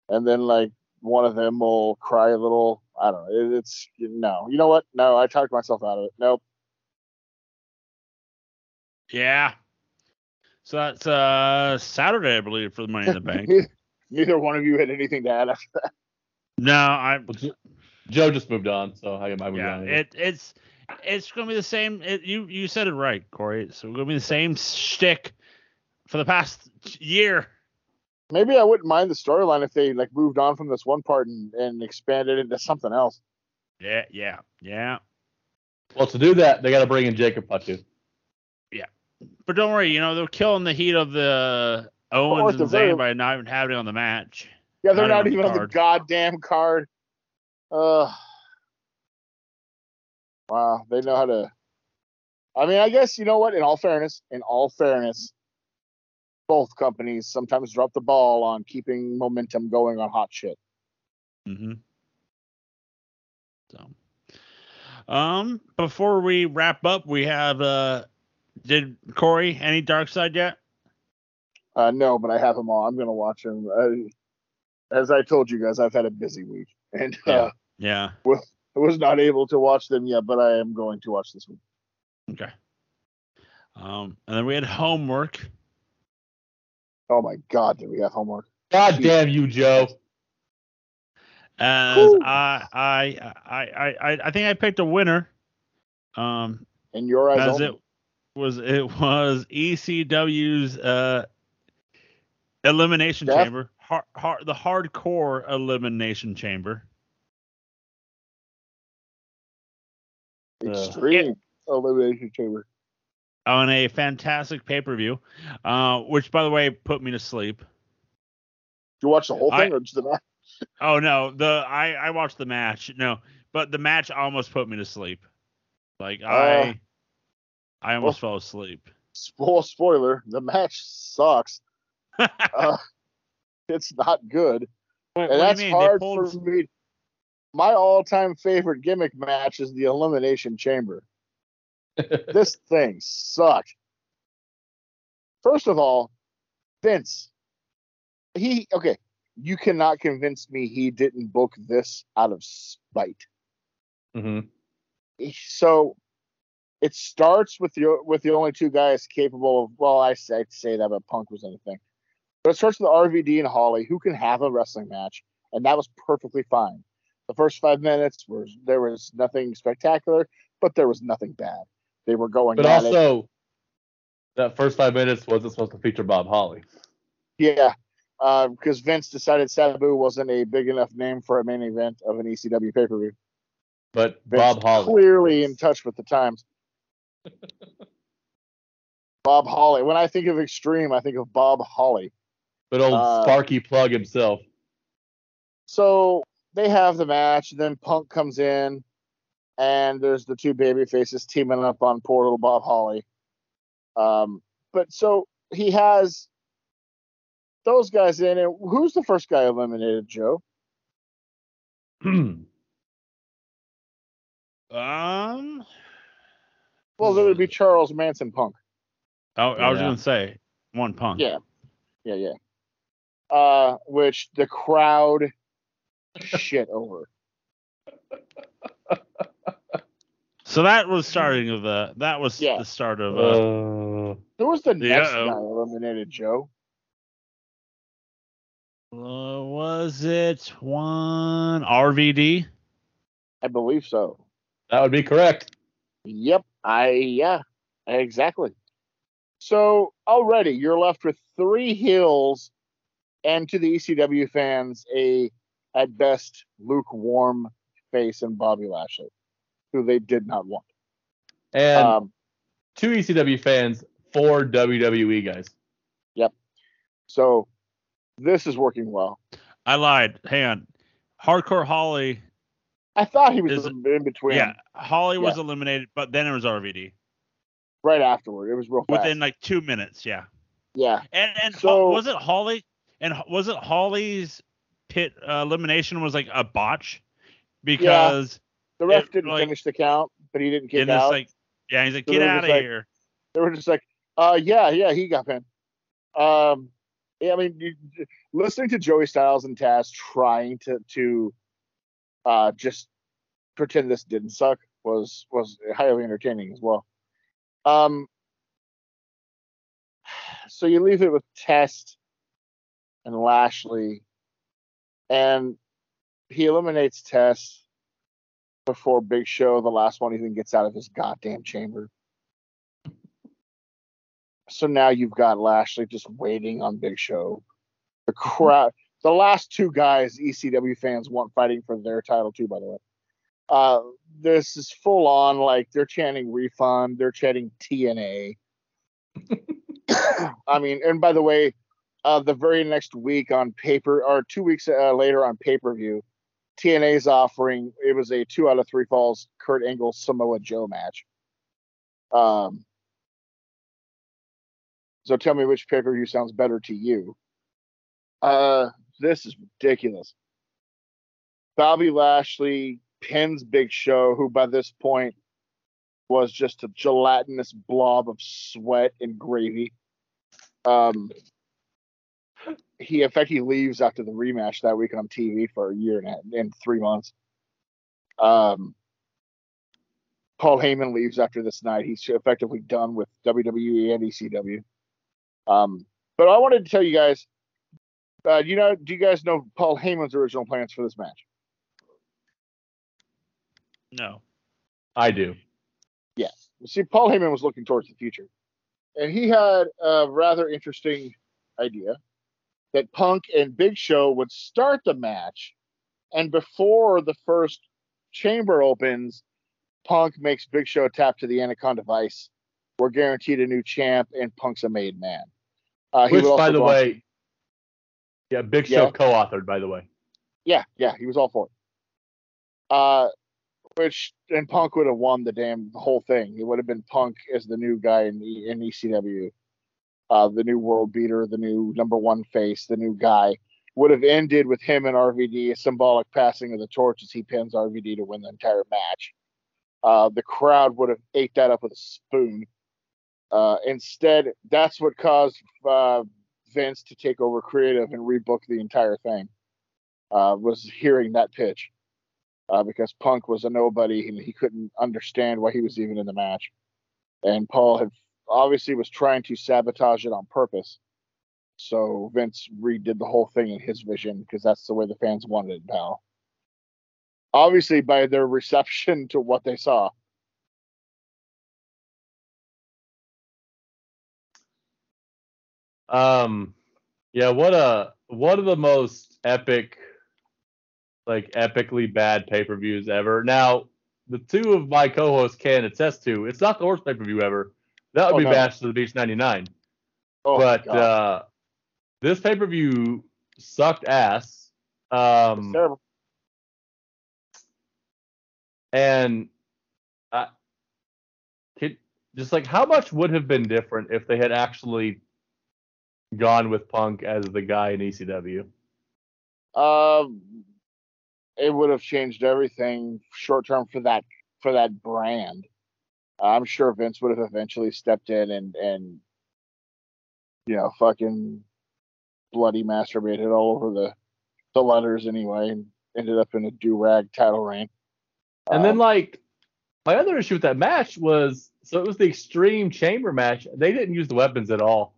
And then like one of them will cry a little. I don't know. It's no. You know what? No, I talked myself out of it. Nope. Yeah. So that's uh Saturday, I believe, for the Money in the Bank. Neither, *laughs* neither one of you had anything to add after that. no, I Well, Joe just moved on, so I might move yeah, on. it it's it's gonna be the same. It, you you said it right, Corey. So it's gonna be the same shtick for the past year. Maybe I wouldn't mind the storyline if they like moved on from this one part and, and expanded into something else. Yeah, yeah, yeah. well, to do that, they got to bring in Jacob Fatu. Yeah, But don't worry, you know they're killing the heat of the course, Owens the and very- Zayn by not even having it on the match. Yeah, they're Not not, even even on on the the goddamn card. Uh, wow, they know how to. I mean, I guess you know what? In all fairness, in all fairness, both companies sometimes drop the ball on keeping momentum going on hot shit. Mm-hmm. So, um, before we wrap up, we have uh, did Corey any dark side yet? Uh, no, but I have them all. I'm gonna watch them. Uh, as I told you guys, I've had a busy week, and uh, Yeah. I was not able to watch them yet, but I am going to watch this one. Okay. Um, and then we had homework. Oh my god, did we have homework? God damn you, Joe. As. I, I I I I think I picked a winner. Um, In your eyes, as only? it was it was ECW's uh elimination Def- chamber, hard, hard, the hardcore elimination chamber. extreme elimination chamber. On a fantastic pay per view, uh, which by the way put me to sleep. Did you watch the whole I- thing or just the match? Oh no, the I I watched the match. No, but the match almost put me to sleep. Like I I almost fell asleep. Spoil spoiler: the match sucks. *laughs* Uh, it's not good, what, and that's do you mean? hard pulled for me. My all-time favorite gimmick match is the Elimination Chamber. *laughs* this thing sucked. First of all, Vince, he okay. You cannot convince me he didn't book this out of spite. hmm so it starts with the with the only two guys capable of well I say I'd say that but Punk was anything. But it starts with RVD and Holly who can have a wrestling match and that was perfectly fine. The first five minutes was there was nothing spectacular, but there was nothing bad. They were going But at it. also, that first five minutes wasn't supposed to feature Bob Holly. Yeah. Because Vince decided Sabu wasn't a big enough name for a main event of an ECW pay per view. But Vince Bob Holly. clearly in touch with the times. *laughs* Bob Holly. When I think of extreme, I think of Bob Holly. But old Uh, Sparky Plug himself. So they have the match, and then Punk comes in, and there's the two baby faces teaming up on poor little Bob Holly. Um, but so he has those guys in, and who's the first guy eliminated, Joe? *clears throat* Um. Well, it would be Charles Manson Punk. I, I was Yeah. gonna say one punk. Yeah, yeah, yeah. Uh, which the crowd shit over. *laughs* So that was starting of the. That was Yeah. the start of. Uh, Uh, Who was the next Yeah. guy eliminated, Joe? uh, was it one RVD? I believe so. that would be correct. Yep. I yeah, exactly. So already you're left with three heels, and to the ECW fans, a at best lukewarm face in Bobby Lashley, who they did not want. And Um, two ECW fans, four WWE guys. Yep. So this is working well. I lied. Hang on. Hardcore Holly. I thought he was Is in in between. Yeah, Holly was eliminated, but then it was RVD Right afterward, it was real fast. within like two minutes. Yeah. yeah. And and So- was it Holly? And was it Holly's pit uh, elimination was like a botch because The ref didn't like- finish the count, but he didn't kick out. like yeah he's like So get out of like- here. they were just like, uh, yeah, yeah, he got pinned. Um, yeah, I mean, you, listening to Joey Styles and Taz trying to to uh, just pretend this didn't suck was was highly entertaining as well. Um, *sighs* so you leave it with Test and Lashley, and he eliminates Test before Big Show, the last one, even gets out of his goddamn chamber. So now you've got Lashley just waiting on Big Show. The crowd, the last two guys ECW fans want fighting for their title too, by the way. Uh, this is full on like they're chanting refund, they're chanting TNA. *laughs* I mean, and by the way, uh, the very next week on paper, or two weeks uh, later on pay per view, TNA's offering it was a two out of three falls Kurt Angle Samoa Joe match. Um, so tell me which pay per view sounds better to you. Uh, this is ridiculous. Bobby Lashley pins Big Show, who by this point was just a gelatinous blob of sweat and gravy. Um, he in fact he leaves after the rematch that week on TV for a year and, a, and three months. Um, Paul Heyman leaves after this night. He's effectively done with WWE and ECW. Um, but I wanted to tell you guys, uh, you know, do you guys know Paul Heyman's original plans for this match? No. I do. Yes. See, Paul Heyman was looking towards the future, and he had a rather interesting idea that Punk and Big Show would start the match, and before the first chamber opens, Punk makes Big Show tap to the Anaconda device. We're guaranteed a new champ, and Punk's a made man. Uh, Which, by the on- way, yeah, Big Show Yeah. co-authored, by the way. Yeah, yeah, he was all for it. Uh, which and Punk would have won the damn whole thing. It would have been Punk as the new guy in the in ECW, uh, the new world beater, the new number one face, the new guy. Would have ended with him and RVD, a symbolic passing of the torch as he pins RVD to win the entire match. Uh, the crowd would have ate that up with a spoon. Uh, instead, that's what caused uh, Vince to take over creative and rebook the entire thing uh, was hearing that pitch uh, because Punk was a nobody and he couldn't understand why he was even in the match. And Paul had obviously was trying to sabotage it on purpose. So Vince redid the whole thing in his vision because that's the way the fans wanted it, now. Obviously, by their *laughs* reception to what they saw. Um, yeah, what a one of the most epic, like epically bad pay per views ever. Now, the two of my co-hosts can attest to it's not the worst pay per view ever. That would Oh, be no. Bash to the Beach '99. Oh, but uh, this pay per view sucked ass. Um, terrible. and just like how much would have been different if they had actually gone with Punk as the guy in ECW? Um, it would have changed everything short term for that for that brand. I'm sure Vince would have eventually stepped in and and you know fucking bloody masturbated all over the the letters anyway and ended up in a do rag title reign. And then Um, like my other issue with that match was so it was the extreme chamber match. They didn't use the weapons at all.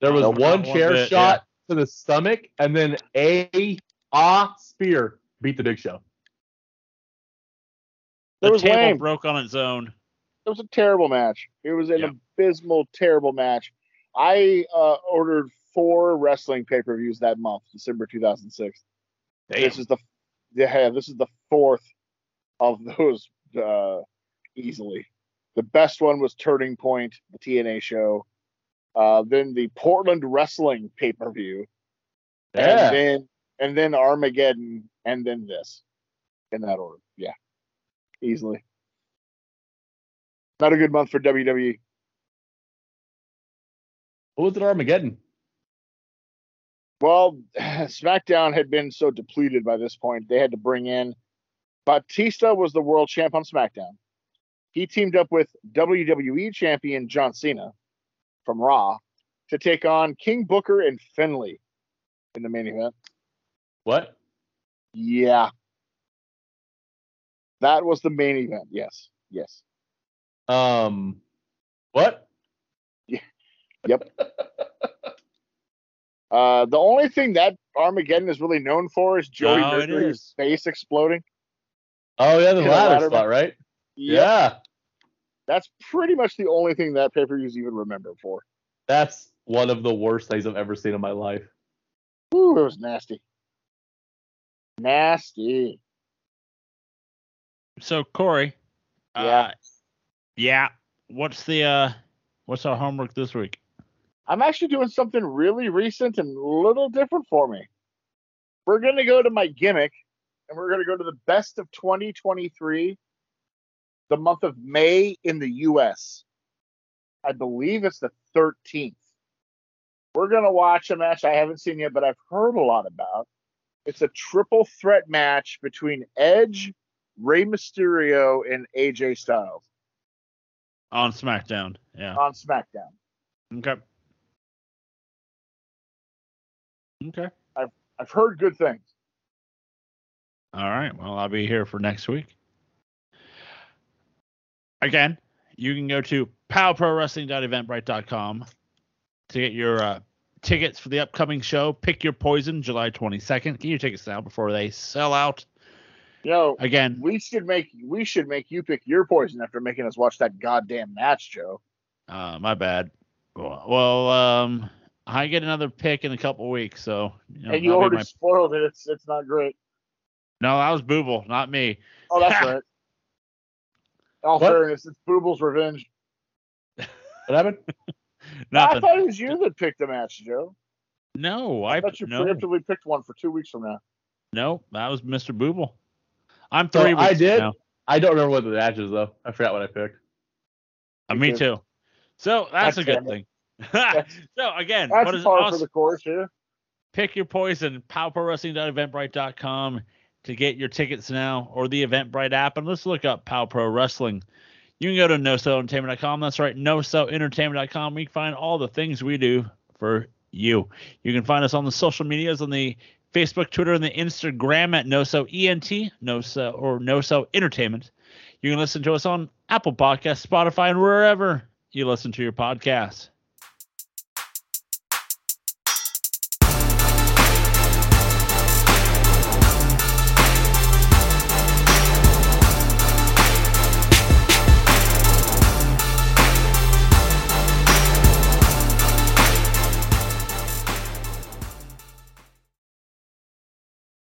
There was Nope, one not one chair bit, shot to the stomach and then a ah spear beat the big show. It The was table lame. broke on its own. It was a terrible match. It was an Yeah. abysmal, terrible match. I uh, ordered four wrestling pay per views that month, December 2006. This is the yeah, this is the fourth of those uh, easily. The best one was Turning Point, the TNA show. Uh, then the Portland Wrestling pay per view, Yeah. and then and then Armageddon, and then this, in that order. Yeah, easily. Not a good month for. WWE. What was it Armageddon? Well, *sighs* SmackDown had been so depleted by this point, they had to bring in Batista was the world champ on SmackDown. He teamed up with WWE champion John Cena from Raw to take on King Booker and Finlay in the main event. What? Yeah. That was the main event. Yes. Yes. Um what? Yeah. Yep. *laughs* Uh, the only thing that Armageddon is really known for is Joey Oh, Mercury's is. face exploding. Oh yeah, the Yeah, ladder ladder spot, right? Yep. Yeah. That's pretty much the only thing that pay per view is even remembered for. That's one of the worst things I've ever seen in my life. Ooh, it was nasty. Nasty. So Corey, Yeah. uh, yeah. What's the uh, what's our homework this week? I'm actually doing something really recent and a little different for me. We're going to go to my gimmick and we're going to go to the best of 2023, the month of May in the US. I believe it's the 13th. We're going to watch a match I haven't seen yet, but I've heard a lot about. It's a triple threat match between Edge, Rey Mysterio, and AJ Styles On SmackDown. Yeah. on SmackDown. Okay. Okay. I've I've heard good things. All right. Well, I'll be here for next week. Again, you can go to powprowrestling.eventbrite.com to get your uh, tickets for the upcoming show. Pick your poison, July 22nd. Get your tickets now before they sell out. You know, Again, we should make we should make you pick your poison after making us watch that goddamn match, Joe. uh, my bad. Well, um, I get another pick in a couple weeks, so you know, and you already my- *laughs* spoiled it. It's it's not great. no, that was Booble, not me. Oh, that's right. In *laughs* all What? fairness, it's Booble's revenge. What happened? No, *laughs* I thought it was you that picked the match, Joe. No, I I thought you no, preemptively picked one for two weeks from now. no, that was Mr. Booble. I'm So three weeks I did. now. I don't remember what the match is though. I forgot what I picked. Uh, Me too. So that's God a good thing. *laughs* So again, That's is par for the course here. Pick your poison. PowProWrestling.eventbrite.com to get your tickets now, or the Eventbrite app, and let's look up Pow Pro Wrestling. You can go to NoSellEntertainment.com. That's right, NoSellEntertainment.com. We can find all the things we do for you. You can find us on the social medias on the Facebook, Twitter, and the Instagram at NoSo ENT, NoSo or NoSo Entertainment. You can listen to us on Apple Podcasts, Spotify, and wherever you listen to your podcasts.